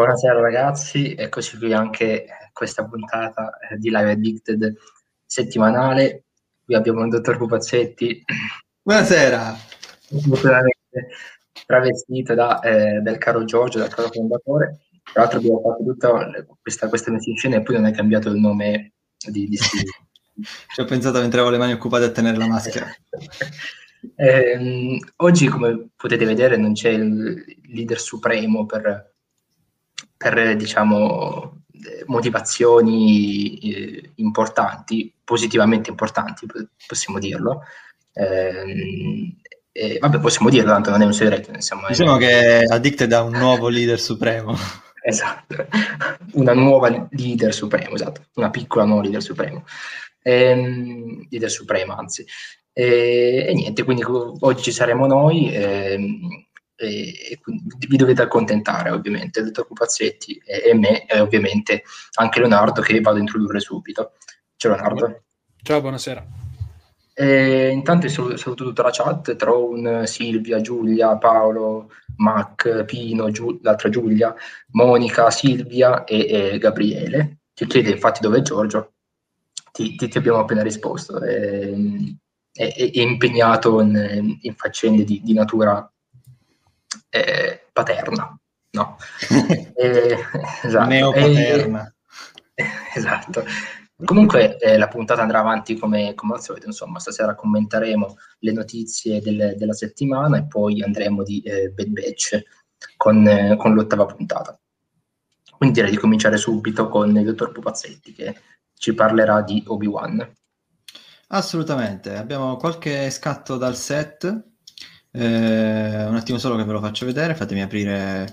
Buonasera ragazzi, eccoci qui anche questa puntata eh, di Live Addicted settimanale. Qui abbiamo il dottor Pupazzetti. Buonasera. Travestito da, eh, del caro Giorgio, dal caro fondatore. Tra l'altro abbiamo fatto tutta questa, questa messa in scena e poi non è cambiato il nome di, di stile. Ci ho pensato mentre avevo le mani occupate a tenere la maschera. eh, oggi, come potete vedere, non c'è il leader supremo per, per diciamo, motivazioni eh, importanti, positivamente importanti, possiamo dirlo. Eh, eh, vabbè, possiamo dirlo, tanto non è un segreto. Insomma, diciamo è... che Addicted ha un nuovo leader supremo. Esatto, una nuova leader supremo, esatto, una piccola nuova leader supremo. Ehm, leader suprema, anzi. E, niente, quindi oggi saremo noi ehm, e, vi dovete accontentare ovviamente, il dottor Pupazzetti e, e, me e ovviamente anche Leonardo che vado a introdurre subito. Ciao Leonardo. Ciao, buonasera. E intanto saluto tutta la chat, Tron, Silvia, Giulia, Paolo, Mac, Pino, Giu- l'altra Giulia, Monica, Silvia e, e Gabriele. Ti chiede infatti dove è Giorgio, ti, ti, ti abbiamo appena risposto. È, è, è impegnato in, in faccende di, di natura eh, paterna, no? eh, esatto. Neopaterna. Eh, esatto. Comunque eh, la puntata andrà avanti come, come, al solito, insomma, stasera commenteremo le notizie del, della settimana e poi andremo di eh, Bad Batch con, eh, con, l'ottava puntata. Quindi direi di cominciare subito con il dottor Pupazzetti che ci parlerà di Obi-Wan. Assolutamente, abbiamo qualche scatto dal set, eh, un attimo solo che ve lo faccio vedere, fatemi aprire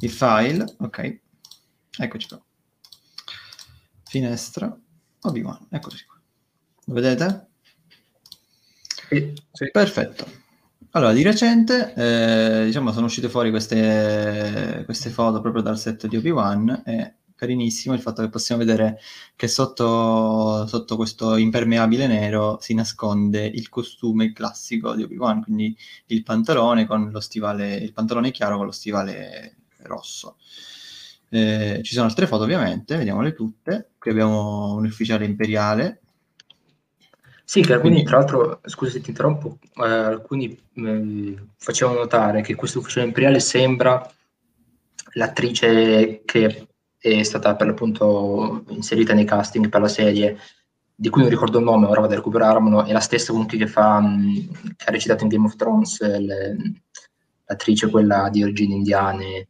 il file, ok, eccoci qua. Finestra, Obi-Wan, eccoci qua. Lo vedete? Sì, sì. Perfetto. Allora, di recente, eh, diciamo, sono uscite fuori queste, queste foto proprio dal set di Obi-Wan e carinissimo il fatto che possiamo vedere che sotto, sotto questo impermeabile nero si nasconde il costume classico di Obi-Wan, quindi il pantalone con lo stivale, il pantalone chiaro con lo stivale rosso. Eh, ci sono altre foto ovviamente, vediamole tutte. Qui abbiamo un ufficiale imperiale. Sì, che alcuni, Quindi... tra l'altro, scusa se ti interrompo, eh, alcuni eh, facevano notare che questo ufficiale imperiale sembra l'attrice che è stata per l'appunto inserita nei casting per la serie, di cui non ricordo il nome, ora vado a recuperarmelo, è la stessa comunque che, fa, che ha recitato in Game of Thrones, le, l'attrice quella di origini indiane,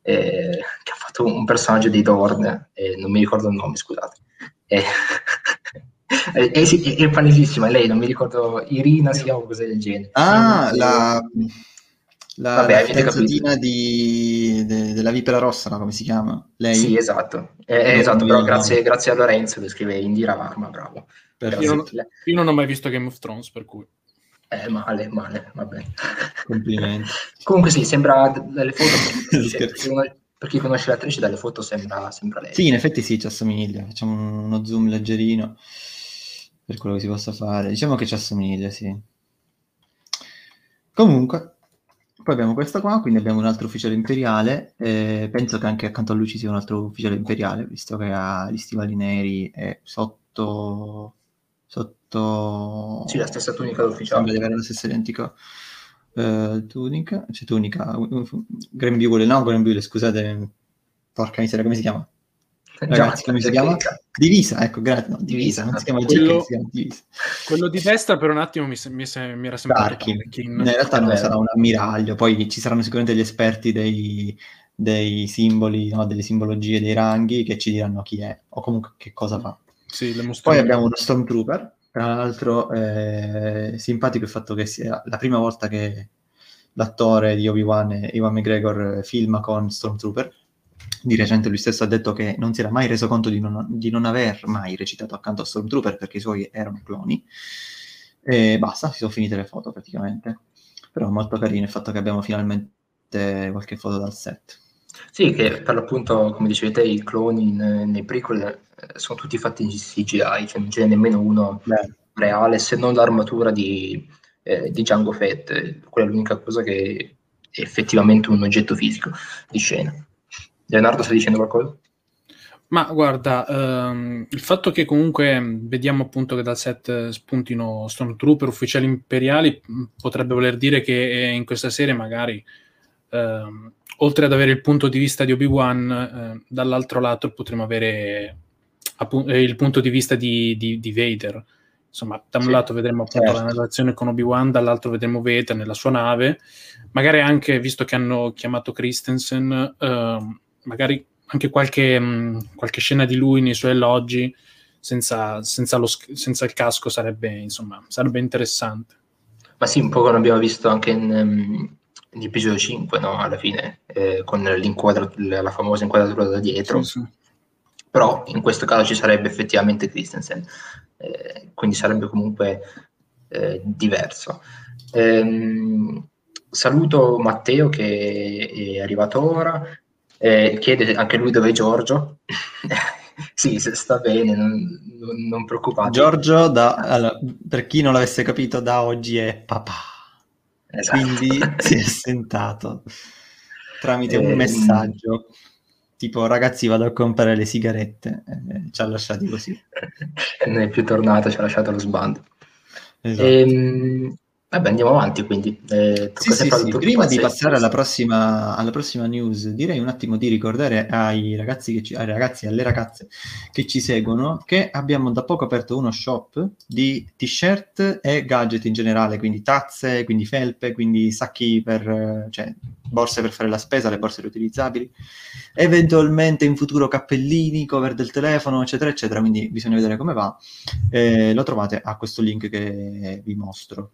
eh, che ha fatto un personaggio dei Dorn, eh, non mi ricordo il nome, scusate. Eh, è, è, è, palesissima, lei non mi ricordo, Irina si chiama cos'è del genere. Ah, la... La, Vabbè, la di, de, della Vipera Rossa, no? come si chiama? Lei? Sì, esatto. Eh, esatto, però grazie, grazie, a Lorenzo che scrive Indira Varma, bravo. Io non, io non, ho mai visto Game of Thrones, per cui... Eh, male, male, vabbè. Complimenti. Comunque sì, sembra dalle foto, per chi conosce l'attrice dalle foto sembra, sembra, lei. Sì, in effetti sì, ci assomiglia. Facciamo uno zoom leggerino per quello che si possa fare. Diciamo che ci assomiglia, sì. Comunque, poi abbiamo questa qua, quindi abbiamo un altro ufficiale imperiale. Eh, penso che anche accanto a lui ci sia un altro ufficiale imperiale, visto che ha gli stivali neri e sotto... sotto... Sì, la stessa tunica d'ufficiale. Sembra di avere la stessa identica uh, tunica. C'è tunica... Grembiule, no, grembiule, scusate. Porca miseria, come si chiama? Ragazzi, come si chiama? Divisa, ecco, grazie. No, divisa, non si chiama quello, si chiama divisa. Quello di destra per un attimo mi, mi, mi era sembrato Tarkin. Tarkin. In realtà non sarà un ammiraglio, poi ci saranno sicuramente gli esperti dei, dei simboli, no, delle simbologie dei ranghi che ci diranno chi è o comunque che cosa fa. Sì, poi abbiamo uno Stormtrooper, tra l'altro eh, simpatico il fatto che sia la prima volta che l'attore di Obi-Wan, Iwan McGregor, filma con Stormtrooper di recente lui stesso ha detto che non si era mai reso conto di non, di non aver mai recitato accanto a Stormtrooper perché i suoi erano cloni. E basta, si sono finite le foto praticamente. Però molto carino il fatto che abbiamo finalmente qualche foto dal set. Sì, che per l'appunto, come dicevi te, i cloni in, nei prequel eh, sono tutti fatti in CGI, cioè non ce n'è nemmeno uno Beh. reale, se non l'armatura di, eh, di Django Fett. Quella è l'unica cosa che è effettivamente un oggetto fisico di scena. Leonardo sta dicendo qualcosa? Ma guarda, ehm, il fatto che comunque vediamo appunto che dal set spuntino Stormtrooper ufficiali imperiali potrebbe voler dire che in questa serie magari ehm, oltre ad avere il punto di vista di Obi-Wan, eh, dall'altro lato potremo avere appunto, eh, il punto di vista di, di, di Vader. Insomma, da un sì, lato vedremo appunto certo. la narrazione con Obi-Wan, dall'altro vedremo Vader nella sua nave. Magari anche, visto che hanno chiamato Christensen, eh, magari anche qualche, mh, qualche, scena di lui nei suoi alloggi senza, senza, lo, senza il casco sarebbe, insomma, sarebbe interessante. Ma sì, un po' come abbiamo visto anche in, um, l'episodio 5, no? alla fine, eh, con la famosa inquadratura da dietro. Sì, sì. Però in questo caso ci sarebbe effettivamente Christensen, eh, quindi sarebbe comunque eh, diverso. Ehm, saluto Matteo che è arrivato ora, eh, chiede anche lui dove è Giorgio. sì, sta bene, non, non, non preoccupate. Giorgio, da, allora, per chi non l'avesse capito, da oggi è papà. Esatto. Quindi si è sentato tramite un ehm. messaggio tipo ragazzi vado a comprare le sigarette eh, ci ha lasciati così e non è più tornato ci ha lasciato lo sbando esatto. ehm, Vabbè, andiamo avanti quindi. Eh, sì, sì, sì. Prima di passare alla prossima, alla prossima, news, direi un attimo di ricordare ai ragazzi, che ci, ai ragazzi e alle ragazze che ci seguono che abbiamo da poco aperto uno shop di t-shirt e gadget in generale, quindi tazze, quindi felpe, quindi sacchi per, cioè, borse per fare la spesa, le borse riutilizzabili, eventualmente in futuro cappellini, cover del telefono, eccetera, eccetera. Quindi bisogna vedere come va. Eh, lo trovate a questo link che vi mostro.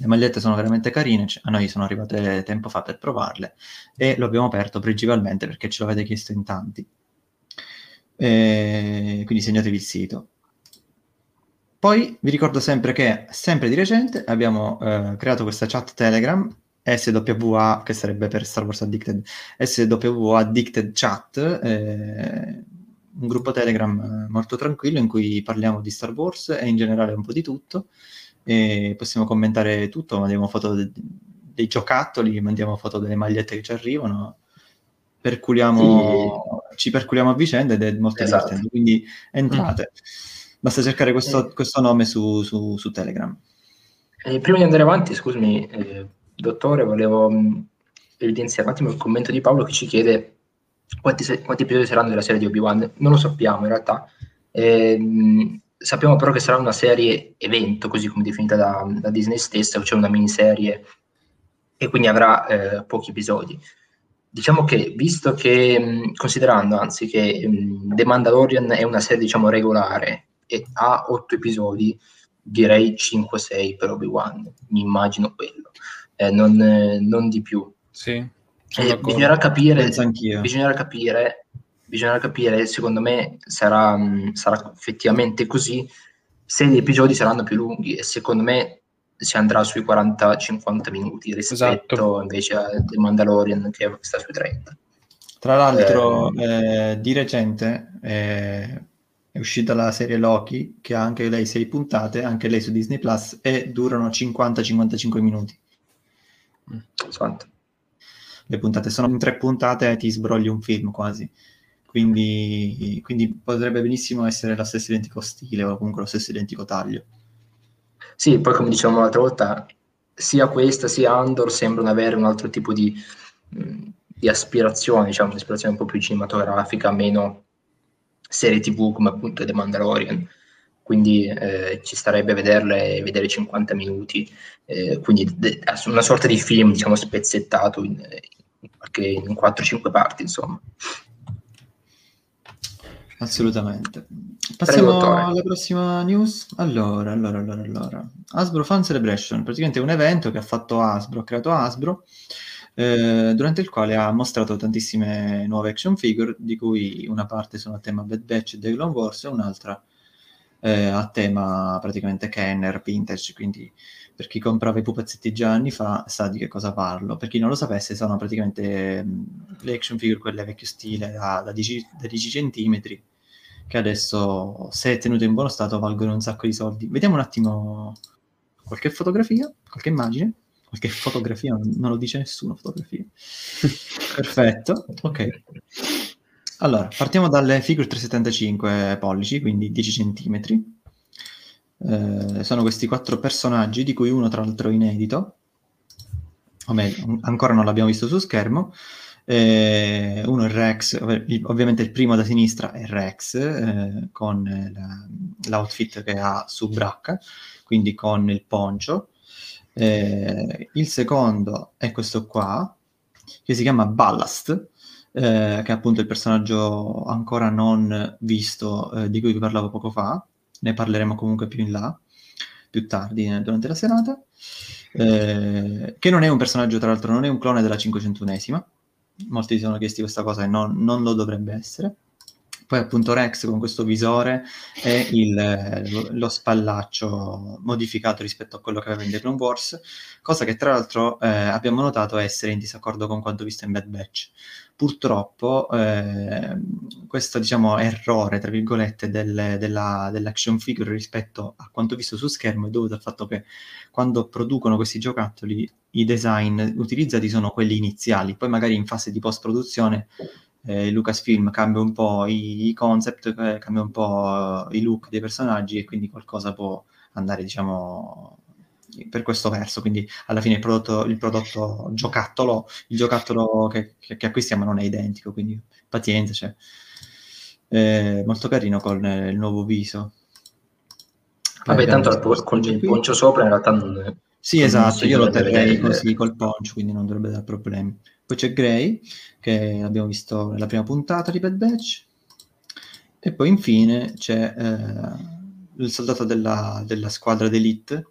Le magliette sono veramente carine, a noi sono arrivate tempo fa per provarle e lo abbiamo aperto principalmente perché ce l'avete chiesto in tanti. E quindi segnatevi il sito. Poi vi ricordo sempre che, sempre di recente, abbiamo eh, creato questa chat Telegram SWA, che sarebbe per Star Wars Addicted, SWA Addicted Chat, eh, un gruppo Telegram molto tranquillo in cui parliamo di Star Wars e in generale un po' di tutto e possiamo commentare tutto, mandiamo foto de- dei giocattoli, mandiamo foto delle magliette che ci arrivano, perculiamo, sì. ci perculiamo a vicenda ed è molto esatto. divertente, quindi entrate. Mm. Basta cercare questo, eh. questo nome su, su, su Telegram. Eh, prima di andare avanti, scusami, eh, dottore, volevo mh, mm, evidenziare un attimo il commento di Paolo che ci chiede quanti, se- quanti episodi saranno della serie di Obi-Wan. Non lo sappiamo in realtà. Eh, mh, Sappiamo però che sarà una serie evento, così come definita da, da Disney stessa, cioè una miniserie, e quindi avrà eh, pochi episodi. Diciamo che, visto che, considerando anzi che mh, The Mandalorian è una serie, diciamo, regolare e ha otto episodi, direi 5-6 per Obi-Wan, mi immagino quello, eh, non, non, di più. Sì, eh, bisognerà capire, bisognerà capire bisognerà capire, secondo me sarà, sarà effettivamente così, se gli episodi saranno più lunghi e secondo me si andrà sui 40-50 minuti rispetto esatto. invece a The Mandalorian che sta sui 30. Tra l'altro, eh, eh, di recente eh, è uscita la serie Loki, che ha anche lei 6 puntate, anche lei su Disney Plus, e durano 50-55 minuti. Quanto? Le puntate sono in tre puntate e ti sbrogli un film quasi. Quindi, quindi, potrebbe benissimo essere lo stesso identico stile o comunque lo stesso identico taglio. Sì, poi come dicevamo l'altra volta, sia questa sia Andor sembrano avere un altro tipo di, di aspirazione, diciamo, un'aspirazione un po' più cinematografica, meno serie tv come appunto The Mandalorian. Quindi eh, ci starebbe a vederle, vedere 50 minuti, eh, quindi de- una sorta di film, diciamo, spezzettato in, in, in 4-5 parti, insomma. Assolutamente. Passiamo Prego, alla prossima news. Allora, allora, allora, allora. Hasbro Fan Celebration, praticamente un evento che ha fatto Hasbro, ha creato Hasbro, eh, durante il quale ha mostrato tantissime nuove action figure, di cui una parte sono a tema Bad Batch e The Clone Wars e un'altra eh, a tema praticamente Kenner, vintage, quindi per chi comprava i pupazzetti già anni fa sa di che cosa parlo. Per chi non lo sapesse, sono praticamente mh, le action figure, quelle vecchio stile, da, da, 10, da 10 centimetri, che adesso, se tenute in buono stato, valgono un sacco di soldi. Vediamo un attimo qualche fotografia, qualche immagine. Qualche fotografia, non lo dice nessuno, fotografia. Perfetto, ok. Allora, partiamo dalle figure 375 pollici, quindi 10 cm. Eh, sono questi quattro personaggi, di cui uno tra l'altro inedito, o meglio, ancora non l'abbiamo visto su schermo. Eh, uno è Rex, ov- ovviamente il primo da sinistra è Rex, eh, con la, l'outfit che ha su bracca, quindi con il poncio. Eh, il secondo è questo qua, che si chiama Ballast, eh, che è appunto il personaggio ancora non visto eh, di cui vi parlavo poco fa, ne parleremo comunque più in là, più tardi eh, durante la serata, eh, che non è un personaggio, tra l'altro non è un clone della 501esima, molti si sono chiesti questa cosa e non, non lo dovrebbe essere. Poi appunto Rex con questo visore e il, lo spallaccio modificato rispetto a quello che aveva in The Clone Wars, cosa che tra l'altro eh, abbiamo notato essere in disaccordo con quanto visto in Bad Batch. Purtroppo eh, questo diciamo, errore, tra virgolette, del, della, dell'action figure rispetto a quanto visto su schermo è dovuto al fatto che quando producono questi giocattoli i design utilizzati sono quelli iniziali, poi magari in fase di post-produzione eh, Lucasfilm cambia un po' i, i concept, eh, cambia un po' i look dei personaggi e quindi qualcosa può andare, diciamo, per questo verso. Quindi alla fine il prodotto, il prodotto giocattolo, il giocattolo che, che, che, acquistiamo non è identico, quindi pazienza, cioè. Eh, molto carino con il nuovo viso. Vabbè, tanto con il poncio sopra in realtà non. Sì, esatto, io lo terrei così col poncio, quindi non dovrebbe dare problemi. Poi c'è Gray, che abbiamo visto nella prima puntata di Bad Batch. E poi infine c'è eh, il soldato della, della squadra d'elite,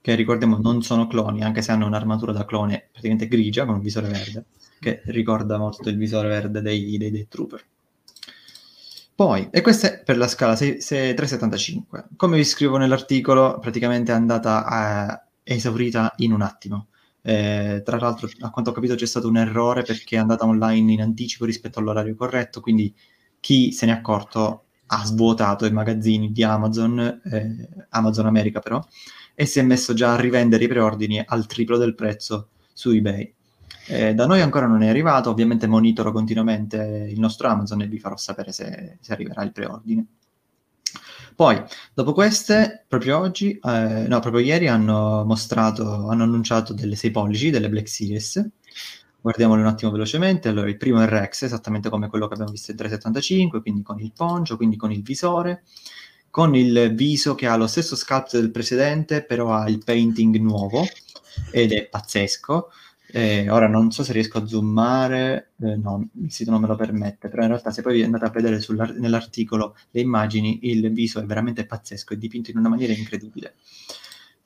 che ricordiamo non sono cloni, anche se hanno un'armatura da clone praticamente grigia con un visore verde, che ricorda molto il visore verde dei, dei Death Trooper. Poi, e questa è per la scala 6, 6, 375. Come vi scrivo nell'articolo, praticamente è andata a, è esaurita in un attimo. Eh, tra l'altro, a quanto ho capito, c'è stato un errore perché è andata online in anticipo rispetto all'orario corretto, quindi chi se ne è accorto ha svuotato i magazzini di Amazon, eh, Amazon America però, e si è messo già a rivendere i preordini al triplo del prezzo su eBay. Eh, da noi ancora non è arrivato, ovviamente monitoro continuamente il nostro Amazon e vi farò sapere se, se arriverà il preordine. Poi, dopo queste, proprio oggi, eh, no, proprio ieri hanno mostrato, hanno annunciato delle 6 pollici, delle Black Series. Guardiamole un attimo velocemente. Allora, il primo è Rex, esattamente come quello che abbiamo visto in 375, quindi con il poncio, quindi con il visore, con il viso che ha lo stesso sculpt del precedente, però ha il painting nuovo, ed è pazzesco. Eh, ora non so se riesco a zoomare, eh, no, il sito non me lo permette, però in realtà se poi andate a vedere nell'articolo le immagini, il viso è veramente pazzesco, è dipinto in una maniera incredibile.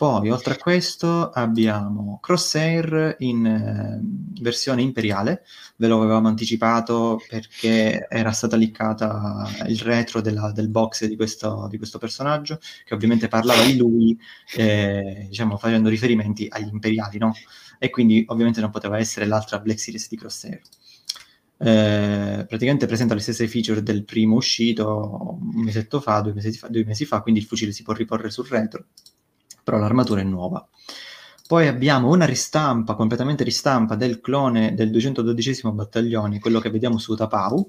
Poi, oltre a questo, abbiamo Crosshair in eh, versione imperiale, ve lo avevamo anticipato perché era stata liccata il retro della, del box di questo, di questo, personaggio, che ovviamente parlava di lui, eh, diciamo, facendo riferimenti agli imperiali, no? E quindi ovviamente non poteva essere l'altra Black Series di Crosshair. Eh, praticamente presenta le stesse feature del primo uscito un mesetto fa due, mesi fa, due mesi fa, quindi il fucile si può riporre sul retro, però l'armatura è nuova. Poi abbiamo una ristampa, completamente ristampa, del clone del 212 battaglione, quello che vediamo su Tapau,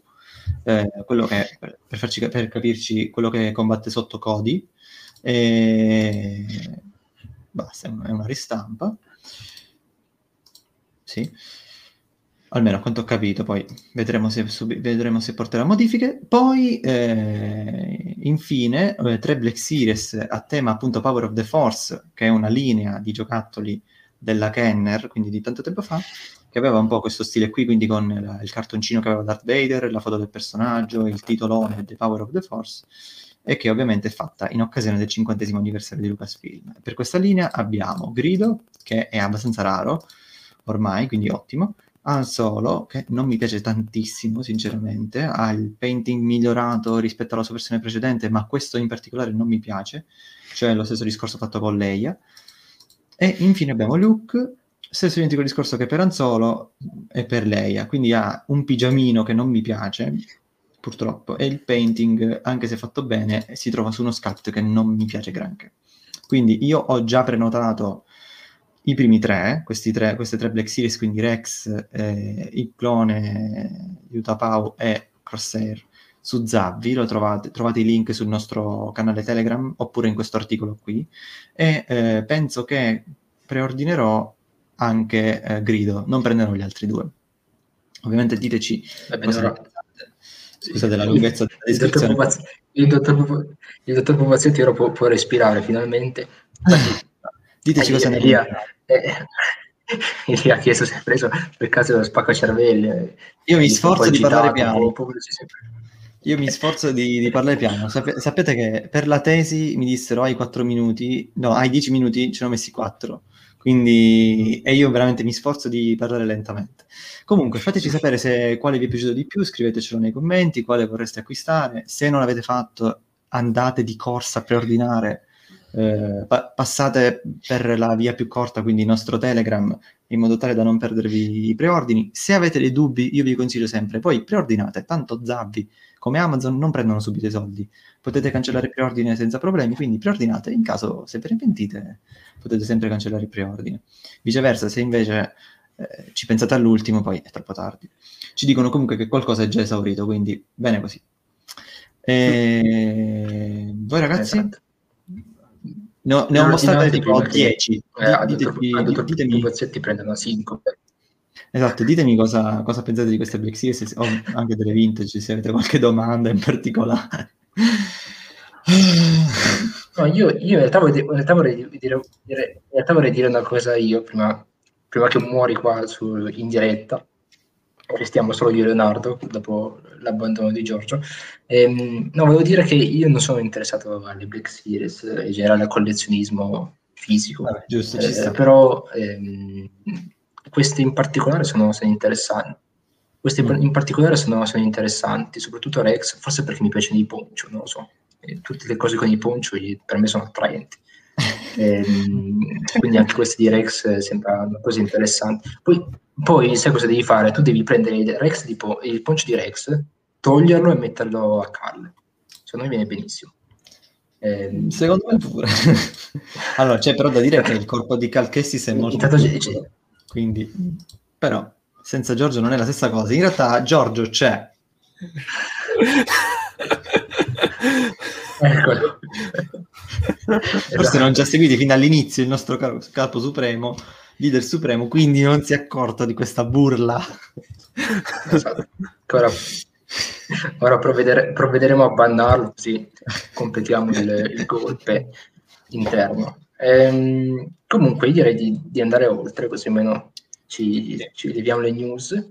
eh, quello che, per, farci, per capirci, quello che combatte sotto Cody. E... Basta, è una ristampa sì. Almeno a quanto ho capito, poi vedremo se, sub- vedremo se porterà modifiche. Poi, eh, infine, eh, tre Black Series a tema appunto Power of the Force, che è una linea di giocattoli della Kenner, quindi di tanto tempo fa, che aveva un po' questo stile qui, quindi con la, il cartoncino che aveva Darth Vader, la foto del personaggio, il titolone The Power of the Force, e che ovviamente è fatta in occasione del cinquantesimo anniversario di Lucasfilm. Per questa linea abbiamo Grido, che è abbastanza raro, ormai, quindi ottimo. Han Solo, che non mi piace tantissimo, sinceramente, ha il painting migliorato rispetto alla sua versione precedente, ma questo in particolare non mi piace, cioè lo stesso discorso fatto con Leia. E infine abbiamo Luke, stesso identico discorso che per Han Solo e per Leia, quindi ha un pigiamino che non mi piace, purtroppo, e il painting, anche se fatto bene, si trova su uno sculpt che non mi piace granché. Quindi io ho già prenotato i primi tre, tre, queste tre Black Series, quindi Rex, eh, il clone, Utah Pau e Crosshair su Zavvi, lo trovate, trovate i link sul nostro canale Telegram oppure in questo articolo qui e eh, penso che preordinerò anche eh, Grido, non prenderò gli altri due. Ovviamente diteci Vabbè, cosa allora- ne pensate. Scusate la lunghezza della Il dottor descrizione. Il dottor Pupazzetti ora può, può respirare finalmente. Diteci cosa ne Elia, pensate. eh, Elia ha chiesto se è preso per caso lo spaccacervelli. Io mi sforzo di parlare piano. Io mi sforzo di, di parlare piano. Sape- sapete che per la tesi mi dissero hai 4 minuti, no, hai 10 minuti, ce ne ho messi 4. Quindi, e io veramente mi sforzo di parlare lentamente. Comunque, fateci sapere se quale vi è piaciuto di più, scrivetecelo nei commenti, quale vorreste acquistare. Se non l'avete fatto, andate di corsa a preordinare. Eh, pa- passate per la via più corta, quindi il nostro Telegram, in modo tale da non perdervi i preordini. Se avete dei dubbi, io vi consiglio sempre, poi preordinate, tanto Zavvi come Amazon non prendono subito i soldi. Potete cancellare il preordine senza problemi, quindi preordinate. In caso se ve ne pentite, potete sempre cancellare il preordine. Viceversa, se invece eh, ci pensate all'ultimo, poi è troppo tardi. Ci dicono comunque che qualcosa è già esaurito, quindi bene così. E... Voi ragazzi? Esatto. No, ne ho mostrate Ordinate tipo prima che- 10. Eh, dottor, Ditemi- dottor ditemi, Pupazzetti prendono 5. esatto, ditemi cosa, cosa pensate di queste Black Series o anche delle vintage, se avete qualche domanda in particolare. No, io, io in, realtà vorrei, in realtà vorrei dire, dire- in realtà vorrei dire una cosa io prima, prima che muori qua su- in diretta. Restiamo solo io e Leonardo dopo l'abbandono di Giorgio. Ehm, no, volevo dire che io non sono interessato alle Black Series e in generale al collezionismo fisico. Vabbè, giusto, Eh, però ehm, queste in particolare sono, sono interessanti. Queste Mm. in particolare sono, sono interessanti, soprattutto Rex, forse perché mi piacciono i poncio, non lo so. E tutte le cose con i poncio per me sono attraenti. Ehm, quindi anche queste di Rex eh, sembrano cose interessanti. Poi, poi sai cosa devi fare? Tu devi prendere il, Rex tipo, il poncio di Rex, toglierlo e metterlo a calle. Secondo me viene benissimo. Ehm, Secondo me pure. allora, c'è però da dire che il corpo di Cal Kestis è molto Intanto c'è- piccolo, quindi però senza Giorgio non è la stessa cosa. In realtà Giorgio c'è. Eccolo. Forse non ci ha seguiti fino all'inizio il nostro capo supremo, leader supremo, quindi non si è accorto di questa burla. Esatto. Ora, ora provvedere- provvederemo a bannarlo così completiamo il, il golpe interno. Ehm, comunque direi di, di andare oltre così almeno ci, ci leviamo le news.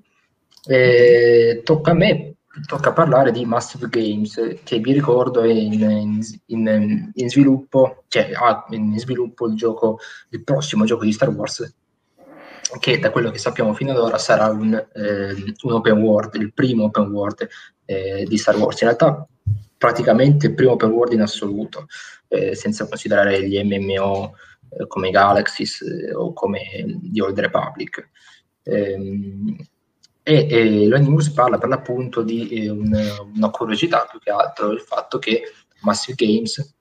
Eh, tocca a me, tocca parlare di Massive Games che vi ricordo è in, in- in- sviluppo, cioè ha in sviluppo il gioco, il prossimo gioco di Star Wars che da quello che sappiamo fino ad ora sarà un, ehm, un open world, il primo open world eh, di Star Wars. In realtà praticamente il primo open world in assoluto, eh, senza considerare gli MMO eh, come Galaxies eh, o come The Old Republic. E, e la news parla per l'appunto di eh, un- una curiosità più che altro, il fatto che Massive Games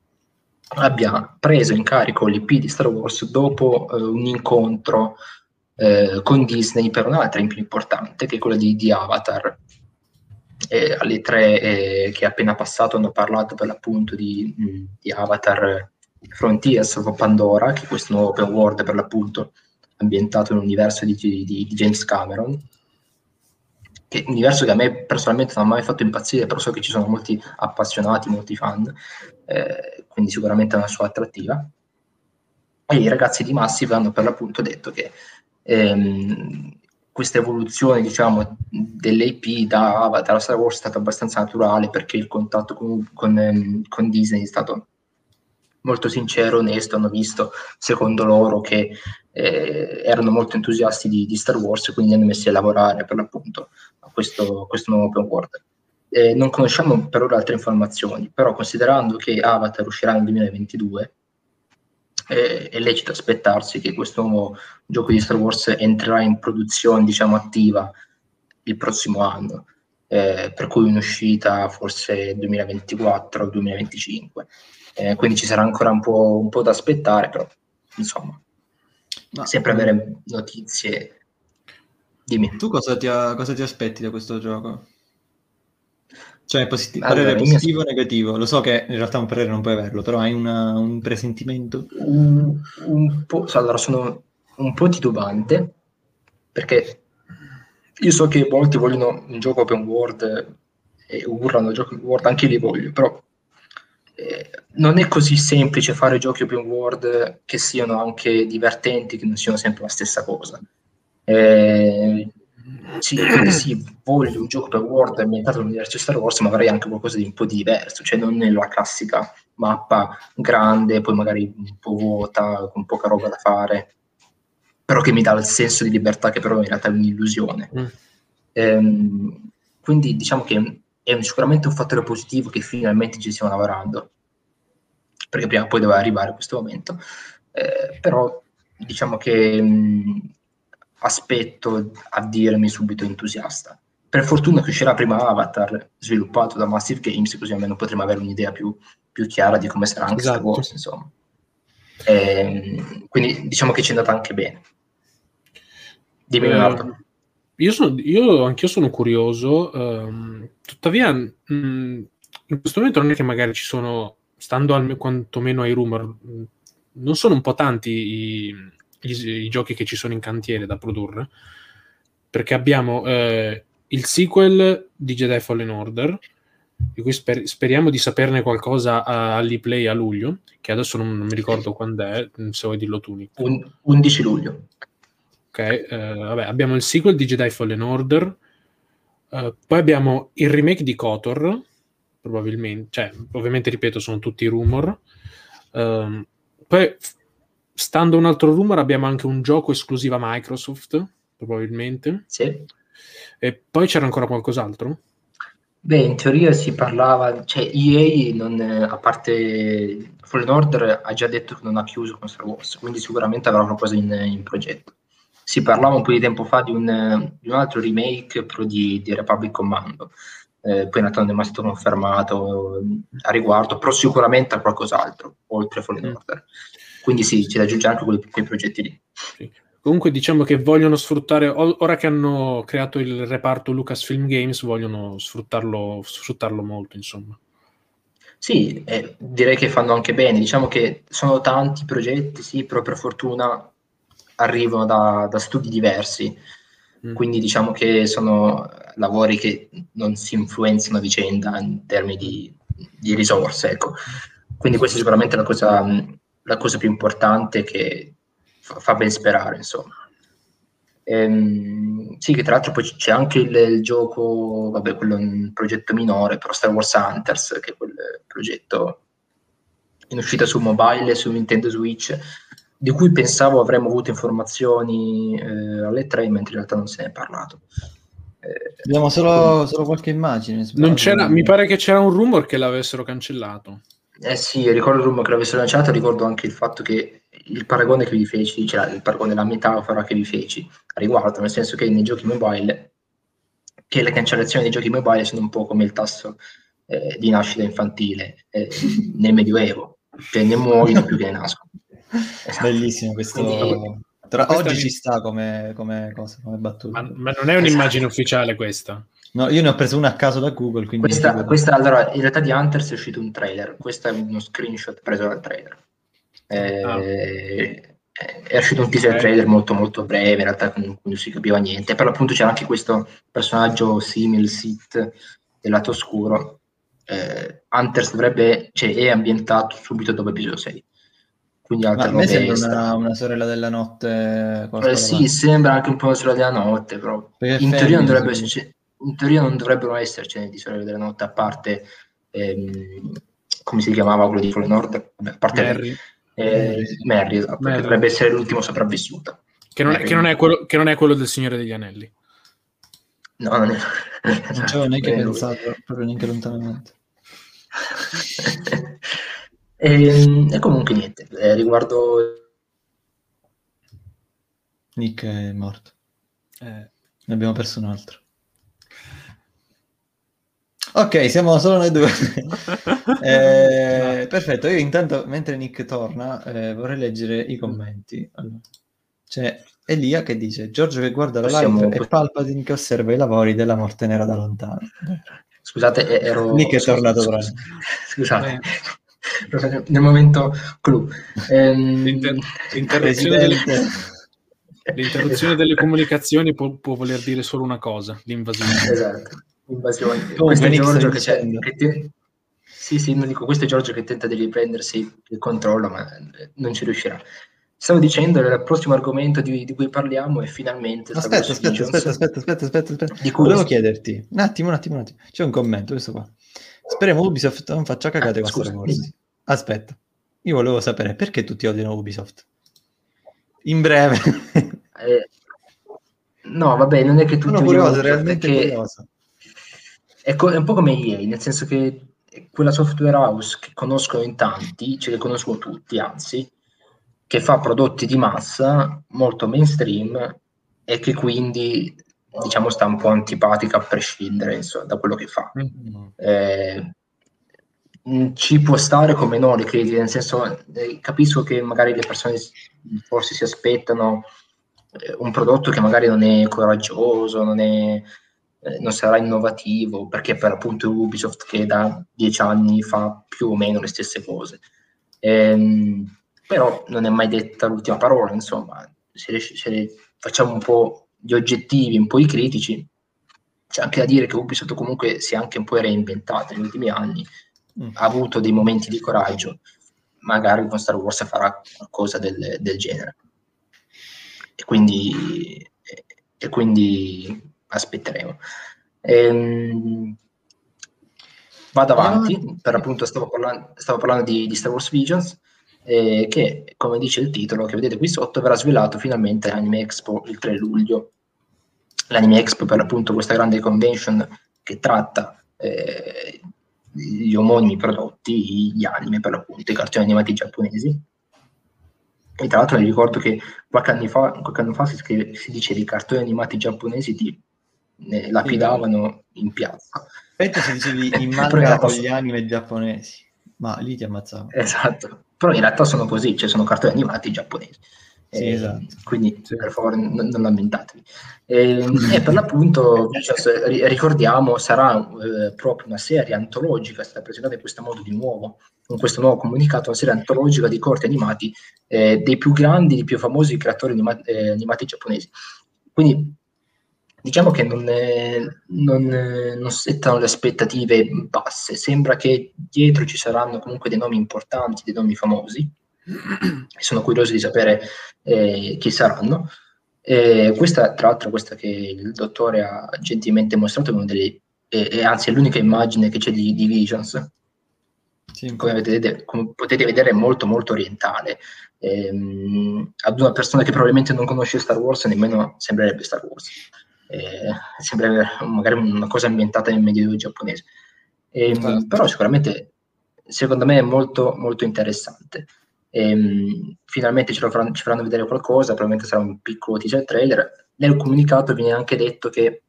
abbia preso in carico l'IP di Star Wars dopo eh, un incontro eh, con Disney per un'altra in più importante, che è quella di, di Avatar. Eh, alle tre eh, che appena passato hanno parlato per l'appunto di, di Avatar Frontiers of Pandora, che è questo nuovo open world per l'appunto ambientato nell'universo di, di- di James Cameron, che è un universo che a me personalmente non ha mai fatto impazzire, però so che ci sono molti appassionati, molti fan, eh, quindi sicuramente è una sua attrattiva. E i ragazzi di Massive hanno per l'appunto detto che ehm, questa evoluzione diciamo dell'AP da Avatar a Star Wars è stata abbastanza naturale perché il contatto con, con, ehm, con Disney è stato molto sincero, onesto, hanno visto secondo loro che eh, erano molto entusiasti di, di Star Wars quindi li hanno messi a lavorare per l'appunto a questo, questo nuovo open world. Eh, non conosciamo per ora altre informazioni, però considerando che Avatar uscirà nel 2022, eh, è lecito aspettarsi che questo nuovo gioco di Star Wars entrerà in produzione, diciamo, attiva il prossimo anno, eh, per cui un'uscita forse 2024 o 2025. Eh, quindi ci sarà ancora un po', un po' da aspettare, però insomma, Ma, sempre avere notizie. Dimmi. Tu cosa ti, cosa ti aspetti da questo gioco? Cioè, posit- allora, parere positivo o negativo? Lo so che in realtà un parere non puoi averlo, però hai una, un presentimento? Un, un po', allora, sono un po' titubante, perché io so che molti vogliono un gioco open world e urlano giochi open world, anche io li voglio, però eh, non è così semplice fare giochi open world che siano anche divertenti, che non siano sempre la stessa cosa. Eh, sì, sì, voglio un gioco per World ambientato nell'universo Star Wars, ma avrei anche qualcosa di un po' diverso, cioè non nella classica mappa grande, poi magari un po' vuota, con poca roba da fare, però che mi dà il senso di libertà che però in realtà è un'illusione. Mm. Ehm, quindi diciamo che è sicuramente un fattore positivo che finalmente ci stiamo lavorando, perché prima o poi doveva arrivare questo momento, eh, però diciamo che mh, aspetto a dirmi subito entusiasta. Per fortuna che uscirà prima Avatar, sviluppato da Massive Games, così almeno potremo avere un'idea più, più chiara di come sarà anche esatto. Star Wars, insomma. E, ehm, quindi diciamo che ci è andata anche bene. Dimmi, eh, io, sono, io anch'io sono curioso, ehm, tuttavia mh, mm, in questo momento non è che magari ci sono, stando al, quantomeno ai rumor, mh, non sono un po' tanti i, i, i, giochi che ci sono in cantiere da produrre, perché abbiamo eh, il sequel di Jedi Fallen Order, di cui sper- speriamo di saperne qualcosa all'ePlay a luglio, che adesso non, non mi ricordo quando è, se vuoi dirlo tu. Nick. Un, 11 luglio. Ok, eh, vabbè, abbiamo il sequel di Jedi Fallen Order, eh, poi abbiamo il remake di KOTOR, probabilmente, cioè, ovviamente ripeto, sono tutti rumor. Um, poi Stando un altro rumor, abbiamo anche un gioco esclusiva Microsoft, probabilmente. Sì. E poi c'era ancora qualcos'altro? Beh, in teoria si parlava, cioè EA, non, a parte Fallen Order, ha già detto che non ha chiuso con Star Wars, quindi sicuramente avrà qualcosa in, in progetto. Si parlava un po' di tempo fa di un, di un altro remake però di, di Republic Commando, eh, poi in realtà non è mai stato confermato a riguardo, però sicuramente ha qualcos'altro, oltre Fallen mm. Order. Quindi sì, c'è da aggiungere anche quei, quei progetti lì. Sì. Comunque diciamo che vogliono sfruttare, ora che hanno creato il reparto Lucasfilm Games, vogliono sfruttarlo, sfruttarlo molto, insomma. Sì, eh, direi che fanno anche bene. Diciamo che sono tanti progetti, sì, però per fortuna arrivano da, da studi diversi. Mm. Quindi diciamo che sono lavori che non si influenzano a vicenda in termini di, di risorse. Ecco. Quindi questa è sicuramente la cosa la cosa più importante che fa, fa ben sperare, insomma. Ehm, sì, che tra l'altro poi c'è anche il, il, gioco, vabbè, quello è un progetto minore, però Star Wars Hunters, che è quel progetto in uscita su mobile su Nintendo Switch, di cui pensavo avremmo avuto informazioni eh, alle 3, mentre in realtà non se ne è parlato. Eh, Abbiamo solo, solo qualche immagine. mi pare che c'era un rumor che l'avessero cancellato. Eh sì, ricordo il rumore che l'avessero lanciato, ricordo anche il fatto che il paragone che vi feci, cioè il paragone, la metafora che vi feci a riguardo, nel senso che nei giochi mobile, che le cancellazioni dei giochi mobile sono un po' come il tasso eh, di nascita infantile eh, nel Medioevo, cioè ne muoiono più che ne nascono. Esatto. Bellissimo questo. Quindi, Tra, oggi ci sta come, come cosa, come battuta. Ma, ma non è un'immagine esatto. ufficiale questa. No, io ne ho preso una a caso da Google. Questa, questa, allora, in realtà di Hunters è uscito un trailer. Questo è uno screenshot preso dal trailer. Eh, ah. È uscito un teaser trailer molto molto breve, in realtà non, non si capiva niente. Per l'appunto c'era anche questo personaggio simile Sith del lato oscuro. Eh, Hunters dovrebbe, cioè, è ambientato subito dopo episodio 6. Quindi Ma a me sembra una, una, sorella della notte. Eh, sì, sembra anche un po' una sorella della notte, però in teoria non dovrebbe esserci in teoria non dovrebbero essercene di Sorelle della Notte, a parte ehm, come si chiamava quello di Fallen Nord? a parte Mary, eh, Mary esatto, Mary. dovrebbe essere l'ultimo sopravvissuto. Che non, è, che, non è quello, che non, è, quello, del Signore degli Anelli. No, non è. Non ci avevo neanche pensato, proprio neanche lontanamente. e, ehm, e, comunque niente, eh, riguardo... Nick è morto. Eh, ne abbiamo perso un altro. Ok, siamo solo noi due. eh, perfetto, io intanto, mentre Nick torna, eh, vorrei leggere i commenti. Allora, c'è Elia che dice, Giorgio che guarda la Possiamo... live e Palpatine che osserva i lavori della morte nera da lontano. Scusate, ero... Che è tornato Scusate, nel momento clou. Ehm... L'inter- l'interruzione, delle, l'interruzione delle comunicazioni può, può, voler dire solo una cosa, l'invasione. Esatto, l'invasione. Questo è Giorgio che, c'è, che ti... Sì, sì, non dico, questo è Giorgio che tenta di riprendersi il controllo, ma non ci riuscirà. Stavo dicendo, il prossimo argomento di, di cui parliamo è finalmente... Aspetta, aspetta, aspetta, aspetta, aspetta, aspetta, aspetta. Di cui Volevo chiederti, un attimo, un attimo, un attimo. C'è un commento, questo qua. Speriamo Ubisoft non faccia cagate ah, con Star Wars. Aspetta, io volevo sapere perché tutti odiano Ubisoft. In breve. eh, no, vabbè, non è che tutti Sono curioso, realmente curioso. È, co- è un po' come EA, nel senso che quella software house che conoscono in tanti, ce le conoscono tutti, anzi, che fa prodotti di massa molto mainstream e che quindi diciamo sta un po' antipatica a prescindere insomma, da quello che fa. Mm-hmm. Eh, ci può stare come no le critiche, nel senso eh, capisco che magari le persone forse si aspettano eh, un prodotto che magari non è coraggioso, non, è, eh, non sarà innovativo, perché per appunto Ubisoft che da dieci anni fa più o meno le stesse cose. Ehm, però non è mai detta l'ultima parola, insomma, se, se facciamo un po' gli oggettivi, un po' i critici, c'è anche da dire che Ubisoft comunque si è anche un po' reinventata negli ultimi anni, mm. Ha avuto dei momenti di coraggio, magari con Star Wars farà qualcosa del, del genere. E quindi, e quindi aspetteremo. Ehm, vado avanti, per appunto stavo parlando, stavo parlando di, di Star Wars Visions eh, che, come dice il titolo che vedete qui sotto, verrà svelato finalmente all'Anime Expo il 3 luglio. L'Anime Expo per appunto questa grande convention che tratta eh, gli omonimi prodotti, gli anime per l'appunto, i cartoni animati giapponesi. E tra l'altro mi ricordo che qualche anno fa, qualche anno fa si, scrive, si dice che i cartoni animati giapponesi ti eh, lapidavano in piazza. Aspetta se dicevi in manga con gli anime giapponesi, ma lì ti ammazzavo. Esatto però in realtà sono così, cioè sono cartoni animati giapponesi. Sì, eh, esatto. Quindi sì. per favore non, non lamentatevi. E, e per l'appunto, cioè, ricordiamo, sarà eh, proprio una serie antologica, sarà presentata in questo modo di nuovo, con questo nuovo comunicato, una serie antologica di corti animati eh, dei più grandi, dei più famosi creatori anima- eh, animati giapponesi. Quindi diciamo che non, non, non, settano le aspettative basse, sembra che dietro ci saranno comunque dei nomi importanti, dei nomi famosi, sono curioso di sapere eh, chi saranno. E questa, tra l'altro, questa che il dottore ha gentilmente mostrato, è delle, è, è, anzi è l'unica immagine che c'è di, di Visions. Sì, come, vedete, come potete vedere è molto molto orientale. Ehm, ad una persona che probabilmente non conosce Star Wars nemmeno sembrerebbe Star Wars eh, sembra magari una cosa ambientata nel medioevo giapponese. Ehm, certo. Però sicuramente, secondo me, è molto, molto interessante. Ehm, finalmente ce faranno, ci faranno vedere qualcosa, probabilmente sarà un piccolo teaser trailer. Nel comunicato viene anche detto che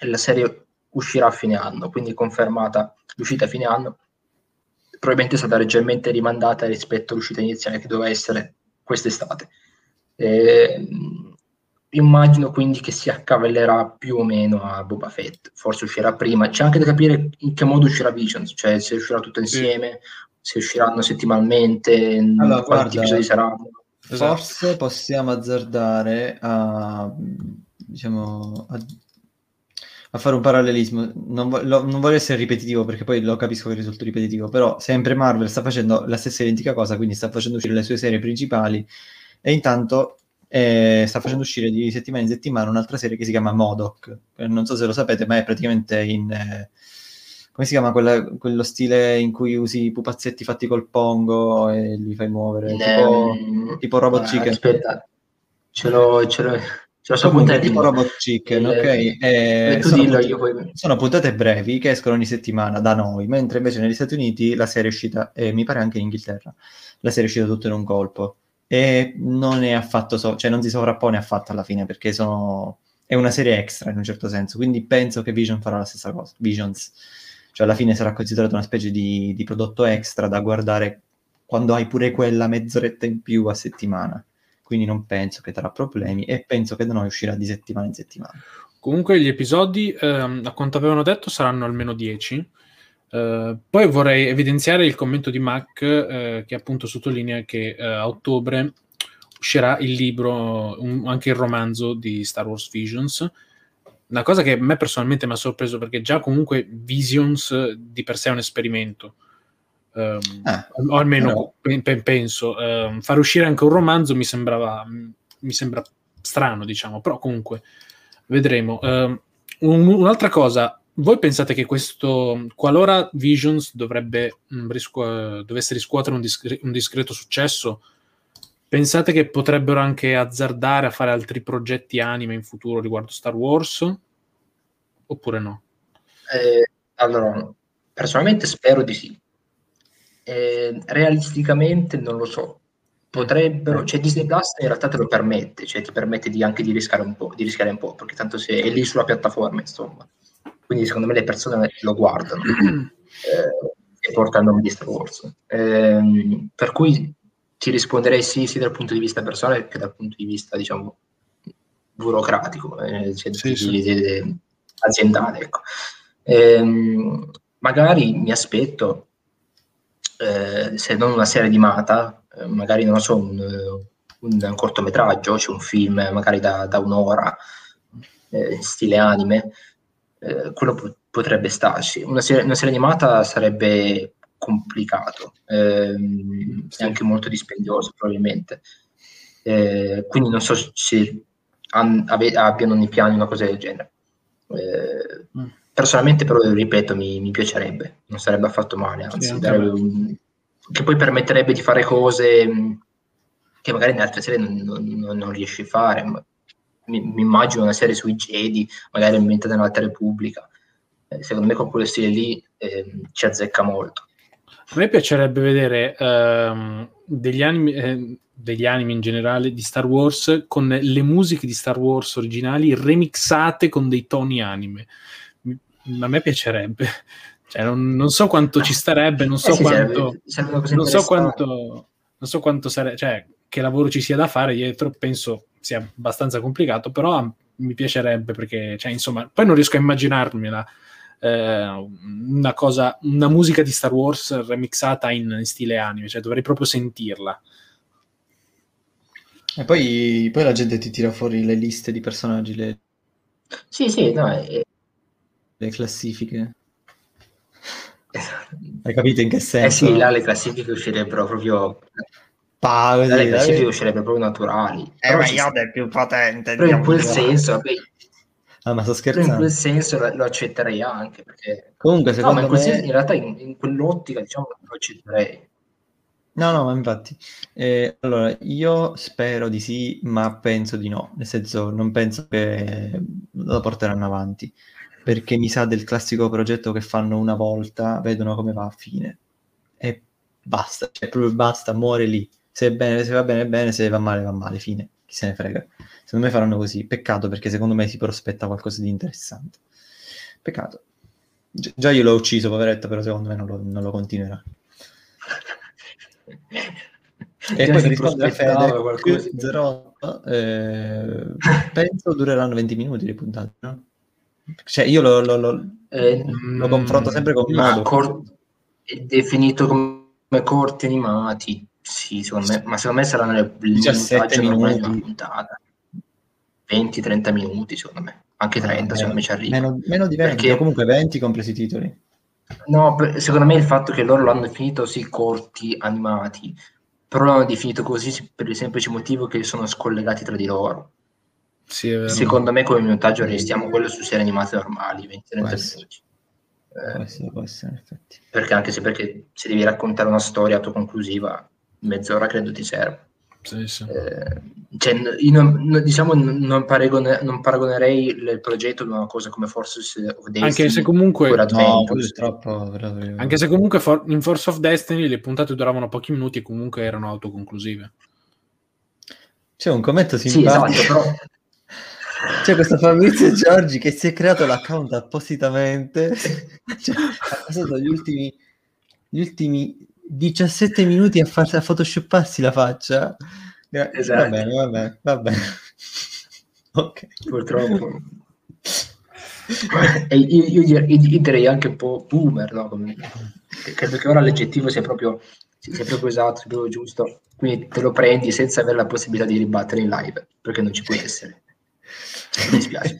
la serie uscirà a fine anno, quindi confermata l'uscita a fine anno. Probabilmente è stata leggermente rimandata rispetto all'uscita iniziale che doveva essere quest'estate. Ehm, Immagino quindi che si accavallerà più o meno a Boba Fett, forse uscirà prima. C'è anche da capire in che modo uscirà Visions, cioè se uscirà tutto insieme. Se usciranno settimanalmente, allora, quanti guarda, episodi saranno. Esatto. Forse possiamo azzardare a, diciamo, a, a fare un parallelismo. Non, vo- lo, non, voglio essere ripetitivo perché poi lo capisco che risulta ripetitivo, però sempre Marvel sta facendo la stessa identica cosa, quindi sta facendo uscire le sue serie principali e intanto e sta facendo uscire di settimana in settimana un'altra serie che si chiama Modoc. Non so se lo sapete, ma è praticamente in... Eh, come si chiama quella, quello stile in cui usi i pupazzetti fatti col pongo e li fai muovere? In, tipo, um, tipo Robot ah, Chicken. Aspetta, ce l'ho... Ce l'ho... Sono puntate tipo Robot Chicken, ok? Eh, sono, puntate, poi... sono, puntate, brevi che escono ogni settimana da noi, mentre invece negli Stati Uniti la serie è uscita, e mi pare anche in Inghilterra, la serie è uscita tutto in un colpo e non è affatto, so- cioè non si sovrappone affatto alla fine perché sono... è una serie extra in un certo senso, quindi penso che Vision farà la stessa cosa, Visions, cioè alla fine sarà considerato una specie di, di prodotto extra da guardare quando hai pure quella mezz'oretta in più a settimana, quindi non penso che darà problemi e penso che da noi uscirà di settimana in settimana. Comunque gli episodi, ehm, a quanto avevano detto, saranno almeno 10. Uh, poi vorrei evidenziare il commento di Mac uh, che appunto sottolinea che uh, a ottobre uscirà il libro, un, anche il romanzo di Star Wars Visions. Una cosa che a me personalmente mi ha sorpreso perché già comunque Visions di per sé è un esperimento. Um, ah, o almeno pe- penso. Um, far uscire anche un romanzo mi sembrava mi sembra strano, diciamo, però comunque vedremo. Um, un, un'altra cosa, voi pensate che questo, qualora Visions dovrebbe, mh, mm, riscu- dovesse riscuotere un, discre- un, discreto successo, pensate che potrebbero anche azzardare a fare altri progetti anime in futuro riguardo Star Wars? Oppure no? Eh, allora, personalmente spero di sì. Eh, realisticamente non lo so potrebbero, cioè Disney Plus in realtà te lo permette, cioè ti permette di anche di rischiare un po', di rischiare un po', perché tanto se è lì sulla piattaforma, insomma. Quindi secondo me le persone lo guardano eh, e porta il nome di Star Wars. Eh, per cui ti risponderei sì, sia dal punto di vista personale che dal punto di vista, diciamo, burocratico, eh, cioè sì, di, sì. Di, di, aziendale. Ecco. Ehm, magari mi aspetto, eh, se non una serie animata, eh, magari non so, un, un cortometraggio, cioè un film magari da, da un'ora, eh, stile anime, eh, quello po- potrebbe starci. Una serie, una serie, animata sarebbe complicato ehm, sì. e anche molto dispendioso probabilmente. Eh, quindi non so se an- ave- abbiano nei piani una cosa del genere. Eh. Personalmente però, ripeto, mi, mi, piacerebbe, non sarebbe affatto male, anzi, darebbe un, che poi permetterebbe di fare cose mm, che magari in altre serie non, non, non riesci a fare. Mi, mi, immagino una serie sui Jedi, magari inventata nell'Alta Repubblica. Eh, secondo me con quello stile lì eh, ci azzecca molto. A me piacerebbe vedere ehm, degli, anime, eh, degli anime in generale di Star Wars con le musiche di Star Wars originali remixate con dei toni anime. A me piacerebbe. Cioè, non, non, so quanto ci starebbe, non so eh sì, quanto. Non so quanto. Non so quanto sarebbe. Cioè, che lavoro ci sia da fare dietro, penso sia abbastanza complicato, però mi piacerebbe perché, cioè, insomma, poi non riesco a immaginarmela. Eh, una cosa, una musica di Star Wars remixata in, in stile anime, cioè dovrei proprio sentirla. E poi, poi, la gente ti tira fuori le liste di personaggi, le, sì, sì, no, è... le classifiche. Hai capito in che senso? Eh sì, là le classifiche uscirebbero proprio... Pa, così, le classifiche uscirebbero proprio naturali. Eh, però ma Yoda è più potente. Però in quel senso, vabbè, Ah, ma sto scherzando. in quel senso lo, lo, accetterei anche perché comunque secondo no, me... senso, in realtà in, in, quell'ottica diciamo lo accetterei. No, no, ma infatti. Eh, allora, io spero di sì, ma penso di no. Nel senso, non penso che lo porteranno avanti perché mi sa del classico progetto che fanno una volta, vedono come va a fine e basta, cioè proprio basta, muore lì. Se, bene, se va bene, bene, se va male, va male, fine. Chi se ne frega. Secondo me faranno così. Peccato perché secondo me si prospetta qualcosa di interessante. Peccato. Gi- già io l'ho ucciso, poveretto, però secondo me non lo, non lo continuerà. e poi per rispondere a Fede, zero, eh, penso dureranno 20 minuti le puntate, no? Cioè, io lo, lo, lo, eh, lo confronto sempre con ma cor- è definito come corti animati. Sì, secondo me, ma secondo me saranno le 17 minuti. Di puntata. 20-30 minuti, secondo me. Anche 30, ah, secondo me ci arriva. Meno, meno di 20, Perché... comunque 20 compresi i titoli. No, secondo me il fatto che loro l'hanno definito sì corti animati, però l'hanno definito così per il semplice motivo che sono scollegati tra di loro. Sì, Secondo me come minutaggio restiamo quello su serie animate normali, 20-30 minuti. Eh, può essere, può essere, perché anche se, perché se devi raccontare una storia autoconclusiva, mezz'ora credo ti serve. Sì, sì. Eh, cioè, io non, diciamo, non, paragone, non, paragonerei il progetto ad una cosa come Force of Destiny anche se comunque no, troppo, anche se comunque for, in Force of Destiny le puntate duravano pochi minuti e comunque erano autoconclusive. C'è un commento simpatico. sì, esatto, però c'è questo Fabrizio Giorgi che si è creato l'account appositamente, cioè, ha passato gli ultimi, gli ultimi 17 minuti a, far, a photoshopparsi la faccia. Esatto. Va bene, va bene, va bene. ok. Purtroppo. e io, io, io, direi anche un po' boomer, no? Come, credo che ora l'aggettivo sia proprio, sia proprio esatto, sia proprio giusto. Quindi te lo prendi senza avere la possibilità di ribattere in live, perché non ci può essere. Mi dispiace.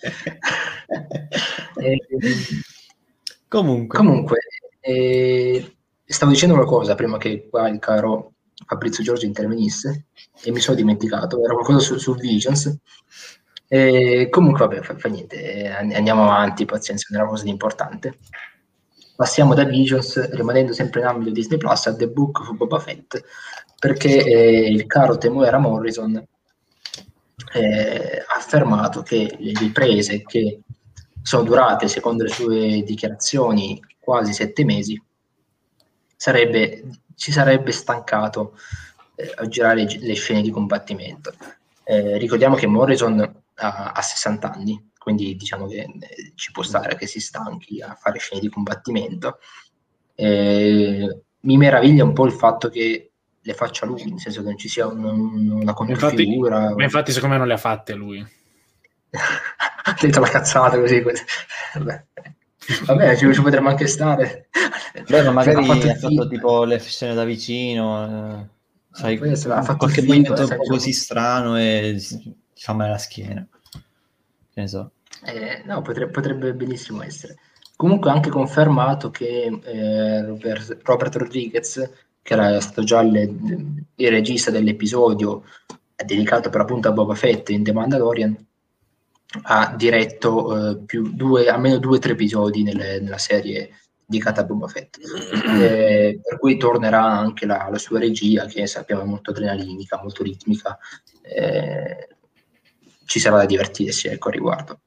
eh, comunque, comunque eh, stavo dicendo una cosa prima che qua il caro Fabrizio Giorgio intervenisse e mi sono dimenticato, era qualcosa su, su Visions. E comunque, vabbè, fa, fa, niente, andiamo avanti, pazienza, non era cosa di importante. Passiamo da Visions, rimanendo sempre in ambito Disney Plus, a The Book of Boba Fett, perché eh, il caro Temuera Morrison eh, ha affermato che le riprese che sono durate, secondo le sue dichiarazioni, quasi sette mesi, sarebbe, ci sarebbe stancato eh, a girare le scene di combattimento. Eh, ricordiamo che Morrison ha, ha 60 anni, quindi diciamo che eh, ci può stare che si stanchi a fare scene di combattimento. Eh, mi meraviglia un po' il fatto che le faccia lui, nel senso che non ci sia un, una controfigura. Infatti, ma infatti secondo me non le ha fatte lui. Dentro la cazzata così. Vabbè. Vabbè, ci, ci potremmo anche stare. Ma magari ha fatto, tipo le scene da vicino, eh, sai, fatto qualche po' diciamo- così strano e ti fa male la schiena. Che ne so. Eh, no, potrebbe, potrebbe benissimo essere. Comunque ha anche confermato che eh, Robert, Robert Rodriguez, che era stato già il, il regista dell'episodio dedicato per appunto a Boba Fett in The Mandalorian, ha diretto eh, più due, almeno due o tre episodi nelle, nella serie dedicata a Boba Fett. Eh, per cui tornerà anche la, la, sua regia, che sappiamo è molto adrenalinica, molto ritmica. Eh, ci sarà da divertirsi ecco, a riguardo.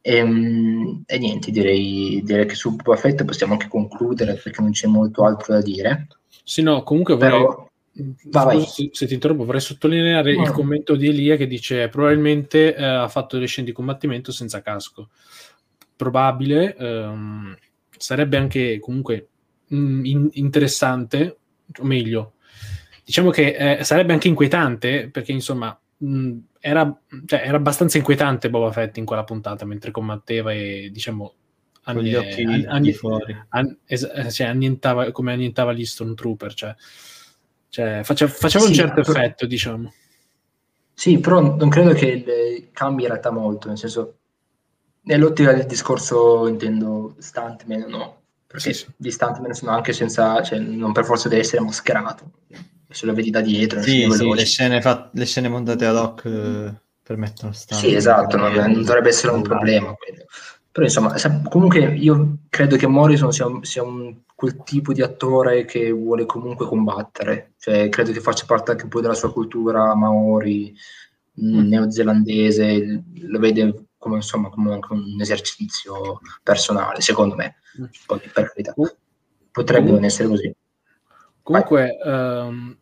E, e niente, direi, direi, che su Boba Fett possiamo anche concludere perché non c'è molto altro da dire. Sì, no, comunque Però, Scusa, se, se, ti interrompo, vorrei sottolineare no. il commento di Elia che dice probabilmente eh, ha fatto le scene di combattimento senza casco. Probabile, ehm, sarebbe anche comunque mh, in, interessante, o meglio, diciamo che eh, sarebbe anche inquietante perché insomma mh, era, cioè, era, abbastanza inquietante Boba Fett in quella puntata mentre combatteva e diciamo con gli occhi anni, anni fuori an, es, cioè, annientava, come annientava gli Stormtrooper cioè cioè, faceva, faceva sì, un certo però, effetto, diciamo. Sì, però non credo che cambi in realtà molto, nel senso, nell'ottica del discorso intendo stuntman no, perché sì, sì. gli stuntman sono anche senza, cioè, non per forza deve essere mascherato, se lo vedi da dietro. Sì, sì le, scene fat- le scene montate ad hoc eh, permettono stunt. Sì, esatto, non, non, dovrebbe essere un problema quello. Però insomma, comunque io credo che Morrison sia, sia un, quel tipo di attore che vuole comunque combattere, cioè credo che faccia parte anche poi della sua cultura maori, mm. neozelandese, lo vede come, insomma, come anche un esercizio personale, secondo me. Poi per carità, potrebbe non essere così. Comunque, um,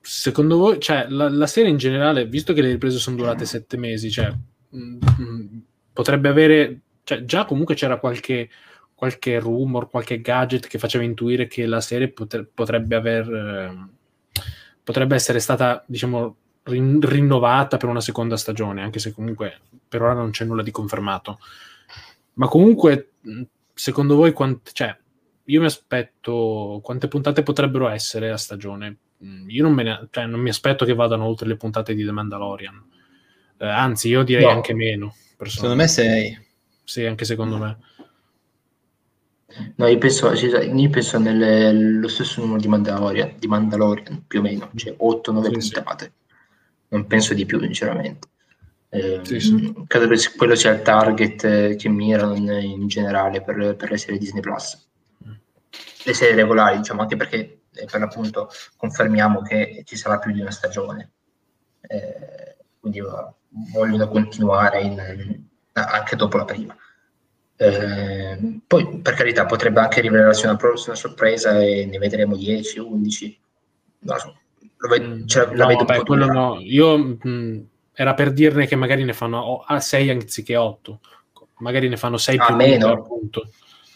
secondo voi, cioè, la, la, serie in generale, visto che le riprese sono durate sette mesi, cioè, mh, mh, potrebbe avere cioè, già comunque c'era qualche, qualche rumor, qualche gadget che faceva intuire che la serie potre, potrebbe aver eh, potrebbe essere stata, diciamo, rin- rinnovata per una seconda stagione, anche se comunque per ora non c'è nulla di confermato. Ma comunque, secondo voi, quant- cioè, io mi aspetto quante puntate potrebbero essere a stagione? Io non, me ne, cioè, non mi aspetto che vadano oltre le puntate di The Mandalorian. Eh, anzi, io direi no. anche meno. Secondo me sei sì, anche secondo me. No, io penso, io penso nello stesso numero di Mandalorian, di Mandalorian più o meno, cioè 8-9 sì, puntate. Sì. Non penso di più, sinceramente. Eh, sì, credo che quello sia il target che mirano in, in generale per, per, le serie Disney Plus. Le serie regolari, diciamo, anche perché eh, per l'appunto confermiamo che ci sarà più di una stagione. Eh, quindi vogliono continuare in, anche dopo la prima. Eh, poi, per carità, potrebbe anche rivelarsi una, una, sorpresa e ne vedremo 10, 11. Non so. Lo ved- mm, cioè, no, vedo beh, quello no. Io mh, era per dirne che magari ne fanno a 6 anziché 8. Magari ne fanno 6 ah, più meno. appunto.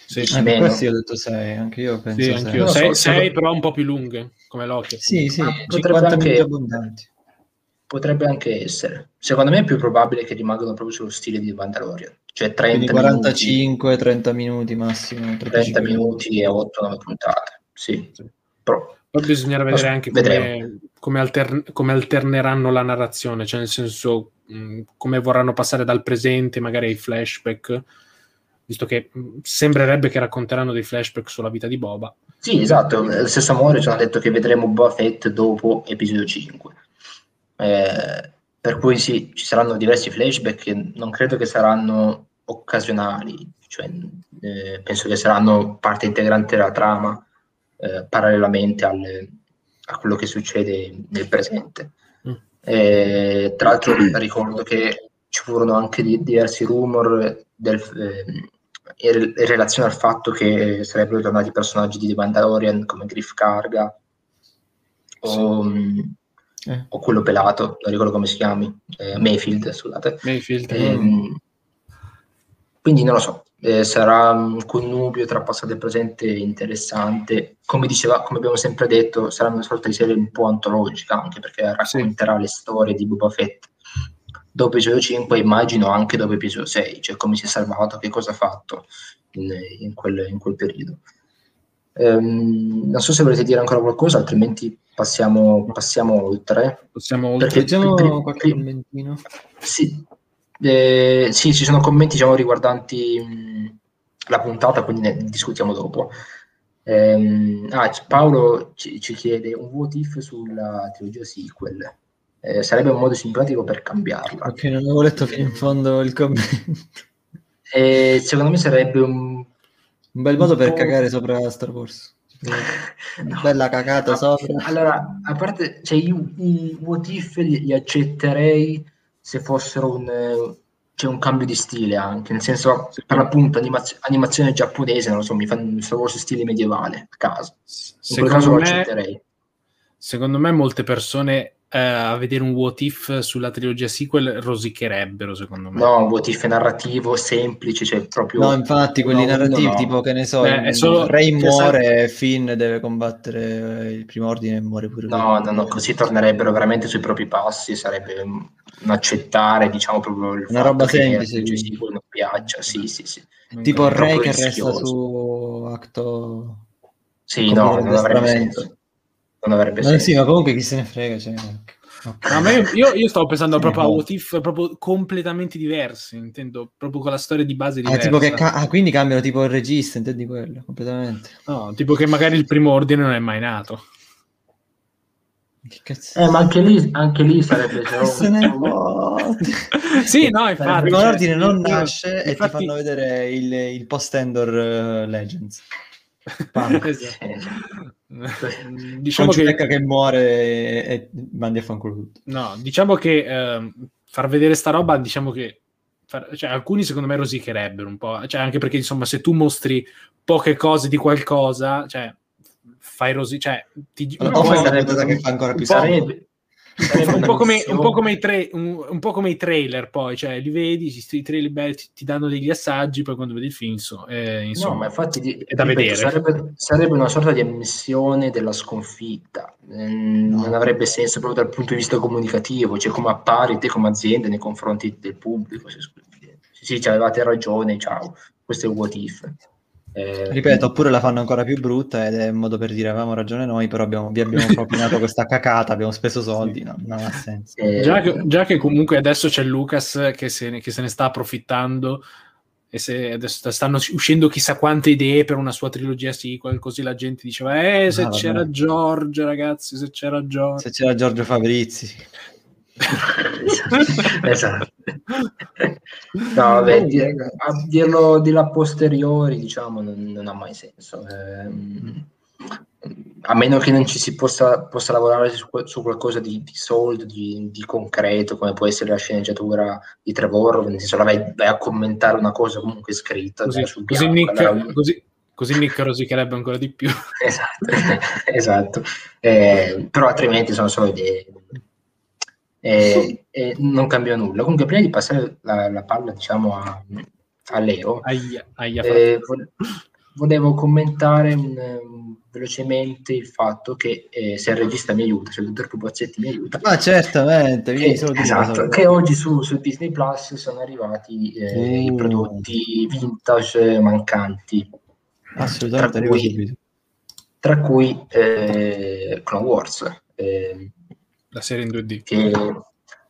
Sì, sì. Meno. Sì, ho detto 6, anche io penso sì, anche io. 6, so, però un po' più lunghe, come Loki. Sì, sì, ah, 50 anche... abbondanti. Potrebbe anche essere. Secondo me è più probabile che rimangano proprio sullo stile di Mandalorian. Cioè 30 45, minuti, 30 minuti massimo. 30 minuti e 8-9 puntate. Sì. sì. Però, Poi bisognerà vedere anche come, come, alter, come, alterneranno la narrazione, cioè nel senso mh, come vorranno passare dal presente magari ai flashback visto che sembrerebbe che racconteranno dei flashback sulla vita di Boba. Sì, esatto, lo stesso amore ci hanno detto che vedremo Boba Fett dopo episodio 5. Eh, per cui sì, ci saranno diversi flashback che non credo che saranno occasionali, cioè, eh, penso che saranno parte integrante della trama eh, parallelamente alle, a quello che succede nel presente. Mm. tra l'altro ricordo che ci furono anche di, diversi rumor del, eh, in relazione al fatto che sarebbero tornati personaggi di The Mandalorian come Griff Carga o, mm, eh. o quello pelato, non ricordo come si chiami, eh, Mayfield, scusate. Mayfield. Eh, quindi non lo so, eh, sarà un connubio tra passato e presente interessante. Come diceva, come abbiamo sempre detto, sarà una sorta di serie un po' antologica, anche perché racconterà sì. le storie di Boba Fett dopo episodio 5 immagino anche dopo episodio 6, cioè come si è salvato, che cosa ha fatto in, in, quel, in quel, periodo. Um, non so se volete dire ancora qualcosa, altrimenti passiamo, passiamo oltre. Passiamo oltre, leggiamo pri- qualche commentino. Sì, eh, sì, ci sono commenti diciamo, riguardanti mh, la puntata, quindi ne discutiamo dopo. Um, ah, Paolo ci, ci, chiede un what if sulla trilogia sequel eh, sarebbe un modo simpatico per cambiarla. Ok, non avevo letto fino in fondo il commento. Eh, secondo me sarebbe un... Un bel modo un per cagare sopra Star Wars. Una bella cagata sopra. Allora, a parte, cioè, io i what if li, li accetterei se fossero un, cioè un cambio di stile anche, nel senso, per l'appunto, animaz- animazione giapponese, non lo so, mi fanno un Star Wars stile medievale a caso. In secondo quel caso me, lo accetterei. Secondo me molte persone eh, a vedere un what if sulla trilogia sequel rosicherebbero, secondo me. No, un what if narrativo semplice, cioè proprio... No, infatti, quelli no, narrativi, no. tipo che ne so, Beh, solo... Rey muore, Finn deve combattere il primo ordine e muore pure No, no, no, così tornerebbero veramente sui propri passi, sarebbe un accettare, diciamo, proprio il Una roba semplice. Che sequel non piaccia, sì, sì, sì. Tipo il Rey che rischioso. resta su acto... Sì, no, non avrebbe senso non avrebbe senso. Sì, ma comunque chi se ne frega. Cioè... Okay. No, io, io, stavo pensando sì, proprio no. a what if proprio completamente diversi, intendo proprio con la storia di base diversa. Ah, tipo che ca- ah, quindi cambiano tipo il regista, intendi quello, completamente. No, tipo che magari il primo ordine non è mai nato. Che cazzo? Eh, ma anche lì, anche lì sarebbe se ne Sì, no, infatti. Il primo cioè, ordine non nasce infatti... e ti fanno vedere il, il post-Endor uh, Legends. esatto. diciamo che... che muore e, e mandi a fanculo tutto. No, diciamo che eh, far vedere sta roba, diciamo che far, cioè, alcuni secondo me rosicherebbero un po', cioè, anche perché insomma se tu mostri poche cose di qualcosa, cioè fai rosi, cioè ti... Allora, no, sarebbe, che fa ancora più sarebbe, un, po come, un, po come tra- un, un, po come i trailer, poi, cioè, li vedi, i trailer belli, ti, danno degli assaggi, poi quando vedi il film, so, eh, insomma, no, ma infatti di, è da ripeto, vedere. Sarebbe, sarebbe, una sorta di ammissione della sconfitta, no. non avrebbe senso proprio dal punto di vista comunicativo, cioè come appari te come azienda nei confronti del pubblico. Se, sì, sì, avevate ragione, ciao, questo è un what if. Eh, Ripeto, oppure la fanno ancora più brutta ed è un modo per dire avevamo ragione noi, però abbiamo, vi abbiamo propinato questa cacata, abbiamo speso soldi, no, non ha senso. Eh, già, che, già, che, comunque adesso c'è Lucas che se, ne, che se ne sta approfittando e se adesso stanno uscendo chissà quante idee per una sua trilogia sequel, così la gente diceva eh se ah, c'era Giorgio ragazzi, se c'era Giorgio. Se c'era Giorgio Fabrizi. Esatto. No, vabbè, di, a dirlo di là posteriori, diciamo, non, non ha mai senso. Eh, a meno che non ci si possa, possa lavorare su, su qualcosa di, di soldo, di, di, concreto, come può essere la sceneggiatura di Trevor, nel senso la vai, vai a commentare una cosa comunque scritta. Così, sul così, Nick, allora, così, così Nick rosicherebbe ancora di più. esatto, esatto. Eh, però altrimenti sono solo idee e, e non cambia nulla. Comunque, prima di passare la, la palla, diciamo, a, a Leo, aia, aia, eh, volevo commentare un, um, velocemente il fatto che eh, se il regista mi aiuta, se il dottor Pupazzetti mi aiuta. Ma certamente, che, esatto, che oggi su, su, Disney Plus sono arrivati eh, i prodotti vintage mancanti. Assolutamente, tra cui, tra cui eh, Clone Wars. Eh, la serie in 2D. Che,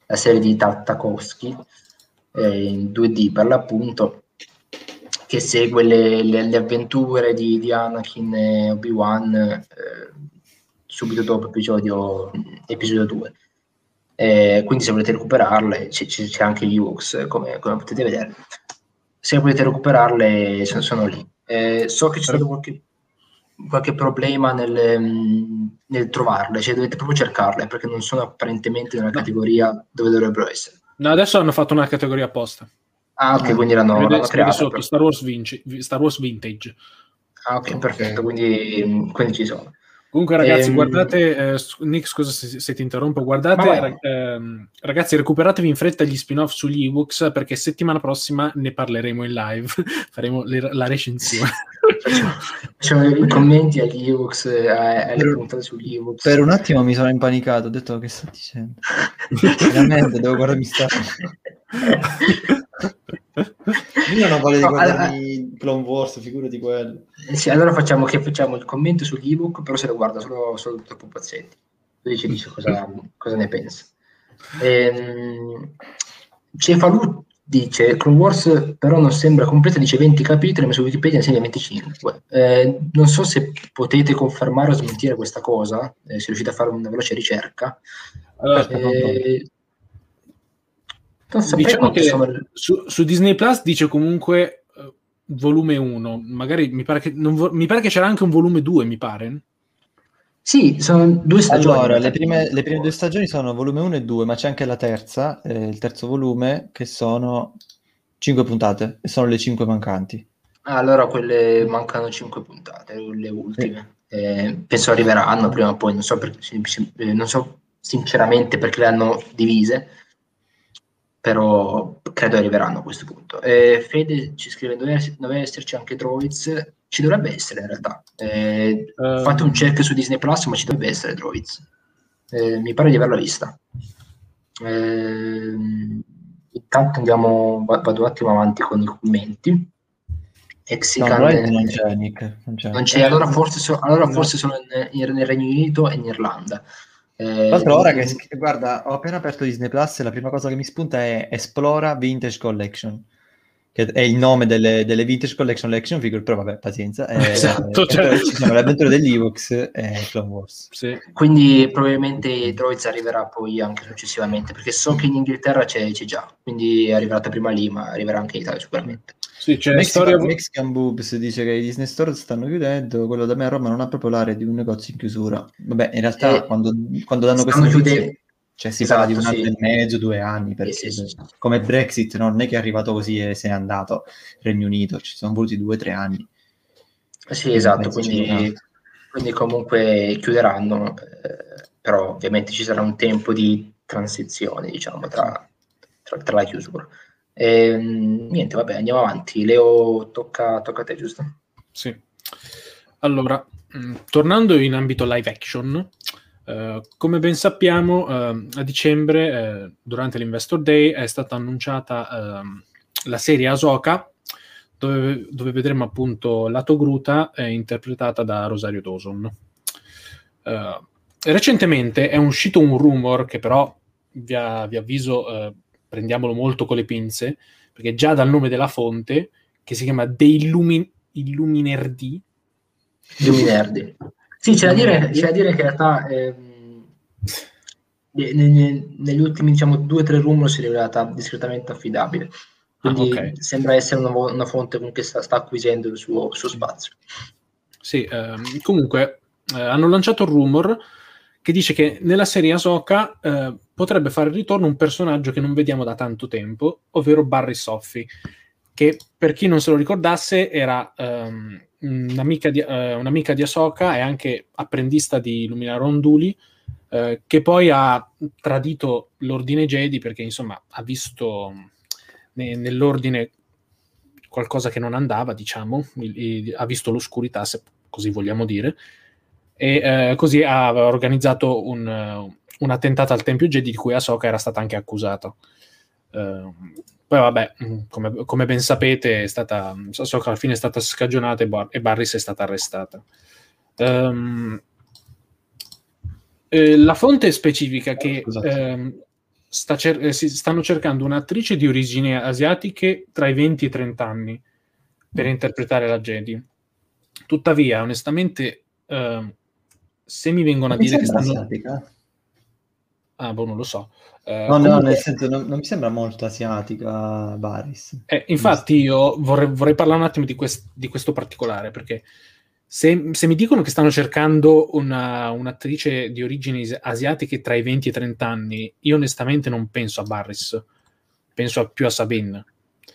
la serie di Tartakovsky eh, in 2D per l'appunto che segue le, le, le avventure di, di, Anakin e Obi-Wan eh, subito dopo episodio, episodio 2. Eh, quindi se volete recuperarle c- c- c'è anche Ux come, come, potete vedere se volete recuperarle sono, sono lì eh, so che c'è stato qualche, qualche problema nel, nel, trovarle cioè dovete proprio cercarle perché non sono apparentemente nella categoria dove dovrebbero essere no, adesso hanno fatto una categoria apposta Ah, ok, quindi l'hanno, l'hanno creato. Sotto. Star, Wars Vinci, Star Wars Vintage. Ah, ok, perfetto, quindi, quindi ci sono. Comunque, ragazzi, ehm... guardate, eh, Nick, scusa se, se, ti interrompo, guardate, ehm, ragazzi, recuperatevi in fretta gli spin-off sugli ebooks perché settimana prossima ne parleremo in live, faremo le, la recensione. Facciamo i commenti agli ebooks, eh, alle puntate sugli ebooks. Per un attimo mi sono impanicato, ho detto che sta dicendo. Veramente, devo guardarmi sta. Io non voglio no, guardarmi allora, Clone Wars, figurati quello. Sì, allora facciamo che facciamo il commento sugli ebook, però se lo guarda solo, solo troppo pazienti. Lui ci dice cosa, cosa ne pensa. Ehm, Cefalù dice Clone Wars però non sembra completa, dice 20 capitoli, ma su Wikipedia ne segna 25. Eh, non so se potete confermare o smentire questa cosa, eh, se riuscite a fare una veloce ricerca. Allora, eh, diciamo che sono... su, su, Disney Plus dice comunque uh, volume 1, magari mi pare, che, vo- mi pare che c'era anche un volume 2, mi pare. Sì, sono due stagioni. Allora, le prime, le prime, due stagioni sono volume 1 e 2, ma c'è anche la terza, eh, il terzo volume, che sono 5 puntate, e sono le 5 mancanti. Ah, allora quelle mancano 5 puntate, le ultime. Sì. Eh, penso arriveranno prima o poi, non so, perché, eh, non so sinceramente perché le hanno divise, però credo arriveranno a questo punto. Eh, Fede ci scrive: dovrebbe esserci anche Droids. Ci dovrebbe essere in realtà. Eh, uh, fate un check su Disney Plus, ma ci dovrebbe essere Droids. Eh, mi pare di averla vista. Eh, intanto andiamo, vado un attimo avanti con i commenti. Exican, no, non c'è, Nick. Non c'è, non c'è allora forse, so, allora forse solo in, in, nel Regno Unito e in Irlanda. Eh, Tra l'altro, ora che guarda, ho appena aperto Disney Plus e la prima cosa che mi spunta è Esplora Vintage Collection, che è il nome delle, delle Vintage Collection, le action figure, però vabbè, pazienza. Eh, esatto, cioè... ci sono le avventure e Clone Wars. Sì. Quindi probabilmente Droids arriverà poi anche successivamente, perché so che in Inghilterra c'è, c'è già, quindi è arrivata prima lì, ma arriverà anche in Italia sicuramente. Sì, c'è Mexican, storia... Mexican Boobs dice che i Disney Store stanno chiudendo, quello da me a Roma non ha proprio l'area di un negozio in chiusura. Vabbè, in realtà eh, quando, quando, danno queste notizie, cioè si esatto, parla di un anno sì. e mezzo, due anni, perché sì, sì, come Brexit no? non è che è arrivato così e se n'è andato Regno Unito, ci sono voluti due o tre anni. Sì, esatto, quindi, quindi, comunque chiuderanno, eh, però ovviamente ci sarà un tempo di transizione, diciamo, tra, tra, tra la chiusura. E, ehm, niente, vabbè, andiamo avanti. Leo, tocca, tocca a te, giusto? Sì. Allora, mm, tornando in ambito live action, Uh, come ben sappiamo, uh, a dicembre, uh, durante l'Investor Day, è stata annunciata ehm, la serie Asoka, dove, dove, vedremo appunto Lato Gruta, interpretata da Rosario Dawson. recentemente è uscito un rumor che però vi, vi avviso prendiamolo molto con le pinze, perché già dal nome della fonte, che si chiama The Illumin- Illuminerdi. Illuminerdi. Sì, c'è da dire, c'è da dire che in realtà ehm, negli, negli ultimi diciamo, due o tre rumor si è rivelata discretamente affidabile. Quindi ah, okay. sembra essere una, una fonte che sta, sta, acquisendo il suo, il suo spazio. Sì, ehm, comunque eh, hanno lanciato il rumor che dice che nella serie Ahsoka eh, potrebbe fare ritorno un personaggio che non vediamo da tanto tempo, ovvero Barry Soffi, che per chi non se lo ricordasse era um, un'amica, di, uh, un'amica di Ahsoka e anche apprendista di Lumina Ronduli, uh, che poi ha tradito l'ordine Jedi perché insomma ha visto ne, nell'ordine qualcosa che non andava, diciamo, il, il, ha visto l'oscurità, se così vogliamo dire, e eh, così ha organizzato un, un, attentato al Tempio Jedi di cui Ahsoka era stata anche accusata. Uh, poi vabbè, mm, come, come, ben sapete, è stata, Ahsoka alla fine è stata scagionata e, Bar- e Barris è stata arrestata. Um, eh, la fonte specifica che ehm, sta cer- eh, si stanno cercando un'attrice di origini asiatiche tra i 20 e i 30 anni per interpretare la Jedi. Tuttavia, onestamente, eh, se mi vengono a dire che stanno... Asiatica? Ah, boh, non lo so. Uh, no, comunque... no, nel senso, non, non, mi sembra molto asiatica Baris. Eh, infatti, io vorrei, vorrei, parlare un attimo di, quest- di questo particolare, perché se, se, mi dicono che stanno cercando una, un'attrice di origini asiatiche tra i 20 e i 30 anni, io onestamente non penso a Barris, penso più a Sabine.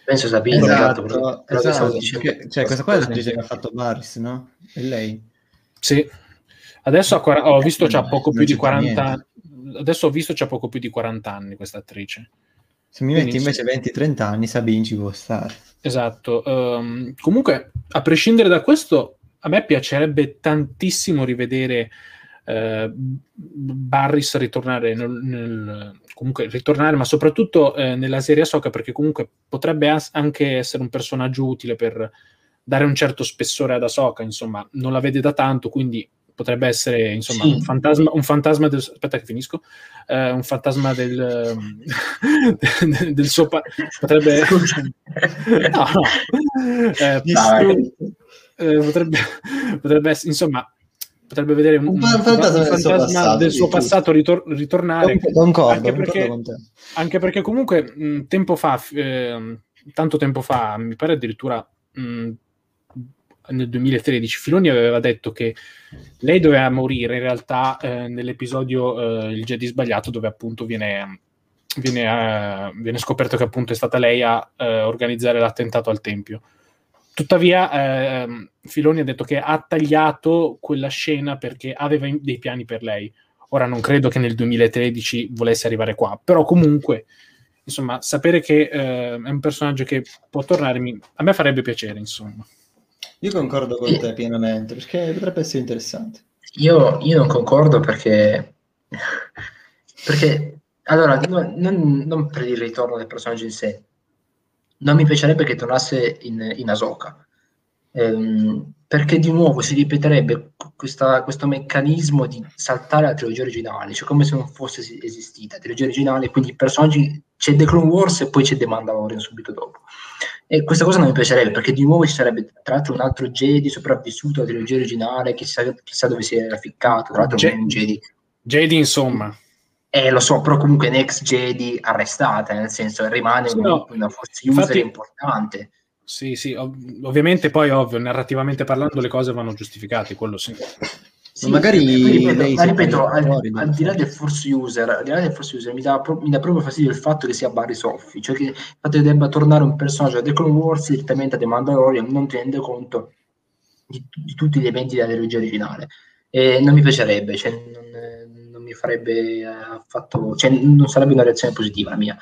Penso a Sabine, esatto, esatto, esatto perché, cioè, questa qua è l'attrice che ha fatto Barris, no? È lei? Sì. Adesso ha, ho visto c'ha poco più di 40 anni. Adesso ho visto c'ha poco più di 40 anni questa attrice. Se mi metti invece 20-30 anni, Sabine ci può stare. Esatto. Um, comunque, a prescindere da questo, a me piacerebbe tantissimo rivedere eh, Barris ritornare nel, nel, comunque ritornare, ma soprattutto eh, nella serie Soca perché comunque potrebbe as- anche essere un personaggio utile per dare un certo spessore ad Ahsoka, insomma, non la vede da tanto, quindi potrebbe essere insomma sì. un, fantasma, un fantasma del aspetta che finisco uh, un fantasma del, del, del suo pa- potrebbe no no. Eh, eh, potrebbe, potrebbe essere, insomma, potrebbe vedere un, un fantasma, un fantasma del suo passato, ritor- ritornare. Concordo, anche, perché, anche perché comunque mh, tempo fa, eh, tanto tempo fa, mi pare addirittura mh, nel 2013, Filoni aveva detto che lei doveva morire in realtà eh, nell'episodio eh, Il Jedi sbagliato dove appunto viene, viene, uh, viene, scoperto che appunto è stata lei a uh, organizzare l'attentato al Tempio. Tuttavia, eh, Filoni ha detto che ha tagliato quella scena perché aveva dei piani per lei. Ora non credo che nel 2013 volesse arrivare qua, però comunque, insomma, sapere che eh, è un personaggio che può tornare a me farebbe piacere, insomma. Io concordo con te pienamente, perché potrebbe essere interessante. Io, io non concordo perché, perché allora, non, non, non per il ritorno del personaggio in sé, non mi piacerebbe che tornasse in, in Asoka, ehm, perché di nuovo si ripeterebbe questa, questo meccanismo di saltare la trilogia originale, cioè come se non fosse esistita la trilogia originale, quindi i personaggi c'è The Clone Wars e poi c'è The Mandalorian subito dopo. E questa cosa non mi piacerebbe perché di nuovo ci sarebbe tra l'altro un altro Jedi sopravvissuto alla trilogia originale, chissà, chissà dove si era ficcato, tra l'altro J- un Jedi. Jedi insomma. Eh, lo so, però comunque un ex Jedi arrestata, nel senso rimane sì, no. una force user Infatti, importante. Sì, sì, ov- ovviamente poi ovvio, narrativamente parlando le cose vanno giustificate, quello sì. Sì, magari ripeto, ma ripeto al, al, di là del force user, al di là del force user mi dà, pro, mi dà proprio fastidio il fatto che sia Barry Soffi, cioè che il fatto che debba tornare un personaggio da The Clone Wars direttamente a The Mandalorian non tende conto di, di tutti gli eventi della trilogia originale. E non mi piacerebbe, cioè, non, mi farebbe affatto, cioè non sarebbe una reazione positiva la mia.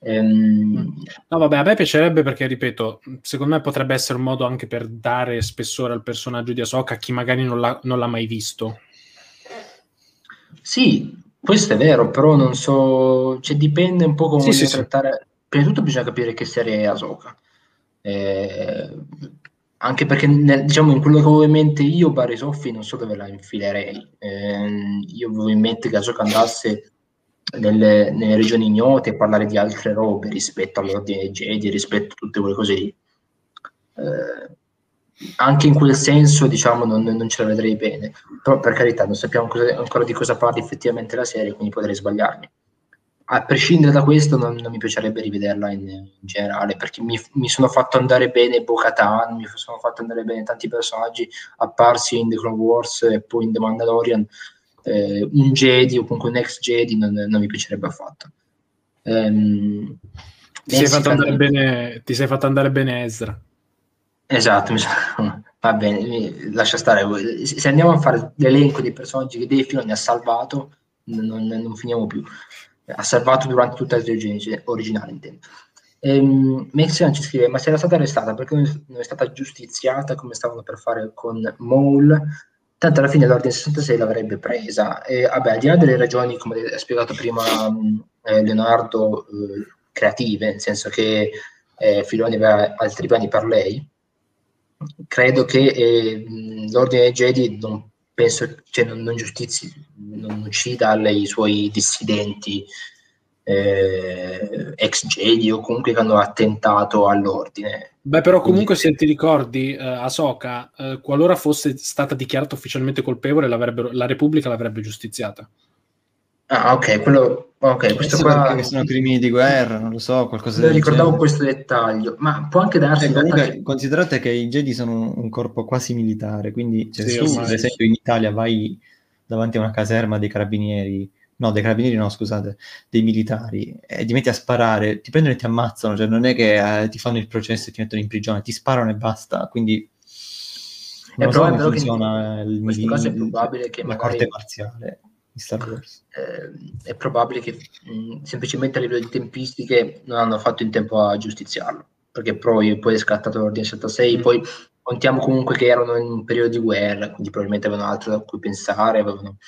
Ehm... No, vabbè, a me piacerebbe perché, ripeto, secondo me potrebbe essere un modo anche per dare spessore al personaggio di Ahsoka a chi magari non l'ha, non l'ha mai visto. Sì, questo è vero, però non so, cioè dipende un po' come sì, sì, trattare. Sì. Prima di tutto bisogna capire che serie è Ahsoka. Eh, anche perché nel, diciamo in quello che avevo in mente io Barry Soffi non so dove la infilerei eh, io avevo in mente che gioca andasse nelle, nelle, regioni ignote parlare di altre robe rispetto all'ordine dei Jedi rispetto a tutte quelle cose lì. Eh, anche in quel senso diciamo non, non, ce la vedrei bene. Però per carità non sappiamo cosa, ancora di cosa parli effettivamente la serie quindi potrei sbagliarmi. A prescindere da questo non, non mi piacerebbe rivederla in, in generale perché mi, mi, sono fatto andare bene Bo-Katan, mi sono fatto andare bene tanti personaggi apparsi in The Clone Wars e poi in The Mandalorian eh, un Jedi o comunque un ex Jedi non, non mi piacerebbe affatto ehm, ti, sei fatto andare bene, ti sei fatto andare bene Ezra esatto sono, va bene lascia stare se andiamo a fare l'elenco dei personaggi che Dave Filoni ha salvato non, non finiamo più ha salvato durante tutta la trilogia originale, intendo. Ehm, ci scrive, ma se era stata arrestata perché non è stata giustiziata come stavano per fare con Mole? Tanto alla fine l'ordine 66 l'avrebbe presa. E, vabbè, al di là delle ragioni, come ha spiegato prima eh, Leonardo, eh, creative, nel senso che eh, Filoni aveva altri piani per lei, credo che eh, l'ordine dei Jedi non penso, cioè, non, non giustizi, non uccida i suoi dissidenti eh, ex Jedi o comunque che hanno attentato all'ordine. Beh, però comunque Quindi, se ti ricordi, eh, Ahsoka, eh, qualora fosse stata dichiarata ufficialmente colpevole, la Repubblica l'avrebbe giustiziata. Ah, ok, quello... Ok, questo qua... Che sono crimini di guerra, non lo so, qualcosa del ricordavo genere. questo dettaglio, ma può anche darsi... Eh, comunque, che... considerate che i Jedi sono un corpo quasi militare, quindi cioè, sì, se tu, ad esempio, in Italia vai davanti a una caserma dei carabinieri no, dei carabinieri no, scusate, dei militari, e ti metti a sparare, ti prendono e ti ammazzano, cioè non è che eh, ti fanno il processo e ti mettono in prigione, ti sparano e basta, quindi non è so come funziona il, il, che la magari, corte marziale Wars. Eh, è probabile che mh, semplicemente a livello di tempistiche non hanno fatto in tempo a giustiziarlo, perché poi, poi è scattato l'ordine 76, mm. poi contiamo comunque che erano in un periodo di guerra, quindi probabilmente avevano altro da cui pensare, avevano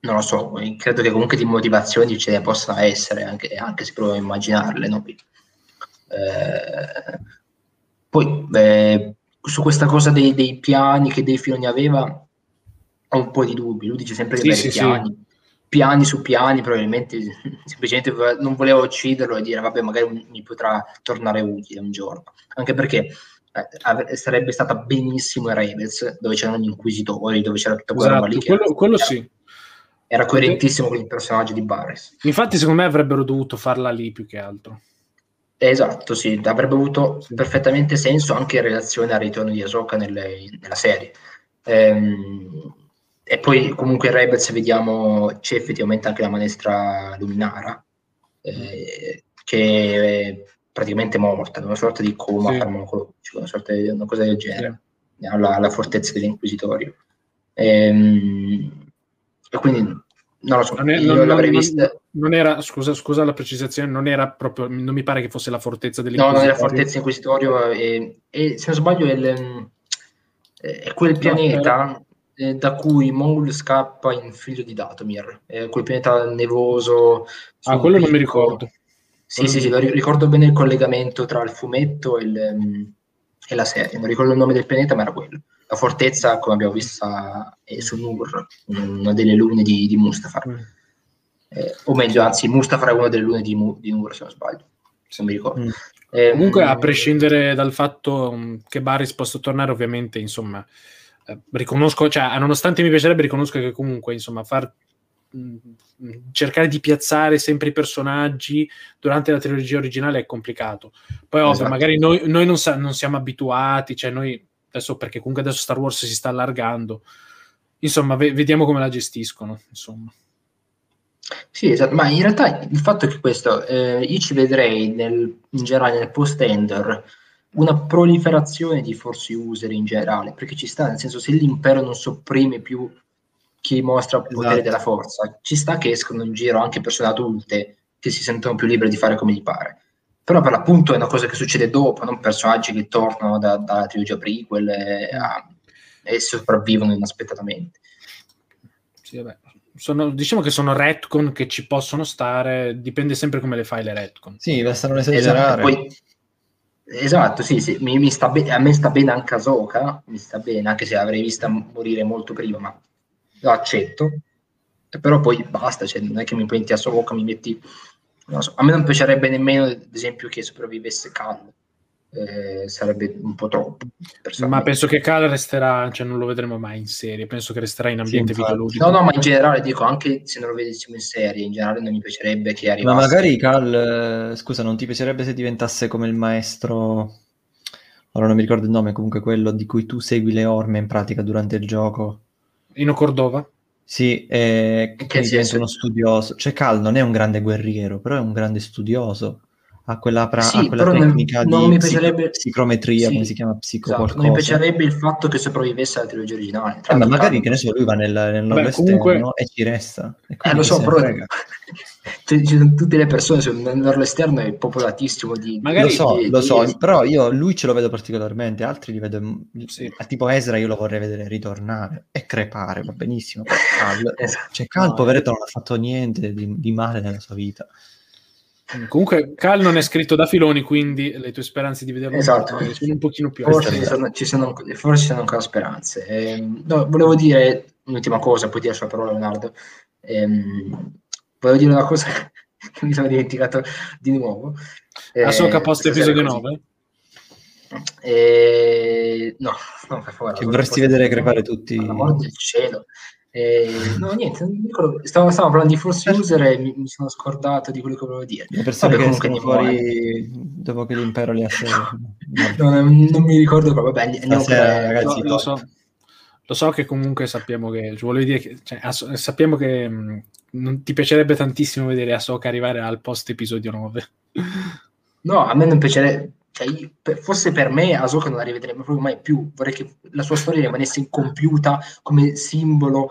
non lo so, credo che comunque di motivazioni ce ne possano essere, anche, anche se provo a immaginarle. No? Eh, poi eh, su questa cosa dei, dei, piani che Dei Filoni aveva ho un po' di dubbi, lui dice sempre che sì, sì, piani, sì. piani su piani, probabilmente semplicemente non voleva ucciderlo e dire vabbè magari mi potrà tornare utile un giorno, anche perché eh, sarebbe stata benissimo in Rebels, dove c'erano gli inquisitori, dove c'era tutta quella esatto, roba lì. Quello, quello sì era coerentissimo con il personaggio di Barres. Infatti, secondo me avrebbero dovuto farla lì più che altro. Esatto, sì, avrebbe avuto perfettamente senso anche in relazione al ritorno di Ahsoka nelle, nella serie. Ehm, e poi comunque in Rebels vediamo c'è effettivamente anche la manestra Luminara, eh, che è praticamente morta, una sorta di coma sì. farmacologico, una sorta di una cosa del genere, sì. alla, alla fortezza dell'Inquisitorio. Ehm, e quindi non lo so, non, è, non, l'avrei non, vista. Non era, scusa, scusa la precisazione, non era proprio, non mi pare che fosse la fortezza dell'Inquisitorio. No, non era fortezza Inquisitorio e, e se non sbaglio è, il, è quel pianeta no, da cui Maul scappa in figlio di Datomir, è quel pianeta nevoso. Ah, quello non mi ricordo. Sì, sì, sì, ricordo bene il collegamento tra il fumetto e, il, e la serie, non ricordo il nome del pianeta, ma era quello. La fortezza, come abbiamo visto, è su Nur, una delle lune di, di Mustafar. Mm. Eh, o meglio, anzi, Mustafar è una delle lune di, di Nur, se non sbaglio, se non mi ricordo. Mm. Eh, Comunque, a prescindere dal fatto mm, che Baris possa tornare, ovviamente, insomma, eh, riconosco, cioè, nonostante mi piacerebbe, riconosco che comunque, insomma, far mm, cercare di piazzare sempre i personaggi durante la trilogia originale è complicato. Poi, ovvio, esatto. magari noi, noi non, sa- non, siamo abituati, cioè noi adesso perché comunque adesso Star Wars si sta allargando. Insomma, ve- vediamo come la gestiscono. Insomma. Sì, esatto, ma in realtà il fatto è che questo, eh, io ci vedrei nel, in generale nel post-ender una proliferazione di force user in generale, perché ci sta, nel senso se l'impero non sopprime più chi mostra il potere esatto. della forza, ci sta che escono in giro anche persone adulte che si sentono più libere di fare come gli pare però per l'appunto è una cosa che succede dopo, non personaggi che tornano da, dalla trilogia prequel e, a, e sopravvivono inaspettatamente. Sì, sono, diciamo che sono retcon che ci possono stare, dipende sempre come le fai le retcon. Sì, bastano esagerare. Esatto, poi, esatto sì, sì. Mi, mi sta be- a me sta bene anche Asoka, mi sta bene, anche se l'avrei vista morire molto prima, ma lo accetto. Però poi basta, cioè, non è che mi prendi a Asoka, mi metti So. A me non piacerebbe nemmeno, ad esempio, che sopravvivesse Cal. Eh, sarebbe un po' troppo. Ma penso che Cal resterà, cioè non lo vedremo mai in serie, penso che resterà in ambiente sì, videoludico. No, no, ma in generale dico, anche se non lo vedessimo in serie, in generale non mi piacerebbe che arrivasse. Ma magari Cal, eh, scusa, non ti piacerebbe se diventasse come il maestro, ora non mi ricordo il nome, comunque quello di cui tu segui le orme in pratica durante il gioco? Ino Cordova? Sì, eh, che diventa uno studioso. Cioè, Cal non è un grande guerriero, però è un grande studioso. Ha quella, pra- sì, ha quella tecnica non, non di piacerebbe... psicometria, sì, come si chiama? Psico esatto. Non mi piacerebbe il fatto che sopravvivesse alla trilogia originale. Eh, ma magari, che ne so, lui va nel, nel nord esterno comunque... e ci resta. E eh, lo so, però tutte le persone nell'esterno è popolatissimo di... Magari lo so, di, lo so, di... però io lui ce lo vedo particolarmente, altri li vedo... Sì. Tipo Ezra io lo vorrei vedere ritornare e crepare, va benissimo. Cal, esatto. Cioè Cal, no, poveretto, non ha fatto niente di, di male nella sua vita. Comunque, Cal non è scritto da Filoni, quindi le tue speranze di vederlo esatto. sono un pochino più forse ci sono, ci sono, forse ci sono ancora speranze. Eh, no, volevo dire un'ultima cosa, poi ti lascio la parola, Leonardo. Eh, volevo dire una cosa che mi sono dimenticato di nuovo. Eh, Ahsoka post episodio 9? Eh, no, no, per favore. Che vorresti vedere crepare tutti. L'amore del cielo. Eh, no, niente, ricordo. Stavo, stavo parlando di Force User e mi, mi, sono scordato di quello che volevo dire. Le persone Vabbè, che sono fuori dopo che l'impero li ha no, non, non mi ricordo proprio. Vabbè, andiamo Stasera, ragazzi, lo, lo, so, lo, so, che comunque sappiamo che, cioè, dire che cioè, ass- sappiamo che mh, non ti piacerebbe tantissimo vedere Ahsoka arrivare al post episodio 9. No, a me non piacerebbe cioè, per, forse per me Ahsoka non la rivedremo proprio mai più. Vorrei che la sua storia rimanesse incompiuta come simbolo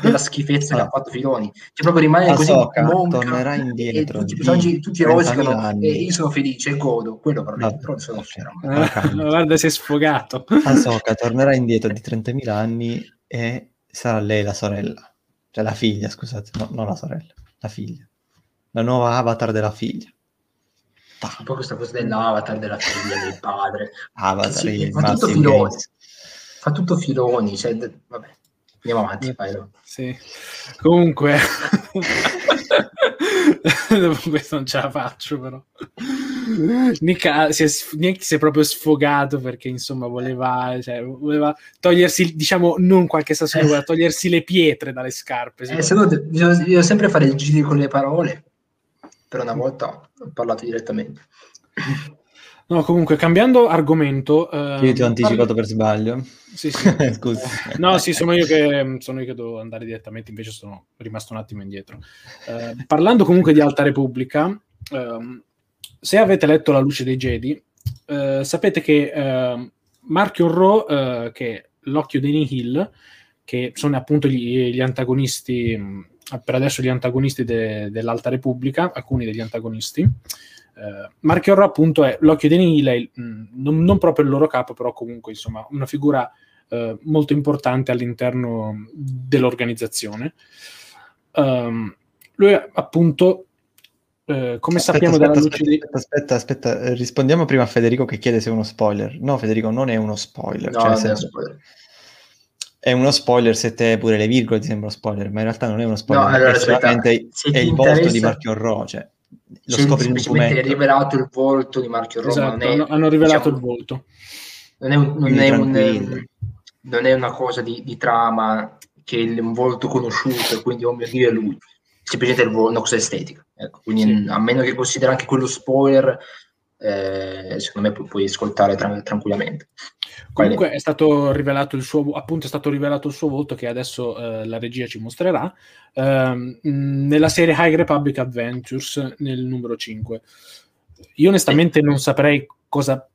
della schifezza che ha fatto Filoni. Cioè, proprio rimane Ahsoka così monca, tornerà indietro. E, tutti i tutti rosicano e io sono felice e godo. Quello però, no, però sono okay. Guarda, sei sfogato. Ahsoka tornerà indietro di 30.000 anni e sarà lei la sorella. Cioè la figlia, scusate, no, non la sorella, la figlia. La nuova avatar della figlia un po' questa cosa dell'avatar della figlia del padre. Avatar sì, fa tutto filoni. fa tutto filoni cioè, vabbè andiamo avanti vai, sì. comunque dopo questo non ce la faccio però. Nick, si, è, Nick si è proprio sfogato perché insomma voleva, cioè, voleva togliersi diciamo non qualche stazione eh. voleva togliersi le pietre dalle scarpe eh, se no bisogna, bisogna sempre fare il giro con le parole. Per una volta ho parlato direttamente. No, comunque, cambiando argomento... Eh, io ti ho anticipato parli... per sbaglio. Sì, sì. Scusa. No, sì, sono io, che, sono io che devo andare direttamente, invece sono rimasto un attimo indietro. Eh, parlando comunque di Alta Repubblica, eh, se avete letto La luce dei Jedi, eh, sapete che eh, Marchion Ro, eh, che è l'occhio dei Nihil, che sono appunto gli, gli antagonisti per adesso gli antagonisti de- dell'Alta Repubblica, alcuni degli antagonisti. Eh, Marchiorro appunto è l'occhio dei Nihil, mm, non, non, proprio il loro capo, però comunque insomma una figura eh, molto importante all'interno dell'organizzazione. Um, lui appunto eh, come aspetta, sappiamo aspetta, dalla luce aspetta, di... aspetta, aspetta, rispondiamo prima a Federico che chiede se è uno spoiler. No, Federico, non è uno spoiler. No, cioè, non è uno spoiler è uno spoiler se te pure le virgole ti sembra spoiler, ma in realtà non è uno spoiler, no, allora, solamente è il volto di Marchio Ro, cioè, lo scopri semplicemente è rivelato il volto di Marchio Ro, esatto, è, hanno rivelato diciamo, il volto. Non è, un, non, è un, non è, una cosa di, di, trama che è un volto conosciuto, quindi oh mio Dio è lui, semplicemente è una cosa estetica. Ecco, quindi sì. a meno che considera anche quello spoiler, eh, secondo me pu- puoi ascoltare tra- tranquillamente. Comunque è stato rivelato il suo appunto è stato rivelato il suo volto che adesso eh, la regia ci mostrerà eh, nella serie High Republic Adventures nel numero 5. Io onestamente non saprei cosa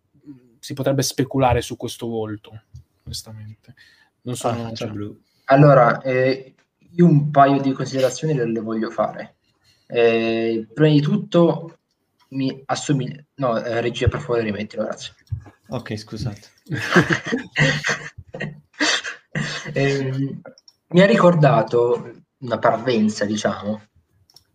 si potrebbe speculare su questo volto, onestamente. Non sono ah, cioè... blu. Allora, eh, io un paio di considerazioni le, le voglio fare. Eh, prima di tutto mi assomiglia... No, eh, regia per favore rimettilo, grazie. Ok, scusate. eh, mi ha ricordato una parvenza, diciamo,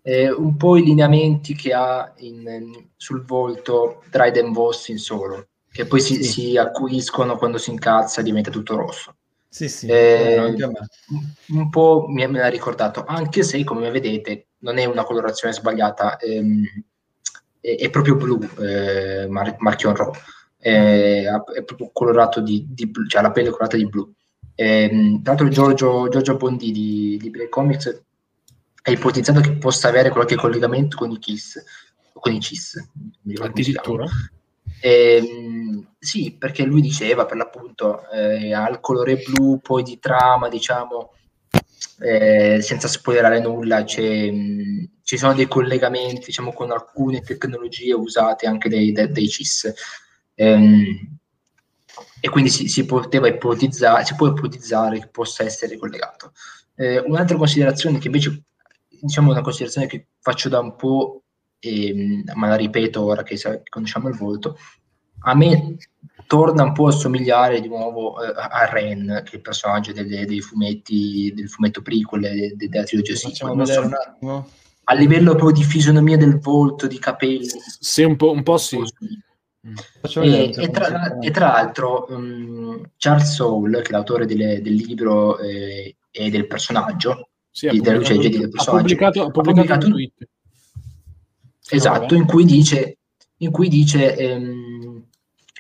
eh, un po' i lineamenti che ha in, sul volto Dryden Voss in solo, che poi si, sì. si acuiscono quando si incazza e diventa tutto rosso. Sì, sì, eh, un po' mi, me l'ha ricordato, anche se come vedete non è una colorazione sbagliata, ehm, è, è, proprio blu eh, Mar- Marchion Raw è, è proprio colorato di, di blu, cioè la pelle colorata di blu. E, tra l'altro Giorgio, Giorgio Bondi di, di Black Comics ha ipotizzato che possa avere qualche collegamento con i Kiss, con i CIS. Addirittura? E, sì, perché lui diceva per l'appunto eh, ha il colore blu, poi di trama, diciamo, eh, senza spoilerare nulla, mh, ci sono dei collegamenti diciamo, con alcune tecnologie usate anche dei, dei, dei CIS. Ehm, e quindi si, si, poteva ipotizzare, si può ipotizzare che possa essere collegato. Eh, un'altra considerazione che invece diciamo una considerazione che faccio da un po', e, ma la ripeto ora che conosciamo il volto, a me torna un po' a somigliare di nuovo eh, a Ren, che è il personaggio delle, dei fumetti, del fumetto prequel de, de, della trilogia Facciamo so, un attimo. A livello proprio di fisionomia del volto, di capelli. Sì, un po', un po sì. E, e, tra, e, tra, l'altro um, Charles Soule, che è l'autore delle, del libro eh, e del personaggio, sì, di, della luce del personaggio, ha pubblicato, ha pubblicato, ha pubblicato un tweet. Esatto, in cui dice, in cui dice ehm,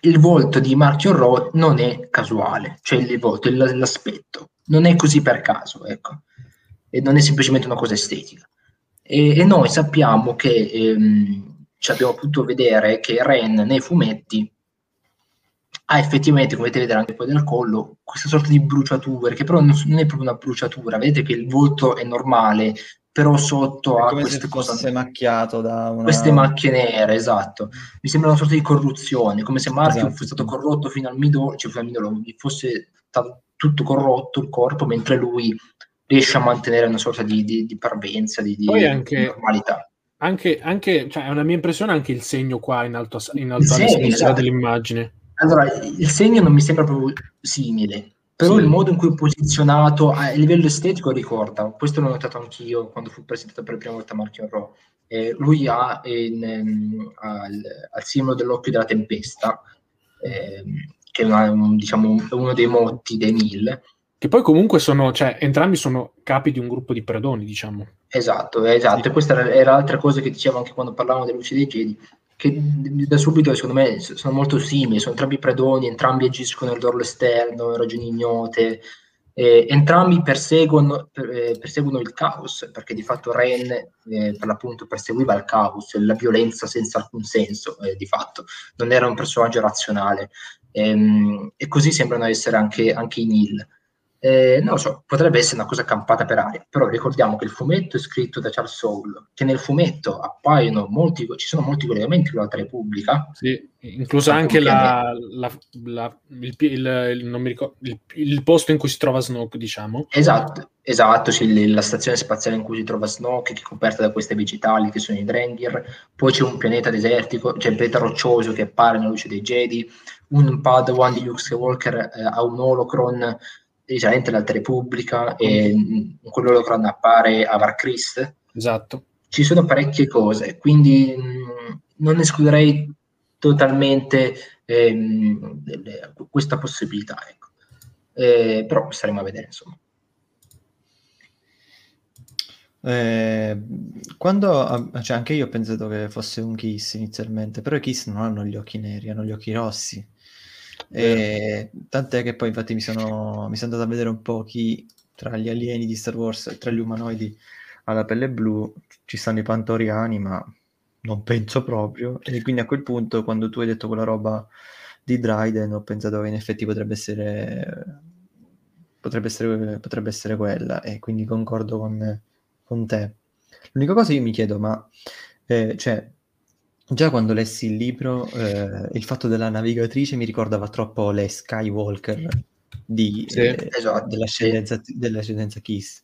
il volto di Marchio Ro non è casuale, cioè il volto, l'aspetto, non è così per caso, ecco, e non è semplicemente una cosa estetica. E, e noi sappiamo che ehm, ci abbiamo potuto vedere che Ren nei fumetti ha effettivamente, come potete vedere anche poi del collo, questa sorta di bruciatura, che però non, è proprio una bruciatura, vedete che il volto è normale, però sotto ha queste cose macchiato da una... queste macchie nere, esatto. Mi sembra una sorta di corruzione, come se Marchio esatto. fosse stato corrotto fino al midollo, cioè fino al midollo, fosse stato tutto corrotto il corpo, mentre lui riesce a mantenere una sorta di, di, di parvenza, di, di anche, normalità. Anche, anche cioè, è una mia impressione anche il segno qua in alto, in alto a esatto. dell'immagine. Allora, il segno non mi sembra proprio simile, però sì. il modo in cui è posizionato a livello estetico ricorda, questo l'ho notato anch'io quando fu presentato per la prima volta Marchio Ro. Eh, lui ha in, um, al, al, simbolo dell'occhio della tempesta, eh, che è una, un, diciamo, uno dei motti dei Nil, che poi comunque sono, cioè, entrambi sono capi di un gruppo di predoni, diciamo. Esatto, esatto. E questa era, era l'altra cosa che dicevo anche quando parlavamo delle luci dei Jedi, che da subito secondo me sono molto simili, sono entrambi predoni, entrambi agiscono nell'orlo esterno, ragioni ignote, eh, entrambi perseguono, per, eh, perseguono, il caos, perché di fatto Ren eh, per l'appunto perseguiva il caos, la violenza senza alcun senso, eh, di fatto, non era un personaggio razionale. Ehm, e così sembrano essere anche, anche i Nil. Eh, non lo so, potrebbe essere una cosa campata per aria, però ricordiamo che il fumetto è scritto da Charles Soule, che nel fumetto appaiono molti, ci sono molti collegamenti con l'Alta Repubblica. Sì, inclusa anche la, la, la, il, il, ricordo, il, posto in cui si trova Snoke, diciamo. Esatto, esatto sì, la stazione spaziale in cui si trova Snoke, che è coperta da queste vegetali che sono i Drengir, poi c'è un pianeta desertico, c'è un pianeta roccioso che appare nella luce dei Jedi, un Padawan di Luke Skywalker eh, ha un holocron risalente all'Alta Repubblica e in quello che appare Avar Christ. Esatto. Ci sono parecchie cose, quindi mh, non escluderei totalmente ehm, questa possibilità. Ecco. Eh, però staremo a vedere, insomma. Eh, quando cioè anche io ho pensato che fosse un Kiss inizialmente, però i Kiss non hanno gli occhi neri, hanno gli occhi rossi. E, tant'è che poi infatti mi sono, mi sono andato a vedere un po' chi tra gli alieni di Star Wars, tra gli umanoidi alla pelle blu, ci stanno i pantoriani, ma non penso proprio. E quindi a quel punto, quando tu hai detto quella roba di Dryden, ho pensato che in effetti potrebbe essere, potrebbe essere, potrebbe essere quella, e quindi concordo con, con te. L'unica cosa io mi chiedo, ma eh, cioè, Già quando lessi il libro, eh, il fatto della navigatrice mi ricordava troppo le Skywalker di, sì, eh, esatto, della, scendenza, sì. della scendenza Kiss.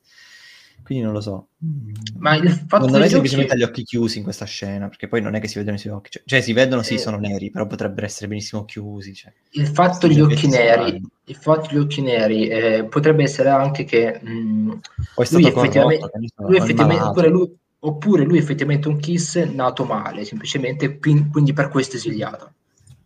Quindi non lo so. Ma il fatto non è semplicemente gli occhi chiusi in questa scena, perché poi non è che si vedono i suoi occhi. Cioè, cioè si vedono, sì, eh. sono neri, però potrebbero essere benissimo chiusi. Cioè. Il fatto degli occhi neri, il fatto degli occhi neri eh, potrebbe essere anche che mh, mm, poi è stato lui effettivamente, corrotto, lui effettivamente lui, oppure lui è effettivamente un Kiss nato male, semplicemente quindi per questo esiliato.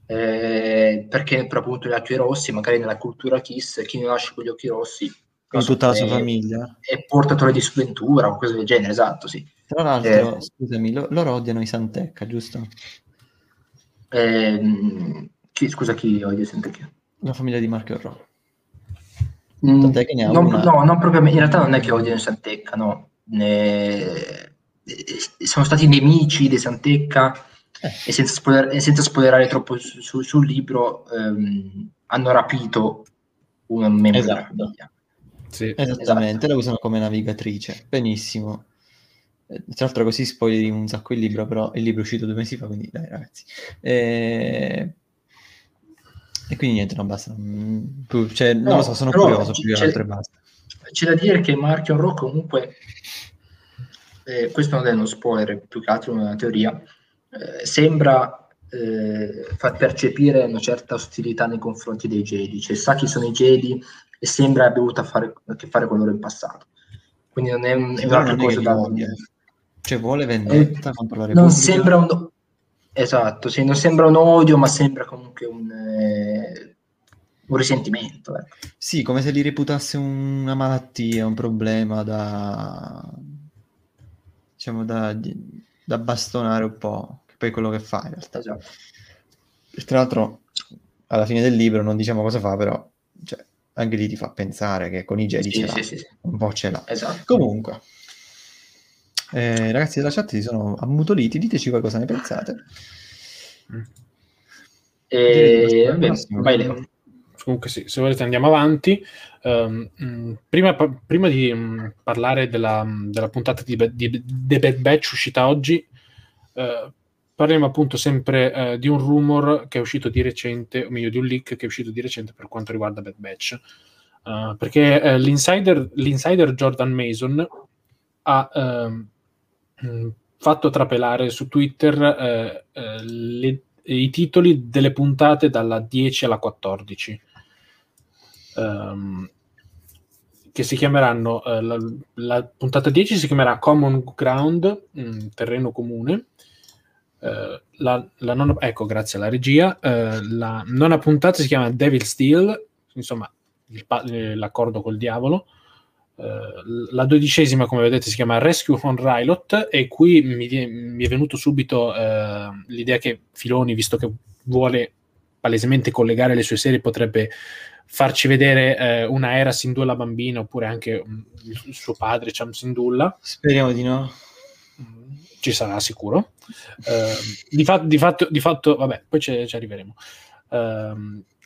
Eh, perché per appunto gli occhi rossi, magari nella cultura Kiss, chi non nasce con gli occhi rossi con tutta la sua è, famiglia è portatore di sventura o cose del genere, esatto, sì. Tra l'altro, eh, scusami, lo, loro odiano i Santecca, giusto? Eh, chi, scusa, chi odia i Santecca? La famiglia di Marco Ro. Mm, non, no, non proprio, in realtà non è che odiano i Santecca, no. Ne sono stati nemici di Santecca eh. e, senza spoiler, e, senza spoilerare troppo su, su, sul libro ehm, hanno rapito un membro esatto. della famiglia. Sì. Esattamente, esatto. la usano come navigatrice. Benissimo. Eh, tra l'altro così spoileri un sacco il libro, però il libro è uscito due mesi fa, quindi dai ragazzi. E, eh, e quindi niente, non basta. Cioè, no, non lo so, sono curioso più che altro e basta. C'è da dire che Marchio Ro comunque eh, questo non è uno spoiler, più che altro una teoria, eh, sembra eh, far percepire una certa ostilità nei confronti dei Jedi, cioè sa chi sono i Jedi e sembra abbia avuto a, fare, a che fare con loro in passato. Quindi non è, un, è un'altra cosa da... Odia. Cioè vuole vendetta eh, contro la Repubblica. Non sembra un... Esatto, sì, non sembra un odio, ma sembra comunque un, eh, un risentimento. Eh. Sì, come se li reputasse una malattia, un problema da... diciamo da, da bastonare un po', che poi è quello che fa in realtà. Esatto. Tra l'altro, alla fine del libro non diciamo cosa fa, però cioè, anche lì ti fa pensare che con i Jedi sì, ce sì, sì, un po' ce l'ha. Esatto. Comunque, eh, ragazzi della chat si sono ammutoliti, diteci qualcosa ne pensate. E... Beh, vai Leo. Comunque sì, se volete andiamo avanti. Um, prima, prima, di um, parlare della, della, puntata di, di, The Bad Batch uscita oggi, uh, parliamo appunto sempre uh, di un rumor che è uscito di recente, o meglio di un leak che è uscito di recente per quanto riguarda Bad Batch. Uh, perché l'insider, l'insider, Jordan Mason ha ehm, fatto trapelare su Twitter le, i titoli delle puntate dalla 10 alla 14. Um, ehm, che si chiameranno uh, la, la, puntata 10 si chiamerà Common Ground, mh, terreno comune. Uh, la, la nona, ecco, grazie alla regia. Uh, la nona puntata si chiama Devil Steel, insomma, il, l'accordo col diavolo. Eh, la dodicesima, come vedete, si chiama Rescue on Rylot e qui mi, mi è venuto subito uh, l'idea che Filoni, visto che vuole palesemente collegare le sue serie, potrebbe farci vedere uh, una era Sindulla bambina oppure anche um, il suo padre Cham Sindulla. Speriamo di no. Ci sarà sicuro. di, fa- di, fatto, di, fatto, vabbè, poi ci, ci arriveremo.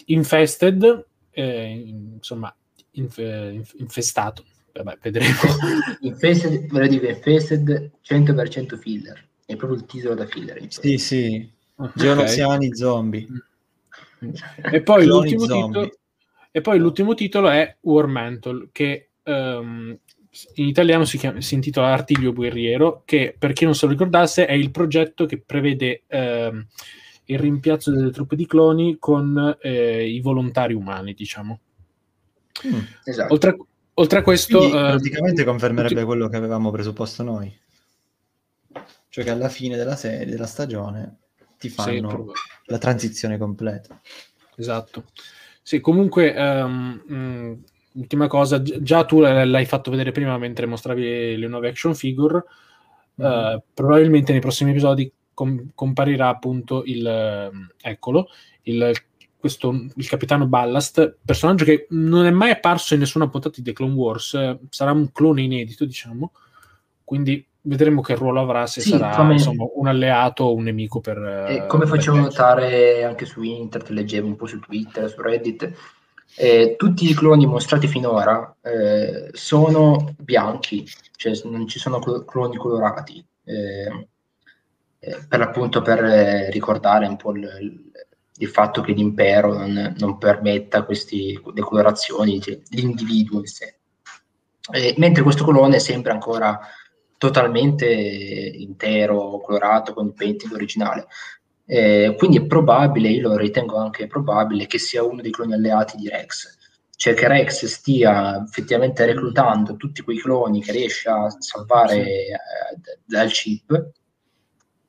infested, eh, insomma, inf- infestato Vabbè, vedremo. Infested, vorrei dire Infested 100% filler. È proprio il titolo da filler. Sì, sì. Okay. Geonosiani zombie. E poi, l'ultimo titolo, e poi l'ultimo titolo è War Mantle, che um, in italiano si, chiama, si, intitola Artiglio Guerriero, che per chi non se lo ricordasse è il progetto che prevede um, il rimpiazzo delle truppe di cloni con eh, i volontari umani, diciamo. Mm, esatto. Oltre, Oltre a questo... Quindi, uh, praticamente confermerebbe tutti... quello che avevamo presupposto noi. Cioè che alla fine della serie, della stagione, ti fanno sì, la transizione completa. Esatto. Sì, comunque, um, um, ultima cosa, già tu l'hai fatto vedere prima mentre mostravi le nuove action figure, mm-hmm. uh, probabilmente nei prossimi episodi com- comparirà appunto il, eccolo, il questo, il capitano Ballast, personaggio che non è mai apparso in nessuna puntata di The Clone Wars, eh, sarà un clone inedito, diciamo, quindi vedremo che ruolo avrà, se sì, sarà come... insomma, un alleato o un nemico per... Eh, come facevo notare anche su internet, leggevo un po' su Twitter, su Reddit, eh, tutti i cloni mostrati finora eh, sono bianchi, cioè non ci sono cloni colorati, eh, eh, per l'appunto per ricordare un po' il, il fatto che l'impero non, non permetta queste decolorazioni, cioè, l'individuo in sé. E, mentre questo colone sembra ancora totalmente intero, colorato con il painting originale. Eh, quindi è probabile, io lo ritengo anche probabile, che sia uno dei cloni alleati di Rex. Cioè che Rex stia effettivamente reclutando tutti quei cloni che riesce a salvare eh, dal chip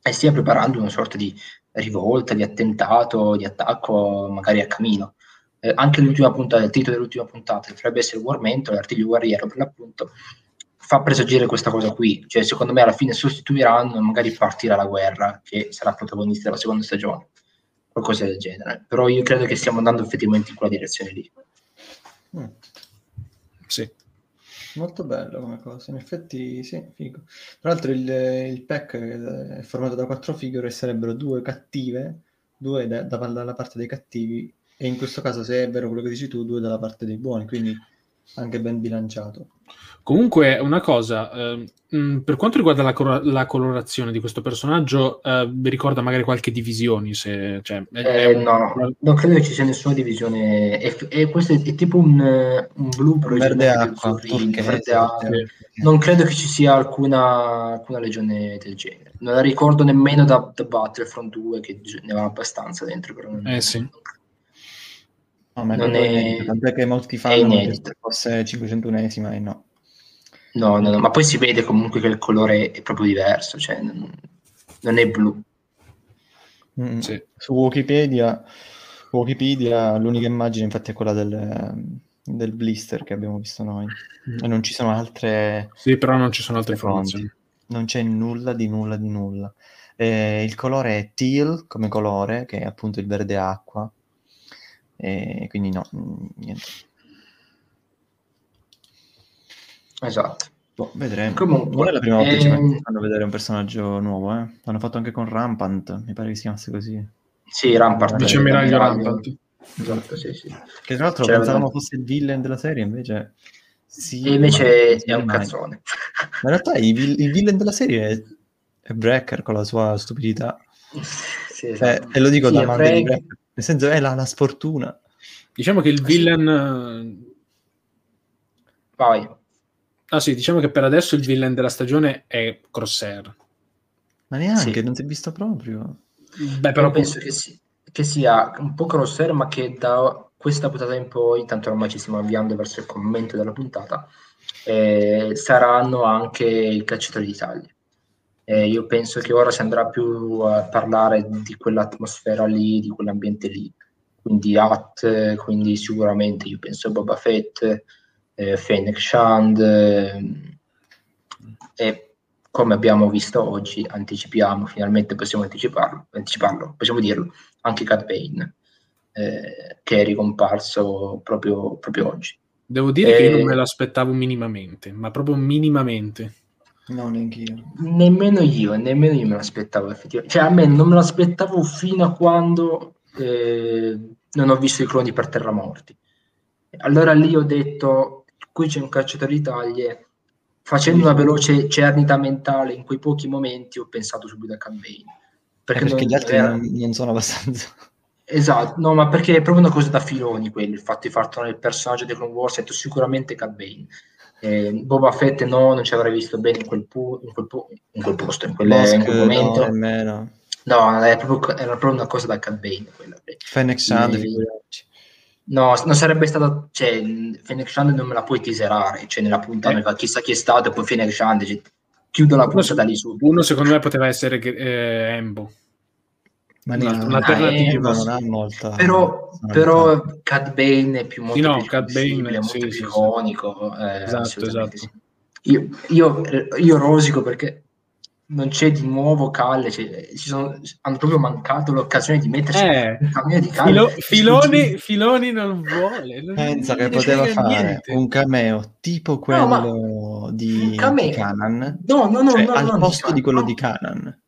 e stia preparando una sorta di rivolta, di attentato, di attacco magari a camino. Eh, anche l'ultima puntata, il titolo dell'ultima puntata, dovrebbe essere War Mentor, l'artiglio guerriero per l'appunto, fa presagire questa cosa qui. Cioè, secondo me alla fine sostituiranno e magari partirà la guerra, che sarà protagonista della seconda stagione. Qualcosa del genere. Però io credo che stiamo andando effettivamente in quella direzione lì. Mm. Sì, Molto bello come cosa, in effetti sì, figo. Tra l'altro il, il pack è formato da quattro figure e sarebbero due cattive, due da, da, dalla parte dei cattivi e in questo caso se è vero quello che dici tu, due dalla parte dei buoni, quindi anche ben bilanciato. Comunque, una cosa, eh, per quanto riguarda la, cor- la, colorazione di questo personaggio, eh, vi ricorda magari qualche divisione? Se, cioè, è, è un... no, non credo che ci sia nessuna divisione. È, è questo è, tipo un, un blu, verde acqua, turche, verde acqua. Non credo che ci sia alcuna, alcuna legione del genere. Non la ricordo nemmeno da, da Battlefront 2, che ne aveva abbastanza dentro. Però non, eh sì. No, ma non è, tant'è che molti fanno che fosse 501esima e no. No, no, no, ma poi si vede comunque che il colore è proprio diverso, cioè non, non è blu. Mm, sì. Su Wikipedia, Wikipedia l'unica immagine infatti è quella del, del blister che abbiamo visto noi mm. e non ci sono altre... Sì, però non ci sono altre informazioni. Non c'è nulla di nulla di nulla. Eh, il colore è teal come colore, che è appunto il verde acqua, e quindi no, mm, niente. Esatto. Boh, vedremo. Comunque, non è la prima volta che ehm... ci fanno vedere un personaggio nuovo, eh? L'hanno fatto anche con Rampant, mi pare che si chiamasse così. Sì, Rampant. Vice ammiraglio Rampant. Esatto, sì, sì. Che tra l'altro C'era pensavamo fosse il villain della serie, invece... Sì, e invece è un cazzone. Ma in realtà il, il villain della serie è, è Brecker con la sua stupidità. Sì, esatto. eh, e lo dico sì, da amante Break... di Brecker. Nel senso è la, la sfortuna. Diciamo che il villain... Vai. Ah sì, diciamo che per adesso il villain della stagione è Crosshair. Ma neanche, sì. non si è visto proprio. Beh, però penso che, si, che, sia un po' Crosshair, ma che da questa puntata in poi, intanto ormai ci stiamo avviando verso il commento della puntata, eh, saranno anche i cacciatori d'Italia. Eh, io penso che ora si andrà più a parlare di quell'atmosfera lì, di quell'ambiente lì. Quindi At, quindi sicuramente io penso a Boba Fett, eh, Fennec Shand eh, e come abbiamo visto oggi anticipiamo, finalmente possiamo anticiparlo, anticiparlo possiamo dirlo, anche Cat Bane eh, che è ricomparso proprio, proprio oggi. Devo dire che io non eh, me l'aspettavo minimamente, ma proprio minimamente. No, neanche io. Nemmeno io, nemmeno io me l'aspettavo effettivamente. Cioè, a me non me l'aspettavo fino a quando eh, non ho visto i cloni per terra morti. Allora lì ho detto, qui c'è un cacciatore di taglie, facendo una veloce cernita mentale in quei pochi momenti ho pensato subito a Campaign. Perché, eh perché gli altri era... non, non, sono abbastanza... Esatto, no, ma perché è proprio una cosa da filoni quello, il fatto di far tornare il personaggio di Clone Wars, detto sicuramente Bane. Eh, Boba Fett no, non ci avrei visto bene in quel, pu- in quel, pu- in quel posto, in, quelle, Bosque, in quel momento. No, nemmeno. No, era proprio, era proprio una cosa da Cat Bane. Quella. Fennec Shand, No, non sarebbe stato, cioè, Fennec Shand non me la puoi teaserare, cioè nella puntata eh. chissà chi è stato e poi Fennec Shand, cioè, chiudo la puntata lì su. Uno secondo me poteva essere eh, Embo. Ma un'alternativa non ha molta però, però Cad Bane è più molto sì, no, più Cad Bane, è molto sì, più sì, iconico eh, esatto, esatto. Sì. Io, io, io, rosico perché non c'è di nuovo Calle, cioè, sono, hanno proprio mancato l'occasione di metterci eh, un cammino di Calle. Filo, filoni, filoni, non vuole. Non Pensa che poteva fare niente. un cameo tipo quello no, di, cameo. di Canan, no, no, no, cioè, no, al no, posto no, di quello di Canan.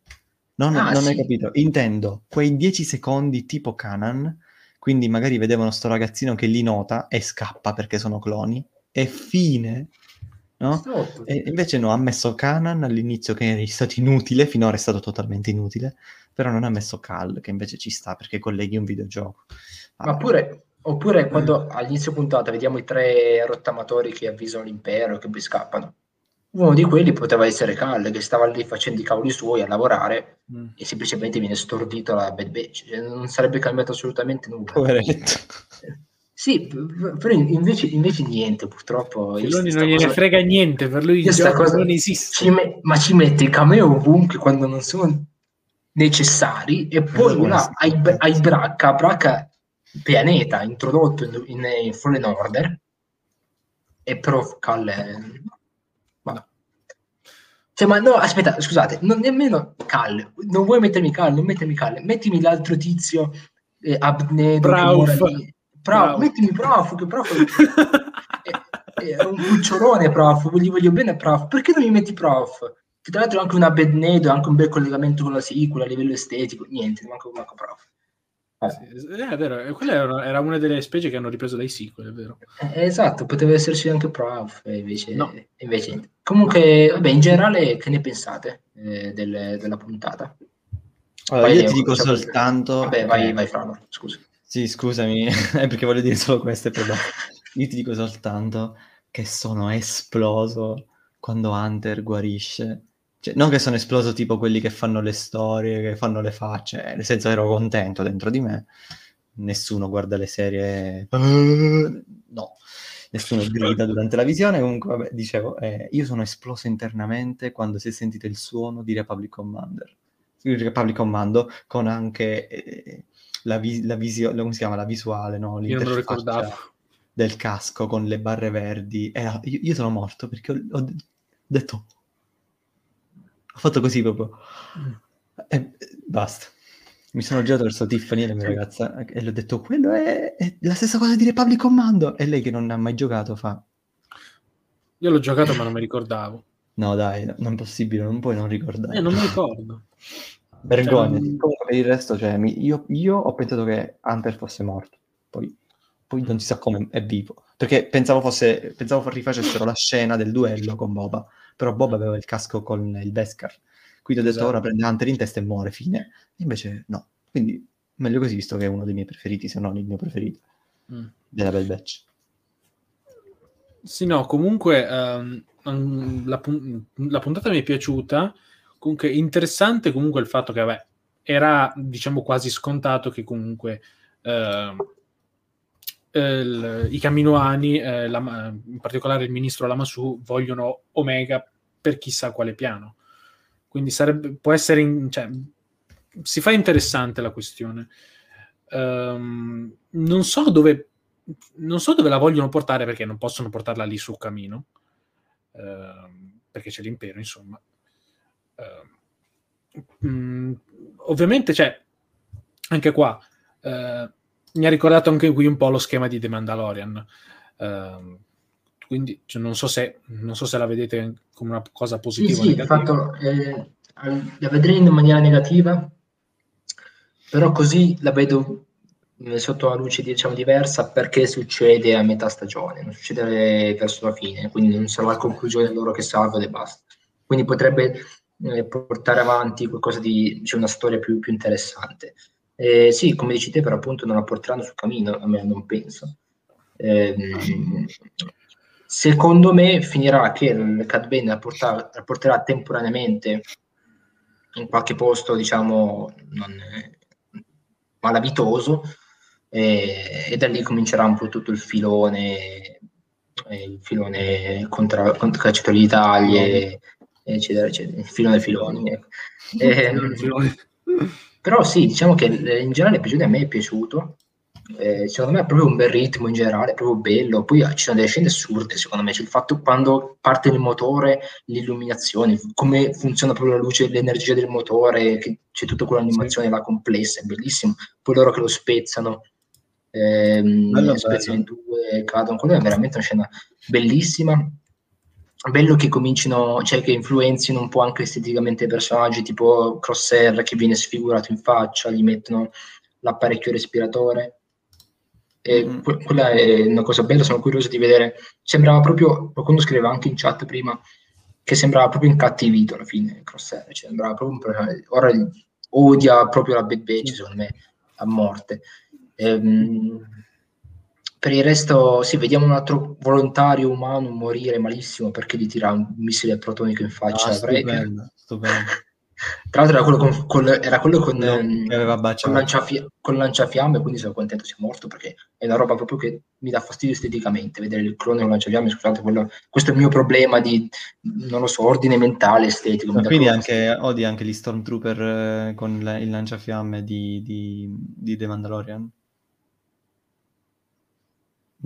Non, ah, non sì. hai capito? Intendo quei 10 secondi tipo Canan, quindi magari vedevano sto ragazzino che li nota e scappa perché sono cloni, e fine no? E invece no, ha messo Canan all'inizio che è stato inutile, finora è stato totalmente inutile, però non ha messo Cal, che invece ci sta perché colleghi un videogioco. Ma ah. pure, oppure quando all'inizio puntata vediamo i tre rottamatori che avvisano l'impero e che poi scappano. Uno di quelli poteva essere Cal, che stava lì facendo i cavoli suoi a lavorare mm. e semplicemente viene stordito la Bad Batch. Cioè, non sarebbe cambiato assolutamente nulla. Poveretto. Sì, però invece, invece niente, purtroppo. Filoni non gliene cosa... frega niente, per lui gioco cosa... non esiste. Ci me... ma ci mette i cameo ovunque quando non sono necessari e poi là, hai, hai Bracca, Bracca pianeta introdotto in, in, in Fallen Order e però Calle... Cioè, ma no, aspetta, scusate, non nemmeno Calle, non vuoi mettermi Calle, non mettermi Calle, mettimi l'altro tizio eh, Abnedo Bravo. Prof, Bravo. mettimi prof, che prof è, è, un cucciolone prof, gli voglio bene prof, perché non mi metti prof? Che tra l'altro è anche una Bednedo, anche un bel collegamento con la sicula a livello estetico, niente, manco, manco prof. Sì, è vero, quella era, una delle specie che hanno ripreso dai sequel, è vero. Eh, esatto, poteva esserci anche Prof, invece, no. invece Comunque, vabbè, in generale, che ne pensate eh, del, della puntata? Allora, io ti dico soltanto... Vabbè, vai, vai Frano, scusa. Sì, scusami, è perché voglio dire solo queste, però io ti dico soltanto che sono esploso quando Hunter guarisce. Cioè, non che sono esploso tipo quelli che fanno le storie, che fanno le facce, nel senso ero contento dentro di me. Nessuno guarda le serie... No, nessuno grida durante la visione. Comunque, vabbè, dicevo, eh, io sono esploso internamente quando si è sentito il suono di Republic Commander. Republic Commando con anche... Eh, la, vi- la visione, come si chiama, la visuale, no? Io non lo ricordavo. Del casco con le barre verdi. Era, io, io, sono morto perché ho, ho, detto... Ho fatto così proprio. Mm. E basta. Mi sono girato verso Tiffany, la mia ragazza, e le ho detto, quello è, è la stessa cosa di Republic Commando. E lei che non ha mai giocato fa... Io l'ho giocato ma non mi ricordavo. No dai, non è possibile, non puoi non ricordare. Eh, non mi ricordo. Vergogna. Cioè, Comunque per il resto, cioè, mi, io, io, ho pensato che Hunter fosse morto, poi, poi non si sa come è vivo. Perché pensavo fosse, pensavo rifacessero la scena del duello con Boba, però Boba aveva il casco con il Beskar. Quindi ho detto esatto. ora prende Hunter in testa e muore, fine. Invece no. Quindi meglio così, visto che è uno dei miei preferiti, se non il mio preferito, mm. della Bell Batch. Sì, no, comunque um, la, la, puntata mi è piaciuta comunque interessante comunque il fatto che vabbè, era diciamo quasi scontato che comunque eh, il, i caminoani, eh, la, in particolare il ministro Lamassu, vogliono Omega per chissà quale piano. Quindi sarebbe, può essere, in, cioè, si fa interessante la questione. Um, non so dove non so dove la vogliono portare perché non possono portarla lì sul camino uh, perché c'è l'impero insomma uh, mh, ovviamente, cioè, anche qua uh, mi ha ricordato anche qui un po' lo schema di The Mandalorian. Uh, quindi cioè, non, so se, non so se la vedete come una cosa positiva. Sì, sì, fatto, eh, la vedrei in maniera negativa, però così la vedo eh, sotto una luce diciamo diversa perché succede a metà stagione, non succede verso la fine, quindi non sarà la conclusione loro che salvano e basta. Quindi potrebbe eh, portare avanti qualcosa di cioè una storia più, più interessante. Eh, sì, come dici te, però appunto non la porteranno sul cammino, a me non penso. Eh, secondo me finirà che il Cat Bane la, porta, la, porterà temporaneamente in qualche posto, diciamo, non, malavitoso, eh, e da lì comincerà un po' tutto il filone, eh, il filone contro, contro Cacciatori d'Italia, eccetera, eccetera, il filone filoni. Ecco. Eh, però sì, diciamo che in generale è a me è piaciuto. Eh, secondo me è proprio un bel ritmo in generale, è proprio bello. Poi ci sono delle scene assurde, secondo me. C'è il fatto quando parte il motore, l'illuminazione, come funziona proprio la luce, l'energia del motore, c'è tutta quell'animazione sì. là complessa, è bellissimo. Poi loro che lo spezzano, ehm, spezzano in due, cadono. Quella è veramente una scena bellissima bello che comincino, cioè che influenzino un po' anche esteticamente i personaggi, tipo Crosshair che viene sfigurato in faccia, gli mettono l'apparecchio respiratore. E mm. que- quella è una cosa bella, sono curioso di vedere. Sembrava proprio, qualcuno scriveva anche in chat prima, che sembrava proprio incattivito alla fine Crosshair, cioè, sembrava proprio un, ora odia proprio la Bad Batch, secondo me, a morte. Ehm, per il resto, sì, vediamo un altro volontario umano morire malissimo perché gli tira un missile protonico in faccia. Ah, stupendo, stupendo. Tra l'altro era quello con, col, era quello con, no, ehm, con, lanciafia, con, lanciafiamme, quindi sono contento sia morto perché è una roba proprio che mi dà fastidio esteticamente vedere il clone con lanciafiamme. Scusate, quello, questo è il mio problema di, non lo so, ordine mentale, estetico. Ma quindi anche, odi anche gli Stormtrooper eh, con la, il lanciafiamme di, di, di The Mandalorian?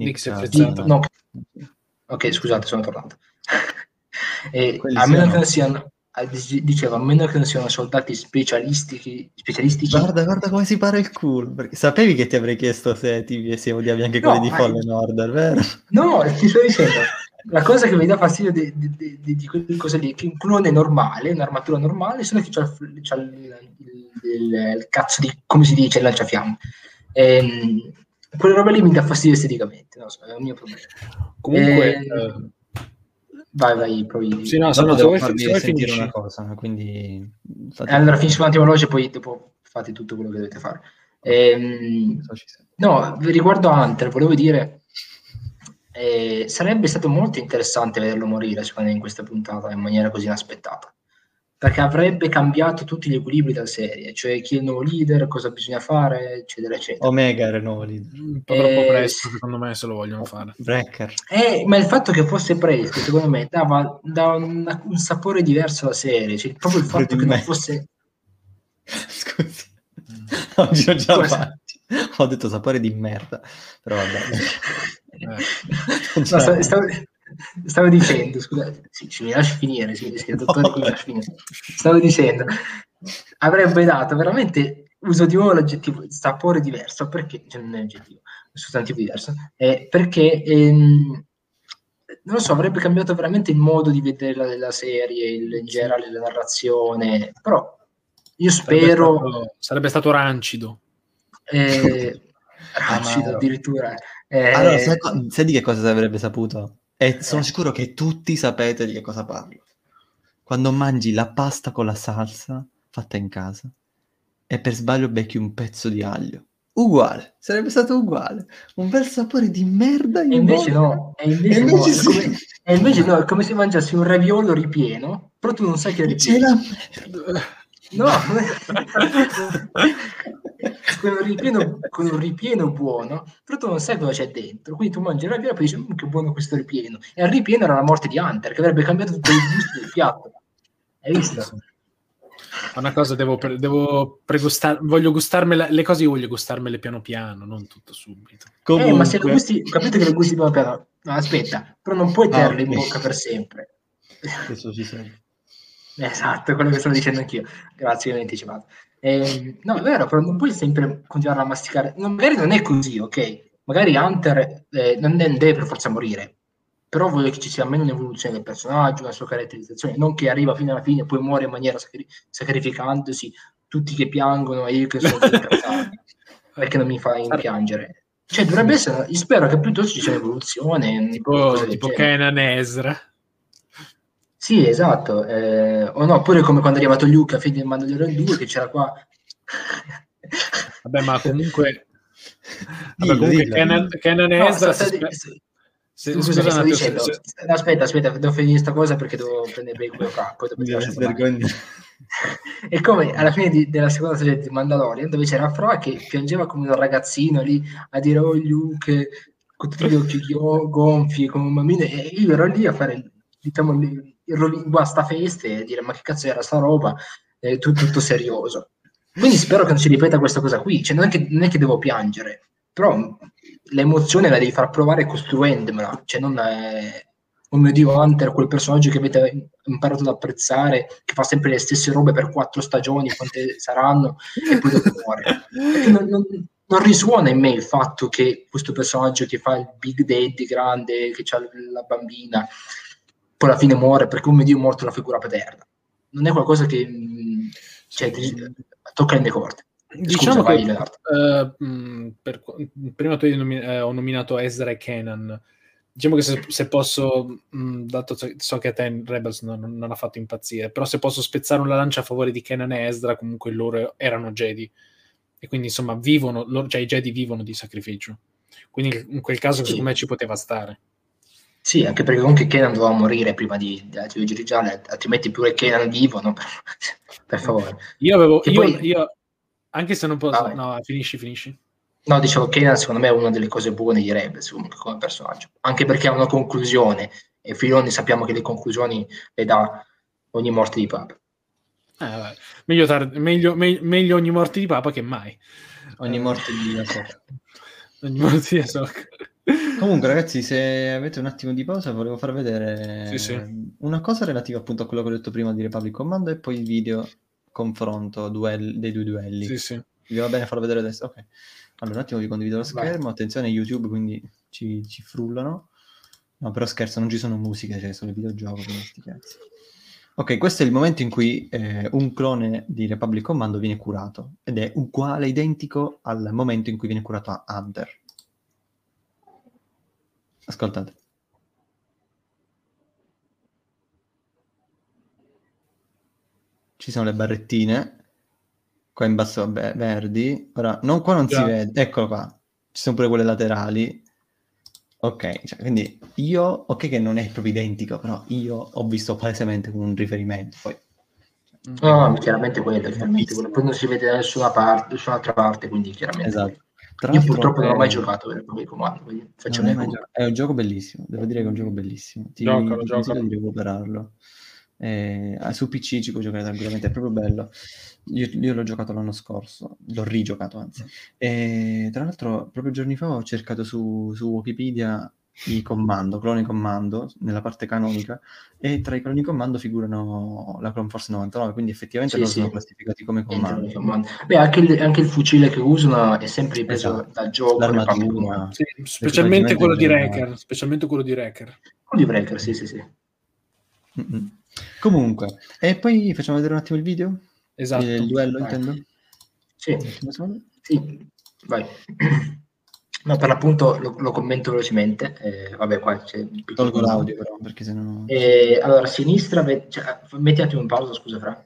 È frizzato. No. Ok, scusate, sono tornato. e, a meno che non siano diceva a meno che non siano soldati specialistici, specialistici guarda guarda come si pare il culo perché sapevi che ti avrei chiesto se, ti, se odiavi anche quelli no, di Fallen Order vero? no ti sto dicendo la cosa che mi dà fastidio di, di, di, di quelle cose lì è che un clone normale, un'armatura normale, solo che c'ha, il, c'ha il, il, il, cazzo di, come si dice, il lanciafiamme. Ehm, quella roba lì mi dà fastidio esteticamente, no, so, è un mio problema. Comunque... Eh, vai, vai, provi. Sì, no, solo devo farvi sentire finisci. una cosa, quindi... Eh, allora finisco un attimo veloce, poi dopo fate tutto quello che dovete fare. Ehm, no, riguardo a Hunter, volevo dire eh, sarebbe stato molto interessante vederlo morire, secondo me, in questa puntata in maniera così inaspettata. Perché avrebbe cambiato tutti gli equilibri della serie, cioè chi è il nuovo leader, cosa bisogna fare, eccetera, eccetera. Omega era il nuovo leader. Un po' troppo eh, presto, secondo me, se lo vogliono fare. Breaker. Eh, ma il fatto che fosse presto, secondo me, dava, dava un, un, sapore diverso alla serie. Cioè, proprio il fatto che non fosse... Scusi. Oggi ho già fatto. Ho detto sapore di merda, però vabbè. Eh. No, stavo, stavo, stavo, dicendo, scusate, sì, ci mi lasci finire, sì, sì, dottore, no, finire. Stavo dicendo, avrebbe dato veramente, uso di nuovo l'aggettivo sapore diverso, perché, cioè non è aggettivo, è sostantivo diverso, eh, perché... Ehm, non lo so, avrebbe cambiato veramente il modo di vedere la, la serie, il, in generale la narrazione, però io spero... Sarebbe stato, sarebbe stato rancido. Eh, rancido addirittura. Eh, allora, sai, sai, di che cosa avrebbe saputo? E sono eh. sicuro che tutti sapete di che cosa parlo. Quando mangi la pasta con la salsa fatta in casa e per sbaglio becchi un pezzo di aglio. Uguale, sarebbe stato uguale. Un bel sapore di merda in e invece no, e invece, e invece, no, sì. come, e invece no, è come se mangiassi un raviolo ripieno, però tu non sai che è ripieno. C'è la merda. No, con, un ripieno, con un ripieno buono, però tu non sai cosa c'è dentro. Quindi tu mangi il ripieno e poi dici, mm, che buono questo ripieno. E al ripieno era la morte di Hunter, che avrebbe cambiato tutto il gusto del piatto. Hai visto? Una cosa, devo, devo pregustar, voglio gustarmela, le cose io voglio gustarmele piano piano, non tutto subito. Comunque... Eh, ma se lo gusti, capite che lo gusti piano piano. No, aspetta, però non puoi ah, in bocca per sempre. Adesso ci sei. Esatto, quello che stavo dicendo anch'io. Grazie, mi ho anticipato. Eh, no, è vero, però non puoi sempre continuare a masticare. Non, magari non è così, ok? Magari Hunter eh, non deve per forza morire, però voglio che ci sia almeno un'evoluzione del personaggio, una sua caratterizzazione, non che arriva fino alla fine e poi muore in maniera sacri- sacrificandosi, tutti che piangono e io che sono perché non mi fai piangere. Cioè, dovrebbe essere, io spero che piuttosto ci sia un'evoluzione. Tipo, tipo Kenan Ezra. Sì, esatto. Eh, o no, pure come quando è arrivato Luke a fine del Mandalorian 2 che c'era qua. Vabbè, ma comunque... Vabbè, comunque Kenan, Kenan no, Ezra... Sta, sta, sta, se, scusa, scusa dicendo, se, no, aspetta, aspetta, devo finire questa cosa perché devo prendere il quello qua, poi dopo E come alla fine di, della seconda stagione di Mandalorian, dove c'era Fra che piangeva come un ragazzino lì a dire oh Luke, con tutti gli occhi gonfi, come un bambino, e io ero lì a fare, diciamo, il guasta feste e dire ma che cazzo era sta roba, eh, tutto, tutto serioso. Quindi spero che non si ripeta questa cosa qui, cioè, non, è che, non è che devo piangere, però l'emozione la devi far provare costruendemela, cioè non è oh mio Dio Hunter, quel personaggio che avete imparato ad apprezzare, che fa sempre le stesse robe per quattro stagioni, quante saranno, e poi dopo muore. Non, non, non, risuona in me il fatto che questo personaggio che fa il Big Daddy grande, che ha la bambina, poi alla fine muore perché un Dio è morto la figura paterna. Non è qualcosa che mm, cioè, tocca in corde. Diciamo Scusa, che uh, per, prima tu nomi- eh, ho nominato Ezra e Kenan. Diciamo che se, se posso, mh, mm, dato so che a te Rebels non, non, ha fatto impazzire, però se posso spezzare una lancia a favore di Kenan e Ezra, comunque loro erano Jedi. E quindi insomma vivono, loro, cioè i Jedi vivono di sacrificio. Quindi in quel caso sì. secondo me ci poteva stare. Sì, anche perché comunque Kenan doveva morire prima di, della trilogia altrimenti pure Kenan vivo, no? per, per favore. Io avevo, io, poi... io, anche se non posso, ah, no, finisci, finisci. No, dicevo, Kenan secondo me è una delle cose buone di Rebels comunque come personaggio, anche perché ha una conclusione e Filoni sappiamo che le conclusioni le dà ogni morte di Papa. Eh, meglio, tar- meglio, me- meglio, ogni morte di Papa che mai. Ogni morte di Ahsoka. ogni morte di Ahsoka. Comunque, ragazzi, se avete un attimo di pausa, volevo far vedere sì, sì. una cosa relativa appunto a quello che ho detto prima di Republic Commando e poi il video confronto duel- dei due duelli. Sì, sì. Vi va bene farlo vedere adesso? Ok. Allora, un attimo vi condivido lo schermo. Vai. Attenzione, YouTube, quindi ci, ci frullano. No, però scherzo, non ci sono musiche, cioè solo videogioco. Ok, questo è il momento in cui eh, un clone di Republic Commando viene curato ed è uguale, identico al momento in cui viene curato a Hunter. Ascoltate. Ci sono le barrettine, qua in basso vabbè, verdi. Ora, non, qua non Già. si vede, eccolo qua. Ci sono pure quelle laterali. Ok, cioè, quindi io, ok che non è proprio identico, però io ho visto palesemente un riferimento, poi... No, no, chiaramente quello, chiaramente quello. Poi non si vede da nessuna parte, nessun'altra parte, quindi chiaramente... Esatto. Tra io purtroppo è... non ho mai giocato per il comando, faccio no, È un gioco bellissimo, devo dire che è un gioco bellissimo. Ti, giocalo, giocalo. di recuperarlo. Eh, su PC ci puoi giocare tranquillamente, è proprio bello. Io, io, l'ho giocato l'anno scorso, l'ho rigiocato anzi. E, tra l'altro, proprio giorni fa ho cercato su, su Wikipedia i comando, cloni comando, nella parte canonica, e tra i cloni comando figurano la Clone Force 99, quindi effettivamente sì, loro sì. sono classificati come comando. Beh, anche il, anche il, fucile che usano è sempre preso esatto. dal gioco. L'armatura. Sì, specialmente quello di Wrecker, specialmente quello di Wrecker. Quello di Wrecker, sì, sì, sì. Mm-hmm. Comunque, e poi facciamo vedere un attimo il video? Esatto. Il duello, vai. intendo? Sì. sì, vai. No, per l'appunto lo, lo commento velocemente. Eh, vabbè, qua c'è Tolgo l'audio però, perché sennò... Eh, allora, a sinistra, cioè, metti un attimo in pausa, scusa Fra.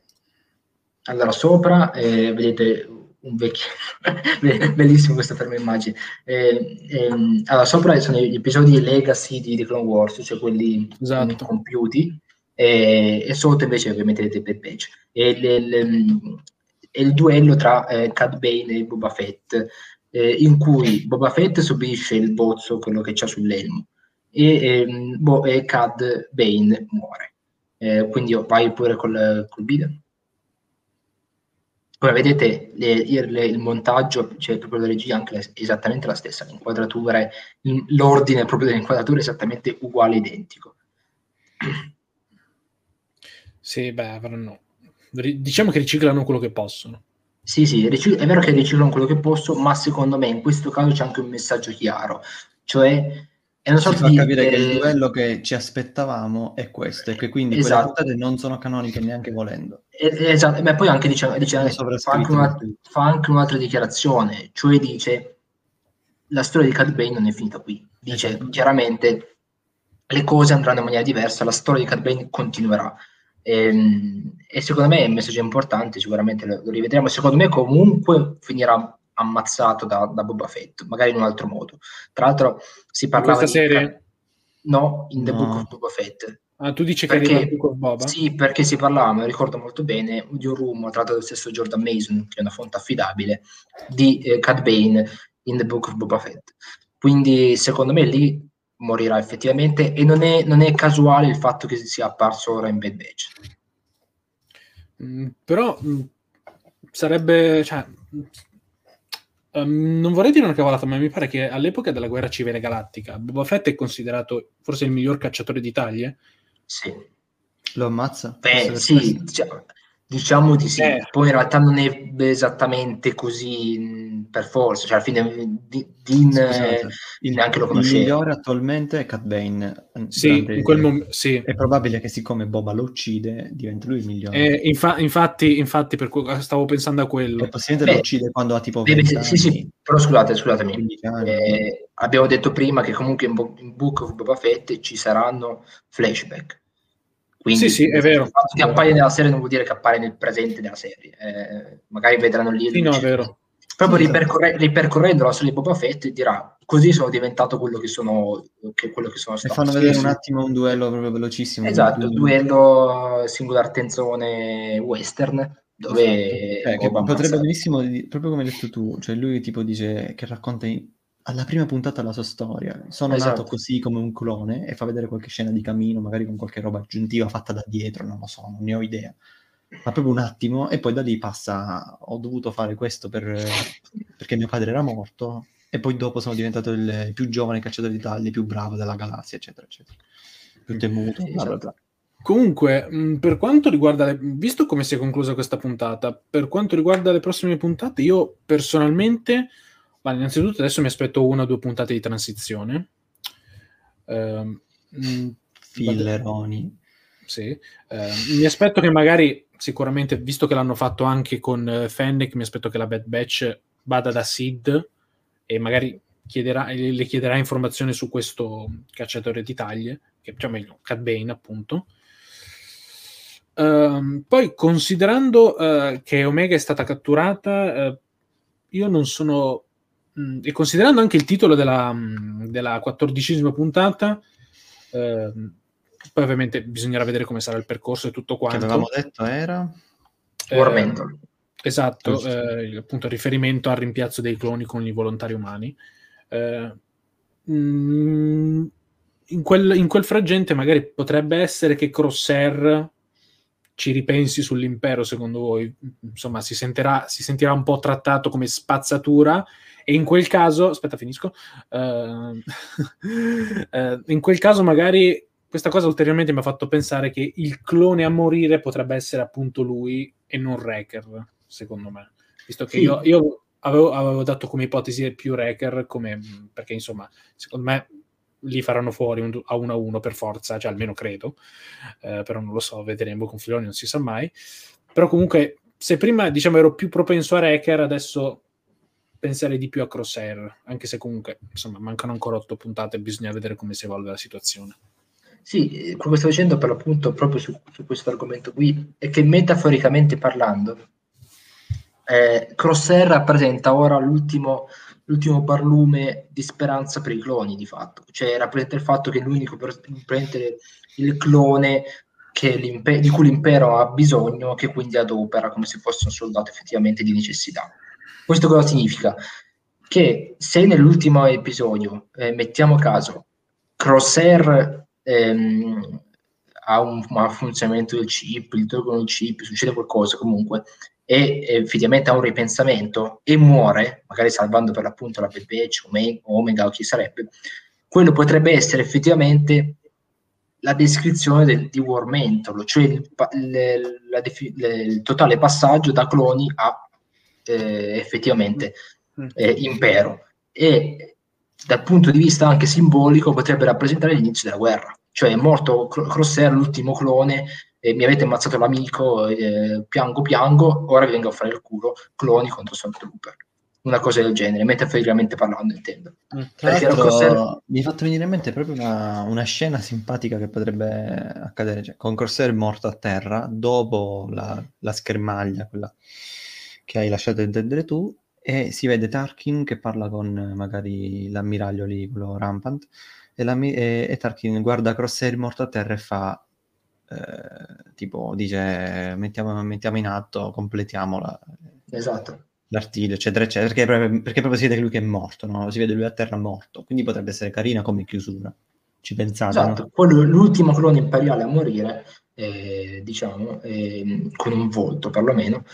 Allora, sopra eh, vedete un vecchio, bellissimo questa ferma immagine. Eh, ehm, allora, sopra sono gli episodi Legacy di The Clone Wars, cioè quelli esatto. compiuti, e, e, sotto invece ovviamente vedete Bad Batch. E le, le, il duello tra eh, Cad Bane e Boba Fett, eh, in cui Boba Fett subisce il bozzo, quello che c'ha sull'elmo, e, ehm, bo- e Cad Bane muore. Eh, quindi vai pure col, col video. Come vedete, le, le, il montaggio, cioè proprio la regia, anche esattamente la stessa, l'inquadratura, l'ordine proprio delle inquadrature è esattamente uguale, identico. Sì, beh, avranno... Diciamo che riciclano quello che possono. Sì, sì, è vero che riciclano quello che posso, ma secondo me in questo caso c'è anche un messaggio chiaro, cioè è una sorta di... capire eh... che il eh, livello che ci aspettavamo è questo, e che quindi esatto. quelle puntate non sono canoniche neanche volendo. esatto, ma poi anche dice, dice fa, anche una, fa, anche un'altra dichiarazione, cioè dice la storia di Cad Bane non è finita qui, dice esatto. chiaramente le cose andranno in maniera diversa, la storia di Cad Bane continuerà. E, ehm, e, secondo me è un messaggio importante, sicuramente lo, lo rivedremo. Secondo me comunque finirà ammazzato da, da, Boba Fett, magari in un altro modo. Tra l'altro si parlava in questa di... serie? No, in The no. Book of Boba Fett. Ah, tu dici perché, che Book of Boba? Sì, perché si parlava, me lo ricordo molto bene, di un rumor tratto dallo stesso Jordan Mason, che è una fonte affidabile, di eh, Cad Bane in The Book of Boba Fett. Quindi secondo me lì morirà effettivamente e non è, non è casuale il fatto che sia apparso ora in Bad Batch. Mm, però mh, mm, sarebbe... Cioè, um, non vorrei dire una cavolata, ma mi pare che all'epoca della guerra civile galattica Boba Fett è considerato forse il miglior cacciatore d'Italia. Sì. Lo ammazza? Beh, sì, diciamo, Diciamo di sì, eh. poi in realtà non è esattamente così per forza, cioè alla fine Dean Scusate, il, neanche lo conosce. Il migliore attualmente è Cat Bane. Sì, in quel mom- sì. È probabile che siccome Boba lo uccide diventi lui il migliore. Eh, infa- infatti, infatti per que- stavo pensando a quello. E possibilmente lo uccide quando ha tipo 20 beh, Sì, sì, però scusate, scusatemi. Eh, abbiamo detto prima che comunque in, Bo- in Book of Boba Fett ci saranno flashback quindi, sì, sì, è vero. Il fatto che appaia nella serie non vuol dire che appare nel presente della serie. Eh, magari vedranno lì. Sì, no, è vero. Proprio sì, ripercorre- ripercorrendo la storia di Boba Fett dirà così sono diventato quello che sono, che, quello che sono stato. E fanno sì, vedere un attimo un duello proprio velocissimo. Esatto, un duello singular tenzone western dove esatto. eh, potrebbe benissimo, proprio come hai detto tu, cioè lui tipo dice che racconta alla prima puntata della sua storia. Sono esatto. nato così come un clone e fa vedere qualche scena di cammino, magari con qualche roba aggiuntiva fatta da dietro, non lo so, non ne ho idea. Ma proprio un attimo e poi da lì passa, ho dovuto fare questo per, perché mio padre era morto e poi dopo sono diventato il più giovane cacciatore d'Italia, il più bravo della galassia, eccetera, eccetera. Più temuto, bla bla bla. Comunque, per quanto riguarda, le, visto come si è conclusa questa puntata, per quanto riguarda le prossime puntate, io personalmente ma innanzitutto adesso mi aspetto una o due puntate di transizione. Eh, Mm, Filleroni. Sì. Eh, mi aspetto che magari, sicuramente, visto che l'hanno fatto anche con uh, Fennec, mi aspetto che la Bad Batch vada da Sid e magari chiederà, le chiederà informazioni su questo cacciatore di taglie, che cioè meglio, Cat Bane appunto. Uh, poi considerando uh, che Omega è stata catturata, uh, io non sono... Mh, mm, e considerando anche il titolo della, mh, della quattordicesima puntata, ehm, poi ovviamente bisognerà vedere come sarà il percorso e tutto quanto. Che avevamo detto era? War Mental. Esatto, eh, appunto riferimento al rimpiazzo dei cloni con i volontari umani. Eh, mm, in, quel, in, quel, frangente magari potrebbe essere che Crosshair ci ripensi sull'impero, secondo voi? Insomma, si, sentirà, si sentirà un po' trattato come spazzatura e in quel caso, aspetta, finisco. Uh, in quel caso, magari questa cosa ulteriormente mi ha fatto pensare che il clone a morire potrebbe essere appunto lui e non Wrecker, secondo me. Visto che sì. io, io avevo, avevo, dato come ipotesi più Wrecker, come, perché insomma, secondo me li faranno fuori un, a uno a uno per forza, cioè almeno credo, eh, però non lo so, vedremo con Filoni, non si sa mai. Però comunque, se prima diciamo ero più propenso a Wrecker, adesso pensare di più a Crosshair, anche se comunque insomma mancano ancora otto puntate, bisogna vedere come si evolve la situazione. Sì, quello che stavo dicendo per l'appunto proprio su, su questo argomento qui è che metaforicamente parlando, eh, Crosshair rappresenta ora l'ultimo, l'ultimo barlume di speranza per i cloni di fatto, cioè rappresenta il fatto che è l'unico il clone di cui l'impero ha bisogno, che quindi adopera come se fosse un soldato effettivamente di necessità. Questo cosa significa? Che se nell'ultimo episodio, eh, mettiamo caso, Crosshair ehm, ha un malfunzionamento del chip, gli tolgono il chip, succede qualcosa comunque, e effettivamente ha un ripensamento e muore, magari salvando per l'appunto la Pepeche, Omega o chi sarebbe, quello potrebbe essere effettivamente la descrizione del, di War Mentor, cioè il, il, defi- il, totale passaggio da cloni a eh, effettivamente mm. eh, impero e dal punto di vista anche simbolico potrebbe rappresentare l'inizio della guerra cioè è morto Crosshair l'ultimo clone e mi avete ammazzato l'amico eh, piango piango ora vi vengo a fare il culo cloni contro Stormtrooper una cosa del genere, metaforicamente parlando, intendo. Mm, Crosshair... Mi è fatto venire in mente proprio una, una scena simpatica che potrebbe accadere, cioè, con Corsair morto a terra, dopo la, la schermaglia, quella che hai lasciato intendere tu, e si vede Tarkin che parla con magari l'ammiraglio lì, quello Rampant, e, e, e Tarkin guarda Crosshair morto a terra e fa eh, tipo dice mettiamo, mettiamo, in atto, completiamola. Esatto. L'artiglio, eccetera, eccetera, perché proprio, perché proprio si vede lui che è morto, no? si vede lui a terra morto, quindi potrebbe essere carina come chiusura. Ci pensate? Esatto, no? poi l'ultimo clone imperiale a morire, eh, diciamo, eh, con un volto perlomeno,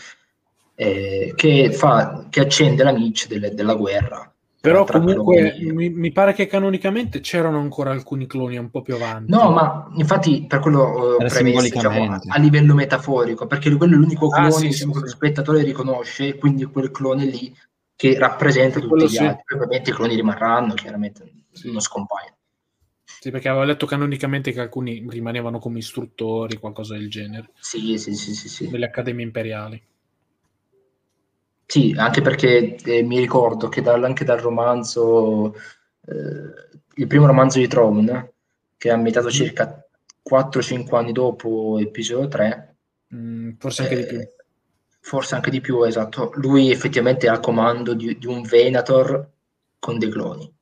eh, che, fa, che accende la niche delle, della guerra. Però comunque mi, mi, pare che canonicamente c'erano ancora alcuni cloni un po' più avanti. No, ma infatti per quello uh, premesso, diciamo, a livello metaforico, perché quello è l'unico ah, clone ah, sì, diciamo, sì, che lo spettatore riconosce, quindi quel clone lì che rappresenta tutti gli sì. altri. Probabilmente i cloni rimarranno, chiaramente non scompaiono. Sì, perché avevo letto canonicamente che alcuni rimanevano come istruttori, qualcosa del genere. Sì, sì, sì, sì. sì. Delle accademie imperiali. Sì, anche perché eh, mi ricordo che dal, anche dal romanzo, eh, il primo romanzo di Throne, che è ambientato mm. circa 4-5 anni dopo episodio 3, mm, forse anche eh, di più. Forse anche di più, esatto. Lui effettivamente è al comando di, di un Venator con dei cloni.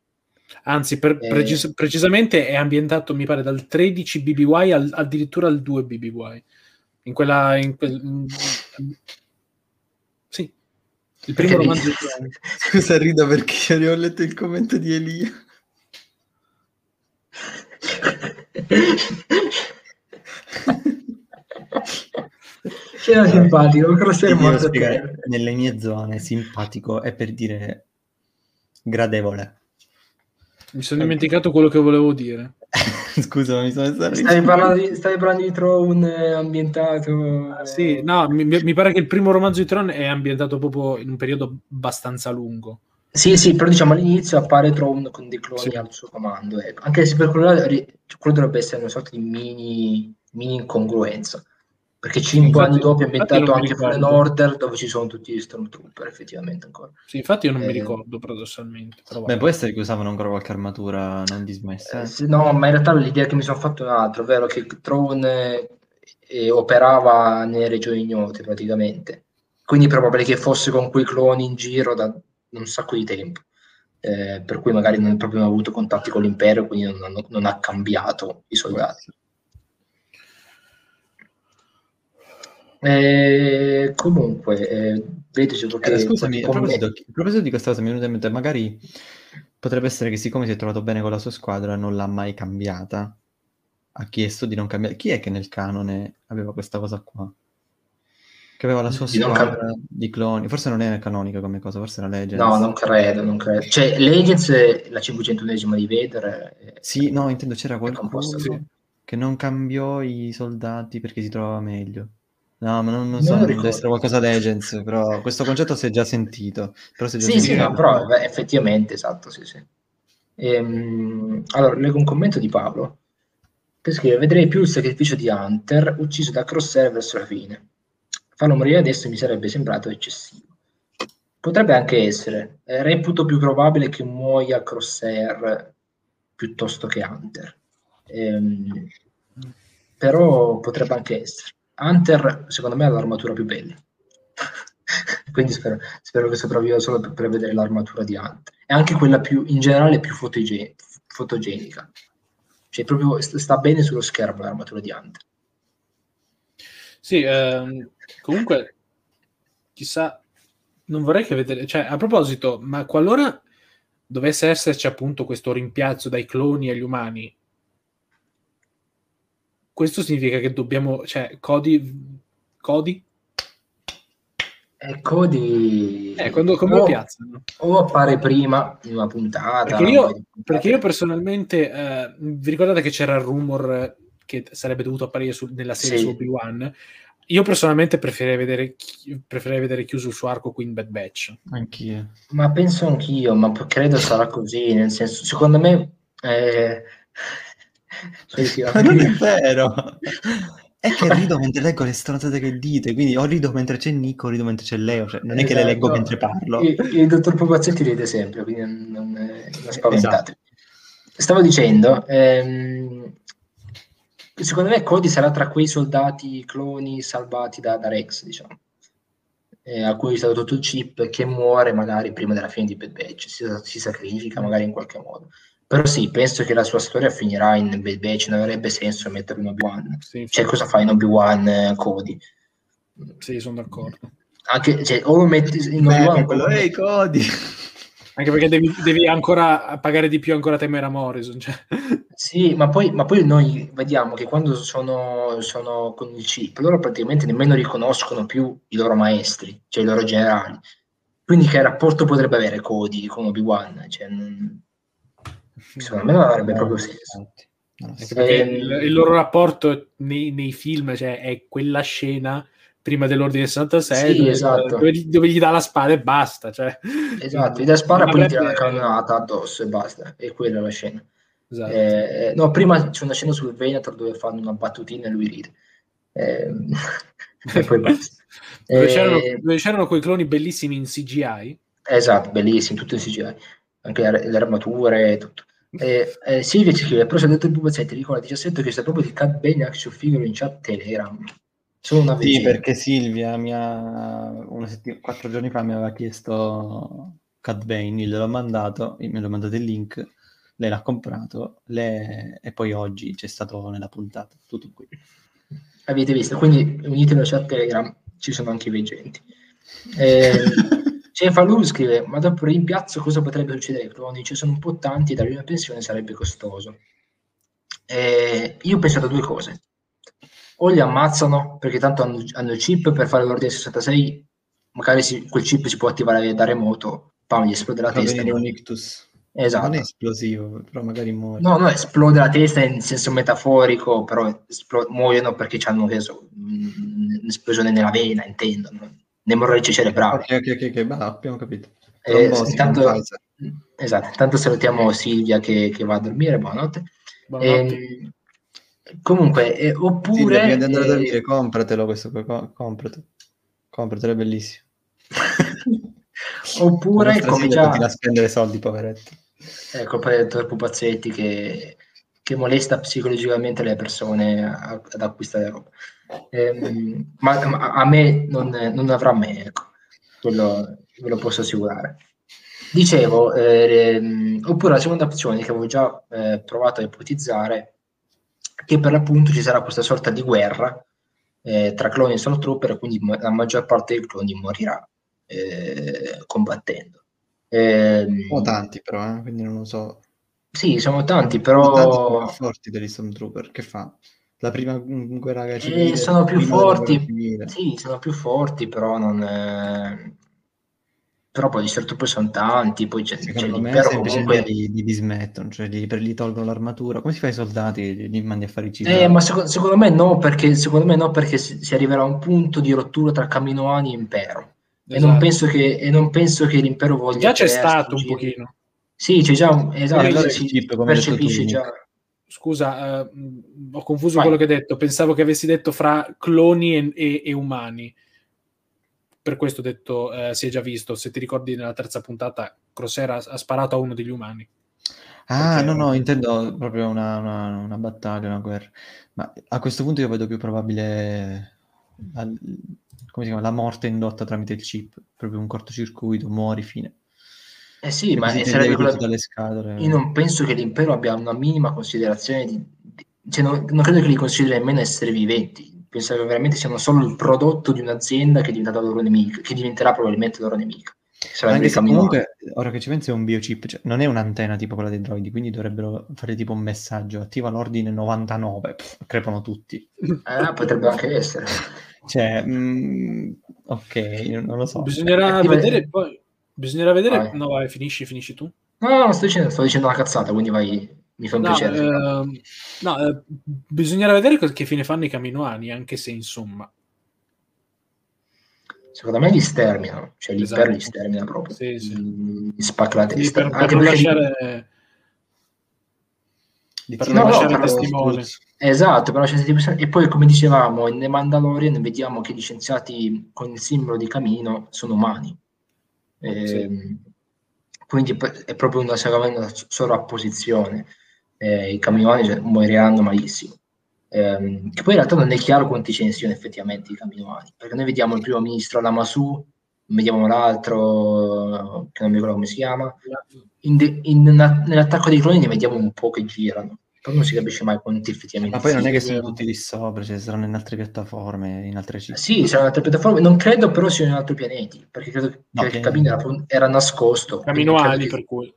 Anzi, per, eh, precis- precisamente è ambientato, mi pare, dal 13 BBY al, addirittura al 2 BBY. In quella... In quel, in, il primo perché romanzo di Scusa, rido perché io ho letto il commento di Elia. C'era simpatico, Crosshair morto Nelle mie zone, simpatico è per dire gradevole. Mi sono dimenticato quello che volevo dire. Scusa, mi sono stavi parlando di, stavi parlando di Throne ambientato. Ah, sì, no, mi, mi, pare che il primo romanzo di Throne è ambientato proprio in un periodo abbastanza lungo. Sì, sì, però diciamo all'inizio appare Throne con dei cloni sì. al suo comando. Ecco. Anche se per quello quello dovrebbe essere una sorta di mini, mini incongruenza. Perché cinque anni dopo è ambientato anche Fallen Order dove ci sono tutti gli Stormtrooper effettivamente ancora. Sì, infatti io non eh, mi ricordo paradossalmente. Però beh, può essere che usavano ancora qualche armatura non dismessa. Eh, sì, no, ma in realtà l'idea che mi sono fatto è un'altra, ovvero che Throne eh, operava nelle regioni ignote praticamente. Quindi è probabile che fosse con quei cloni in giro da un sacco di tempo. Eh, per cui magari non proprio avuto contatti con l'impero, quindi non, hanno, non ha cambiato i soldati. Eh, comunque, eh, vedete che... Eh, scusami, a proposito, a proposito, di questa cosa mi è venuta in mente, magari potrebbe essere che siccome si è trovato bene con la sua squadra non l'ha mai cambiata. Ha chiesto di non cambiare. Chi è che nel canone aveva questa cosa qua? Che aveva la sua di squadra cam- di cloni. Forse non è canonica come cosa, forse era Legends. No, non credo, non credo. Cioè, Legends, la 501esima di Vader... È... Sì, no, intendo c'era qualcuno sì. che non cambiò i soldati perché si trovava meglio. No, ma non, non so, non deve essere qualcosa Legends, però questo concetto si è già sentito. Però si è già sì, sentito. sì, no, però beh, effettivamente, esatto, sì, sì. Ehm, allora, leggo un commento di Paolo, che scrive, vedrei più il sacrificio di Hunter ucciso da Crosshair verso la fine. Farlo morire adesso mi sarebbe sembrato eccessivo. Potrebbe anche essere. Eh, reputo più probabile che muoia Crosshair piuttosto che Hunter. Ehm, però potrebbe anche essere. Hunter, secondo me, ha l'armatura più bella. Quindi spero, spero, che sopravviva solo per, per, vedere l'armatura di Hunter. E anche quella più, in generale, più fotogen- fotogenica. Cioè, proprio sta bene sullo schermo l'armatura di Hunter. Sì, ehm, comunque, chissà, non vorrei che vedere, cioè, a proposito, ma qualora dovesse esserci appunto questo rimpiazzo dai cloni agli umani, questo significa che dobbiamo, cioè, Cody, Cody? Eh, Cody... Eh, quando, come o, piazzano? O appare prima in una puntata. Perché io, perché io personalmente, eh, vi ricordate che c'era il rumor che sarebbe dovuto apparire su, nella serie sì. su Obi-Wan? Io personalmente preferirei vedere, preferirei vedere chiuso il suo arco qui in Bad Batch. Anch'io. Ma penso anch'io, ma credo sarà così, nel senso, secondo me... Eh ma non è vero. È che rido mentre leggo le stronzate che dite, quindi o rido mentre c'è Nico o rido mentre c'è Leo, cioè, non è esatto. che le leggo esatto. mentre parlo. Il, il dottor Pupazzetti ride sempre, quindi non, non, non spaventate. Esatto. Stavo dicendo, ehm, secondo me Cody sarà tra quei soldati cloni salvati da, da Rex, diciamo, eh, a cui è stato tutto il chip, che muore magari prima della fine di Bad Batch, si, si sacrifica magari in qualche modo. Però sì, penso che la sua storia finirà in Bad Batch, non avrebbe senso metterlo in Obi-Wan. Sì, cioè, cosa fa in Obi-Wan eh, Cody? Sì, sono d'accordo. Anche, cioè, o lo metti in Obi-Wan... Quello, ehi, Cody! Anche perché devi, devi, ancora pagare di più ancora Temera Morrison. Cioè. Sì, ma poi, ma poi, noi vediamo che quando sono, sono, con il chip, loro praticamente nemmeno riconoscono più i loro maestri, cioè i loro generali. Quindi che rapporto potrebbe avere Cody con Obi-Wan? Cioè, non secondo me non avrebbe proprio senso. Eh, il, il, loro rapporto nei, nei, film cioè, è quella scena prima dell'ordine 66 sì, dove, esatto. dove, dove, gli dà la spada e basta cioè. esatto, gli dà la spada e poi gli tira la cannonata addosso e basta e quella è la scena esatto. eh, no, prima c'è una scena sul Venator dove fanno una battutina e lui ride eh, e poi basta dove, c'erano, eh, dove c'erano quei cloni bellissimi in CGI esatto, bellissimi, tutto in CGI anche le, le armature e tutto eh, eh, Silvia ci scrive, però se ha detto il pupazzetto, ricorda 17 che sta proprio di Cat Bane Action Figure in chat Telegram. Sono una sì, perché Silvia mi ha, settim- quattro giorni fa mi aveva chiesto Cat Bane, gliel'ho mandato, me l'ho mandato il link, lei l'ha comprato le... e poi oggi c'è stato nella puntata, tutto qui. Avete visto? Quindi unite la chat Telegram, ci sono anche i veggenti. Eh, Cefalù scrive, ma dopo il rimpiazzo cosa potrebbe succedere cloni? Ci sono un po' tanti, dargli una pensione sarebbe costoso. Eh, io ho pensato a due cose. O li ammazzano perché tanto hanno, hanno il chip per fare l'ordine 66, magari si, quel chip si può attivare da remoto, pam, gli esplode la testa. Un ictus. Esatto. Non è esplosivo, però magari muore. No, no, esplode la testa in senso metaforico, però esplo- muoiono perché hanno so, un'esplosione nella vena, intendo nemorragici cerebrali. Ok, ok, ok, bah, abbiamo capito. Eh, intanto, esatto, intanto salutiamo Silvia che, che, va a dormire, buonanotte. Eh, comunque, eh, oppure... Sì, prima di andare a dormire, compratelo questo, compratelo. Compratelo, è bellissimo. oppure, come già... Ti da spendere soldi, poveretto. È colpa del dottor Pupazzetti che, che molesta psicologicamente le persone a, ad acquistare roba. Eh, ma, ma, a me non, non avrà me, ecco. quello ve lo posso assicurare. Dicevo, eh, oppure la seconda opzione che avevo già eh, provato a ipotizzare, che per l'appunto ci sarà questa sorta di guerra eh, tra cloni e Stormtrooper, quindi la maggior parte dei cloni morirà eh, combattendo. sono tanti però, eh, quindi non lo so. Sì, sono tanti, però... Sono tanti forti degli Stormtrooper, che fa? La prima guerra civile... Eh, sono più forti, sì, sono più forti, però non però poi di certo poi sono tanti, poi c'è, Secondo c'è me comunque... li, li dismettono, cioè gli, gli, tolgono l'armatura, come si fa ai soldati? Li, li mandi a fare i cibi? Eh, ma secondo, secondo, me no, perché, secondo me no, perché si, si, arriverà a un punto di rottura tra Caminoani e Impero. Esatto. E, non esatto. penso che, e non penso che l'impero voglia... Già c'è stato un pochino. Sì, c'è già un... Esatto, allora si chip, percepisce già... Scusa, uh, ho confuso Vai. quello che hai detto. Pensavo che avessi detto fra cloni e, e, e umani per questo ho detto eh, si è già visto, se ti ricordi nella terza puntata Crossera ha, sparato a uno degli umani. Ah, Perché... no, no, intendo proprio una, una, una, battaglia, una guerra. Ma a questo punto io vedo più probabile la, come si chiama, la morte indotta tramite il chip, proprio un cortocircuito, muori, fine. Eh sì, ma sarebbe quello... dalle scatole. Io non penso che l'impero abbia una minima considerazione di... Cioè, non, non credo che li consideri nemmeno essere viventi penso che veramente siano solo il prodotto di un'azienda che è diventata loro nemica, che diventerà probabilmente loro nemica. Anche se comunque, ora che ci pensi, è un biochip, cioè, non è un'antenna tipo quella dei droidi, quindi dovrebbero fare tipo un messaggio, attiva l'ordine 99, pff, crepano tutti. Eh, potrebbe anche essere. Cioè, mm, ok, non lo so. Bisognerà attiva... vedere poi, bisognerà vedere, vai. no vai, finisci, finisci tu. No, no, sto dicendo, sto dicendo una cazzata, quindi vai, mi fa un no, piacere. Eh, no, eh, bisognerà vedere che fine fanno i caminoani, anche se insomma. Secondo me li sterminano, cioè li esatto. per li stermina proprio. Sì, sì. Li spacca la testa. Per, anche per lasciare... Li... Per no, lasciare no, testimone. Esatto, per lasciare E poi, come dicevamo, in The Mandalorian vediamo che gli scienziati con il simbolo di camino sono umani. Eh, sì. Quindi è proprio una, una sovrapposizione eh, i camioni cioè, moriranno malissimo. Eh, che poi in realtà non è chiaro quanti ce ne siano effettivamente i camioni, perché noi vediamo il primo ministro Lamasu, vediamo l'altro, che non mi ricordo come si chiama, in de, in, nell'attacco dei cloni ne vediamo un po' che girano, però non si capisce mai quanti effettivamente Ma poi non è che sono tutti lì sopra, cioè saranno in altre piattaforme, in altre città. Sì, saranno in altre piattaforme, non credo però siano in altri pianeti, perché credo che no, il camino era, era nascosto. Caminoali, per cui...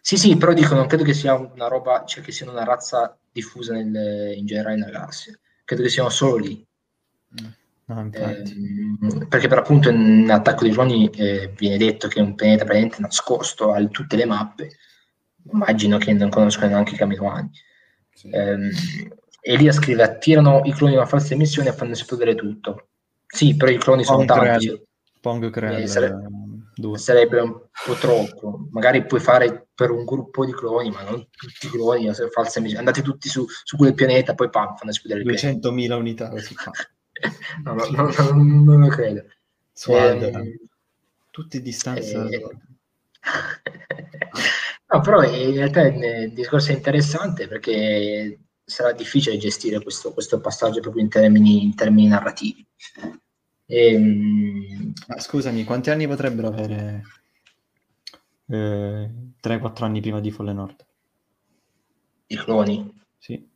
Sì, sì, però dico, non credo che sia una roba, cioè che sia una razza diffusa nel, in generale nella galassia. Credo che siano solo lì. No, eh, perché per appunto in attacco dei cloni eh, viene detto che è un pianeta praticamente nascosto a tutte le mappe. Immagino che non conoscano neanche i caminoani. Sì. Eh, Elia scrive: attirano i cloni una falsa emissione e fanno esplodere tutto. Sì, però i cloni sono tanti. Cioè, Pong Creel. Eh, sare- sarebbe un po' troppo. Magari puoi fare per un gruppo di cloni, ma non tutti i cloni, false andate tutti su, su quel pianeta, poi pam, fanno esplodere il 200.000 unità così fa. no, no, no, no, non lo credo. Eh, tutti distanza. Eh, no, però in realtà il discorso è interessante perché sarà difficile gestire questo, questo passaggio proprio in termini, in termini narrativi. Ehm... Ma scusami, quanti anni potrebbero avere eh, 3-4 anni prima di Fallen Order? I cloni? Sì.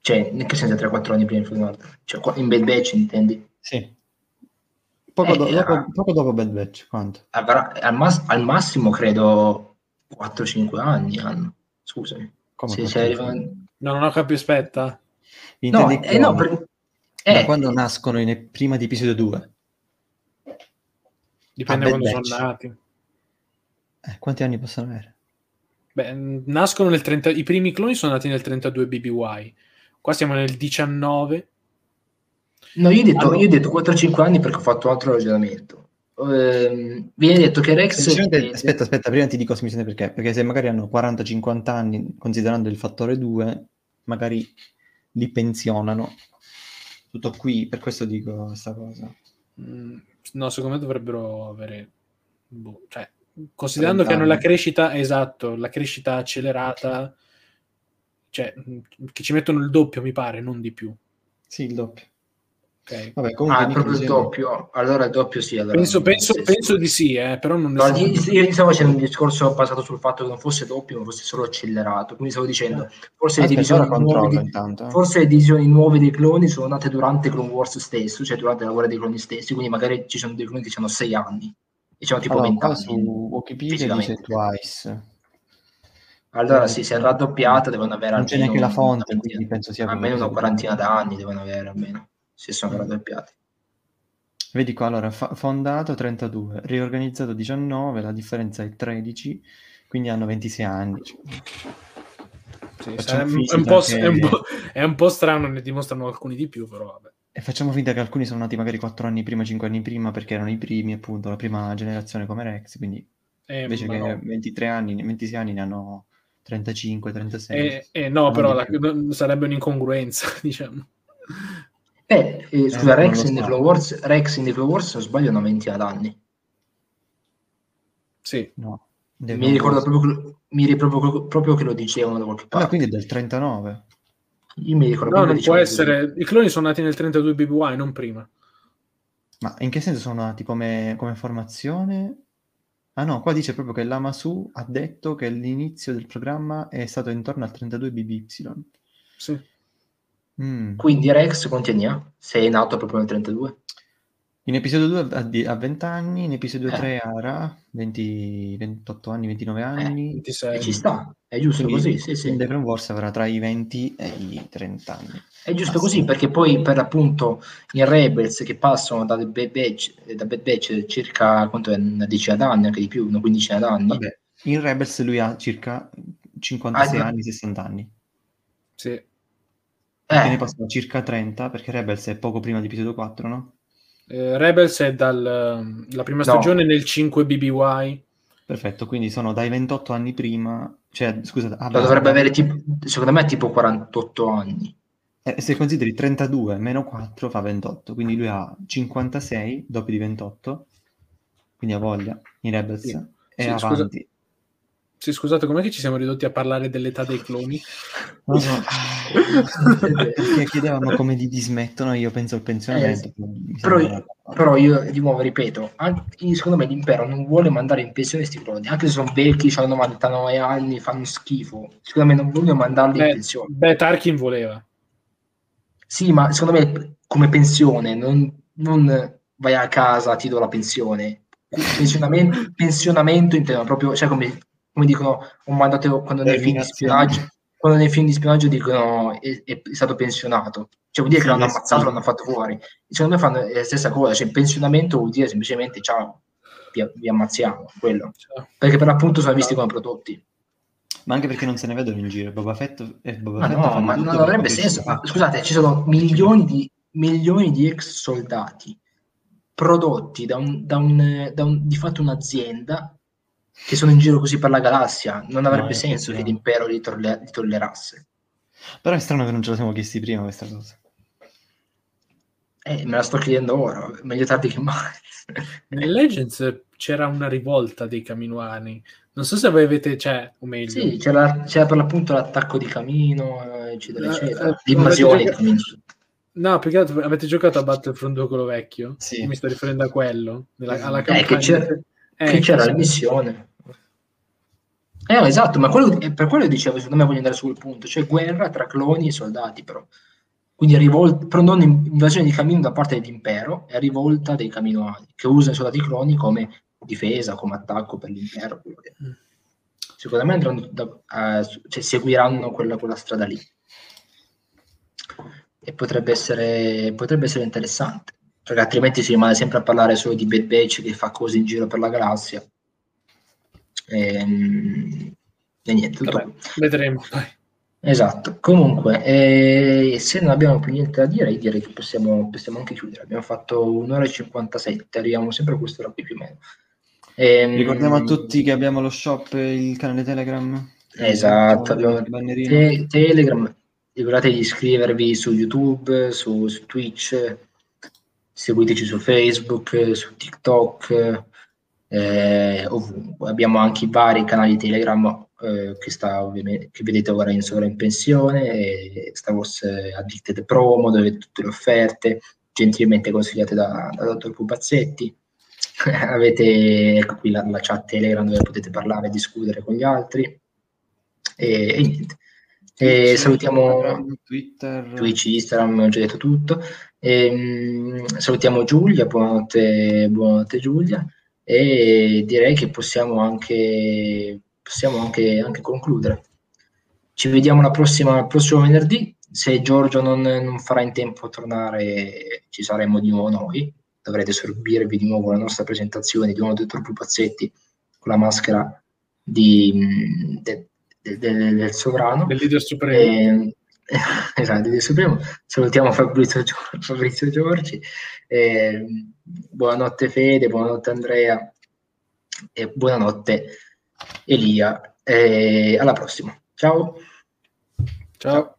Cioè, in che senso 3-4 anni prima di Fallen Order? Cioè, in Bad Batch intendi? Sì. Poco, eh, do- dopo, ah, poco dopo Bad Batch, quanto? Avrà, al, mas- al, massimo credo 4-5 anni hanno. Scusami. Come se, se arrivano... No, non ho capito, aspetta. No, eh, no, per... Eh, da quando nascono in, prima di episodio 2? Dipende quando batch. sono nati. Eh, quanti anni possono avere? Beh, nascono nel 30... I primi cloni sono nati nel 32 BBY. Qua siamo nel 19. No, io ho detto, allora... io ho detto 4-5 anni perché ho fatto altro ragionamento. Ehm, viene detto che Rex... Aspetta, aspetta, prima ti dico semplicemente perché. Perché se magari hanno 40-50 anni, considerando il fattore 2, magari li pensionano. Tutto qui, per questo dico questa cosa. Mm, no, secondo me dovrebbero avere... Boh, cioè, considerando che hanno la crescita, esatto, la crescita accelerata, cioè, che ci mettono il doppio, mi pare, non di più. Sì, il doppio. Okay. Vabbè, comunque ah, proprio il doppio. Allora il doppio sì. Allora penso, penso, penso di sì, eh, però non no, di, Io stavo facendo un discorso basato sul fatto che non fosse doppio, ma fosse solo accelerato. Quindi stavo dicendo, forse, le divisioni, nuove, intanto, eh. forse le divisioni nuove dei cloni sono nate durante Clone Wars stesso, cioè durante la guerra dei cloni stessi, quindi magari ci sono dei cloni che hanno 6 anni e c'hanno tipo allora, 20 anni. Su Wikipedia dice twice. Allora sì, se è raddoppiata devono avere non c'è neanche la fonte, quindi penso sia almeno una quarantina d'anni devono avere almeno se sono raddoppiati. Vedi qua, allora, fa- fondato 32, riorganizzato 19, la differenza è 13, quindi hanno 26 anni. Sì, è, un che... è, un è, un po', strano, ne dimostrano alcuni di più, però vabbè. E facciamo finta che alcuni sono nati magari 4 anni prima, 5 anni prima, perché erano i primi, appunto, la prima generazione come Rex, quindi eh, invece che no. 23 anni, 26 anni ne hanno 35, 36. Eh, eh no, però la, sarebbe un'incongruenza, diciamo. Eh, eh, scusa, eh, Rex, in so. Wars, Rex in The Flow Wars, se non sbaglio, è una ventina d'anni. Sì. No. Mi ricordo proprio, mi ricordo proprio che lo dicevano da qualche parte. Ah, quindi del 39. Io mi ricordo No, non può essere. I cloni sono nati nel 32 BBY, non prima. Ma in che senso sono nati come, come formazione? Ah no, qua dice proprio che l'Amasu ha detto che l'inizio del programma è stato intorno al 32 BBY. Sì. Mm. Quindi Rex quanti anni ha? Sei nato proprio nel 32? In episodio 2 ha 20 anni, in episodio eh. 3 avrà 20, 28 anni, 29 eh, anni. Eh, 26. E ci sta, è giusto Quindi, così. Sì, sì. In The Clone Wars avrà tra i 20 e i 30 anni. È giusto ah, così, sì. perché poi per appunto in Rebels che passano da Bad Batch, da Bad Batch circa quanto è, una decina d'anni, anche di più, una quindicina d'anni. Vabbè, in Rebels lui ha circa 56 ah, anni, 60 anni. Sì. Eh. Ne passano circa 30, perché Rebels è poco prima di episodio 4, no? Eh, Rebels è dalla prima stagione no. nel 5 BBY. Perfetto, quindi sono dai 28 anni prima, cioè scusate, ah, dovrebbe avere tipo, secondo me tipo 48 anni. Eh, se consideri 32 meno 4 fa 28, quindi lui ha 56 doppio di 28, quindi ha voglia in Rebels sì. e sì, avanti. Scusa, sì, scusate, com'è che ci siamo ridotti a parlare dell'età dei cloni? Non so, perché chiedevano come li dismettono, io penso al pensionamento. Eh, però, io, però, io, di nuovo ripeto, anche, secondo me l'impero non vuole mandare in pensione questi cloni, anche se sono vecchi, hanno 99 anni, fanno schifo, secondo me non vogliono mandarli beh, in pensione. Beh, Tarkin voleva. Sì, ma secondo me come pensione, non, non vai a casa, ti do la pensione. Pensionamento, pensionamento intendo proprio, cioè come come dicono, ho mandato quando nei film di spionaggio, quando nei film di spionaggio dicono è, è stato pensionato, cioè vuol dire sì, che l'hanno ammazzato, l'hanno fatto fuori. Secondo me fanno la stessa cosa, cioè pensionamento vuol dire semplicemente ciao, vi, vi ammazziamo, quello. Ciao. Perché per l'appunto sono visti come prodotti. Ma anche perché non se ne vedono in giro, Boba Fett e Boba ma Fett no, ma non avrebbe senso. Ma, scusate, ci sono milioni di, milioni di ex soldati prodotti da, un, da, un, da un, di fatto un'azienda che sono in giro così per la galassia. Non avrebbe no, senso che l'impero li, tolle- li, tollerasse. Però è strano che non ce lo siamo chiesti prima questa cosa. Eh, me la sto chiedendo ora, meglio tardi che mai. Nel Legends c'era una rivolta dei Caminoani. Non so se voi avete, cioè, o meglio. Sì, c'era, c'era per l'appunto l'attacco di Camino, eccetera, eh, eccetera. Eh, L'invasione di Camino. No, perché avete giocato a Battlefront 2 quello vecchio? Sì. Mi sto riferendo a quello, nella, alla campagna. Eh, che c'era, eh, che c'era la missione. Eh, esatto, ma quello, per quello dicevo, secondo me voglio andare sul punto, cioè guerra tra cloni e soldati, però. Quindi rivolta, però non invasione di camino da parte dell'impero e rivolta dei caminoani, che usano i soldati cloni come difesa, come attacco per l'impero. Mm. Secondo me andranno da, uh, cioè, seguiranno quella, quella strada lì. E potrebbe essere, potrebbe essere interessante perché altrimenti si rimane sempre a parlare solo di Bad Batch che fa cose in giro per la galassia. E, ehm, e niente, tutto... Vabbè, vedremo. Dai. Esatto, comunque, eh, se non abbiamo più niente da dire, direi che possiamo, possiamo anche chiudere. Abbiamo fatto un'ora e 57, arriviamo sempre a quest'ora qui più o meno. Ehm, Ricordiamo a tutti che abbiamo lo shop, il canale Telegram. Esatto, abbiamo te- Telegram. Ricordate di iscrivervi su YouTube, su, su Twitch, seguiteci su Facebook, su TikTok, eh, ovunque. Abbiamo anche i vari canali Telegram eh, che, sta, che vedete ora in sovraimpensione, e Star Wars Addicted Promo, dove tutte le offerte, gentilmente consigliate da, da Dottor Pupazzetti. avete ecco qui la, la, chat Telegram dove potete parlare e discutere con gli altri. E, e niente. E salutiamo Twitter, Twitch, Instagram, ho già detto tutto. E, um, salutiamo Giulia, buonanotte, buonanotte Giulia. E direi che possiamo anche possiamo anche, anche concludere. Ci vediamo la prossima, il prossimo venerdì. Se Giorgio non, non, farà in tempo a tornare, ci saremo di nuovo noi. Dovrete sorbirvi di nuovo la nostra presentazione di uno dei troppi pazzetti con la maschera di, de, de, de, del sovrano. Del leader supremo. E, esatto, del supremo. Salutiamo Fabrizio, Fabrizio Giorgi. Eh, buonanotte Fede, buonanotte Andrea e buonanotte Elia. E alla prossima. Ciao. Ciao.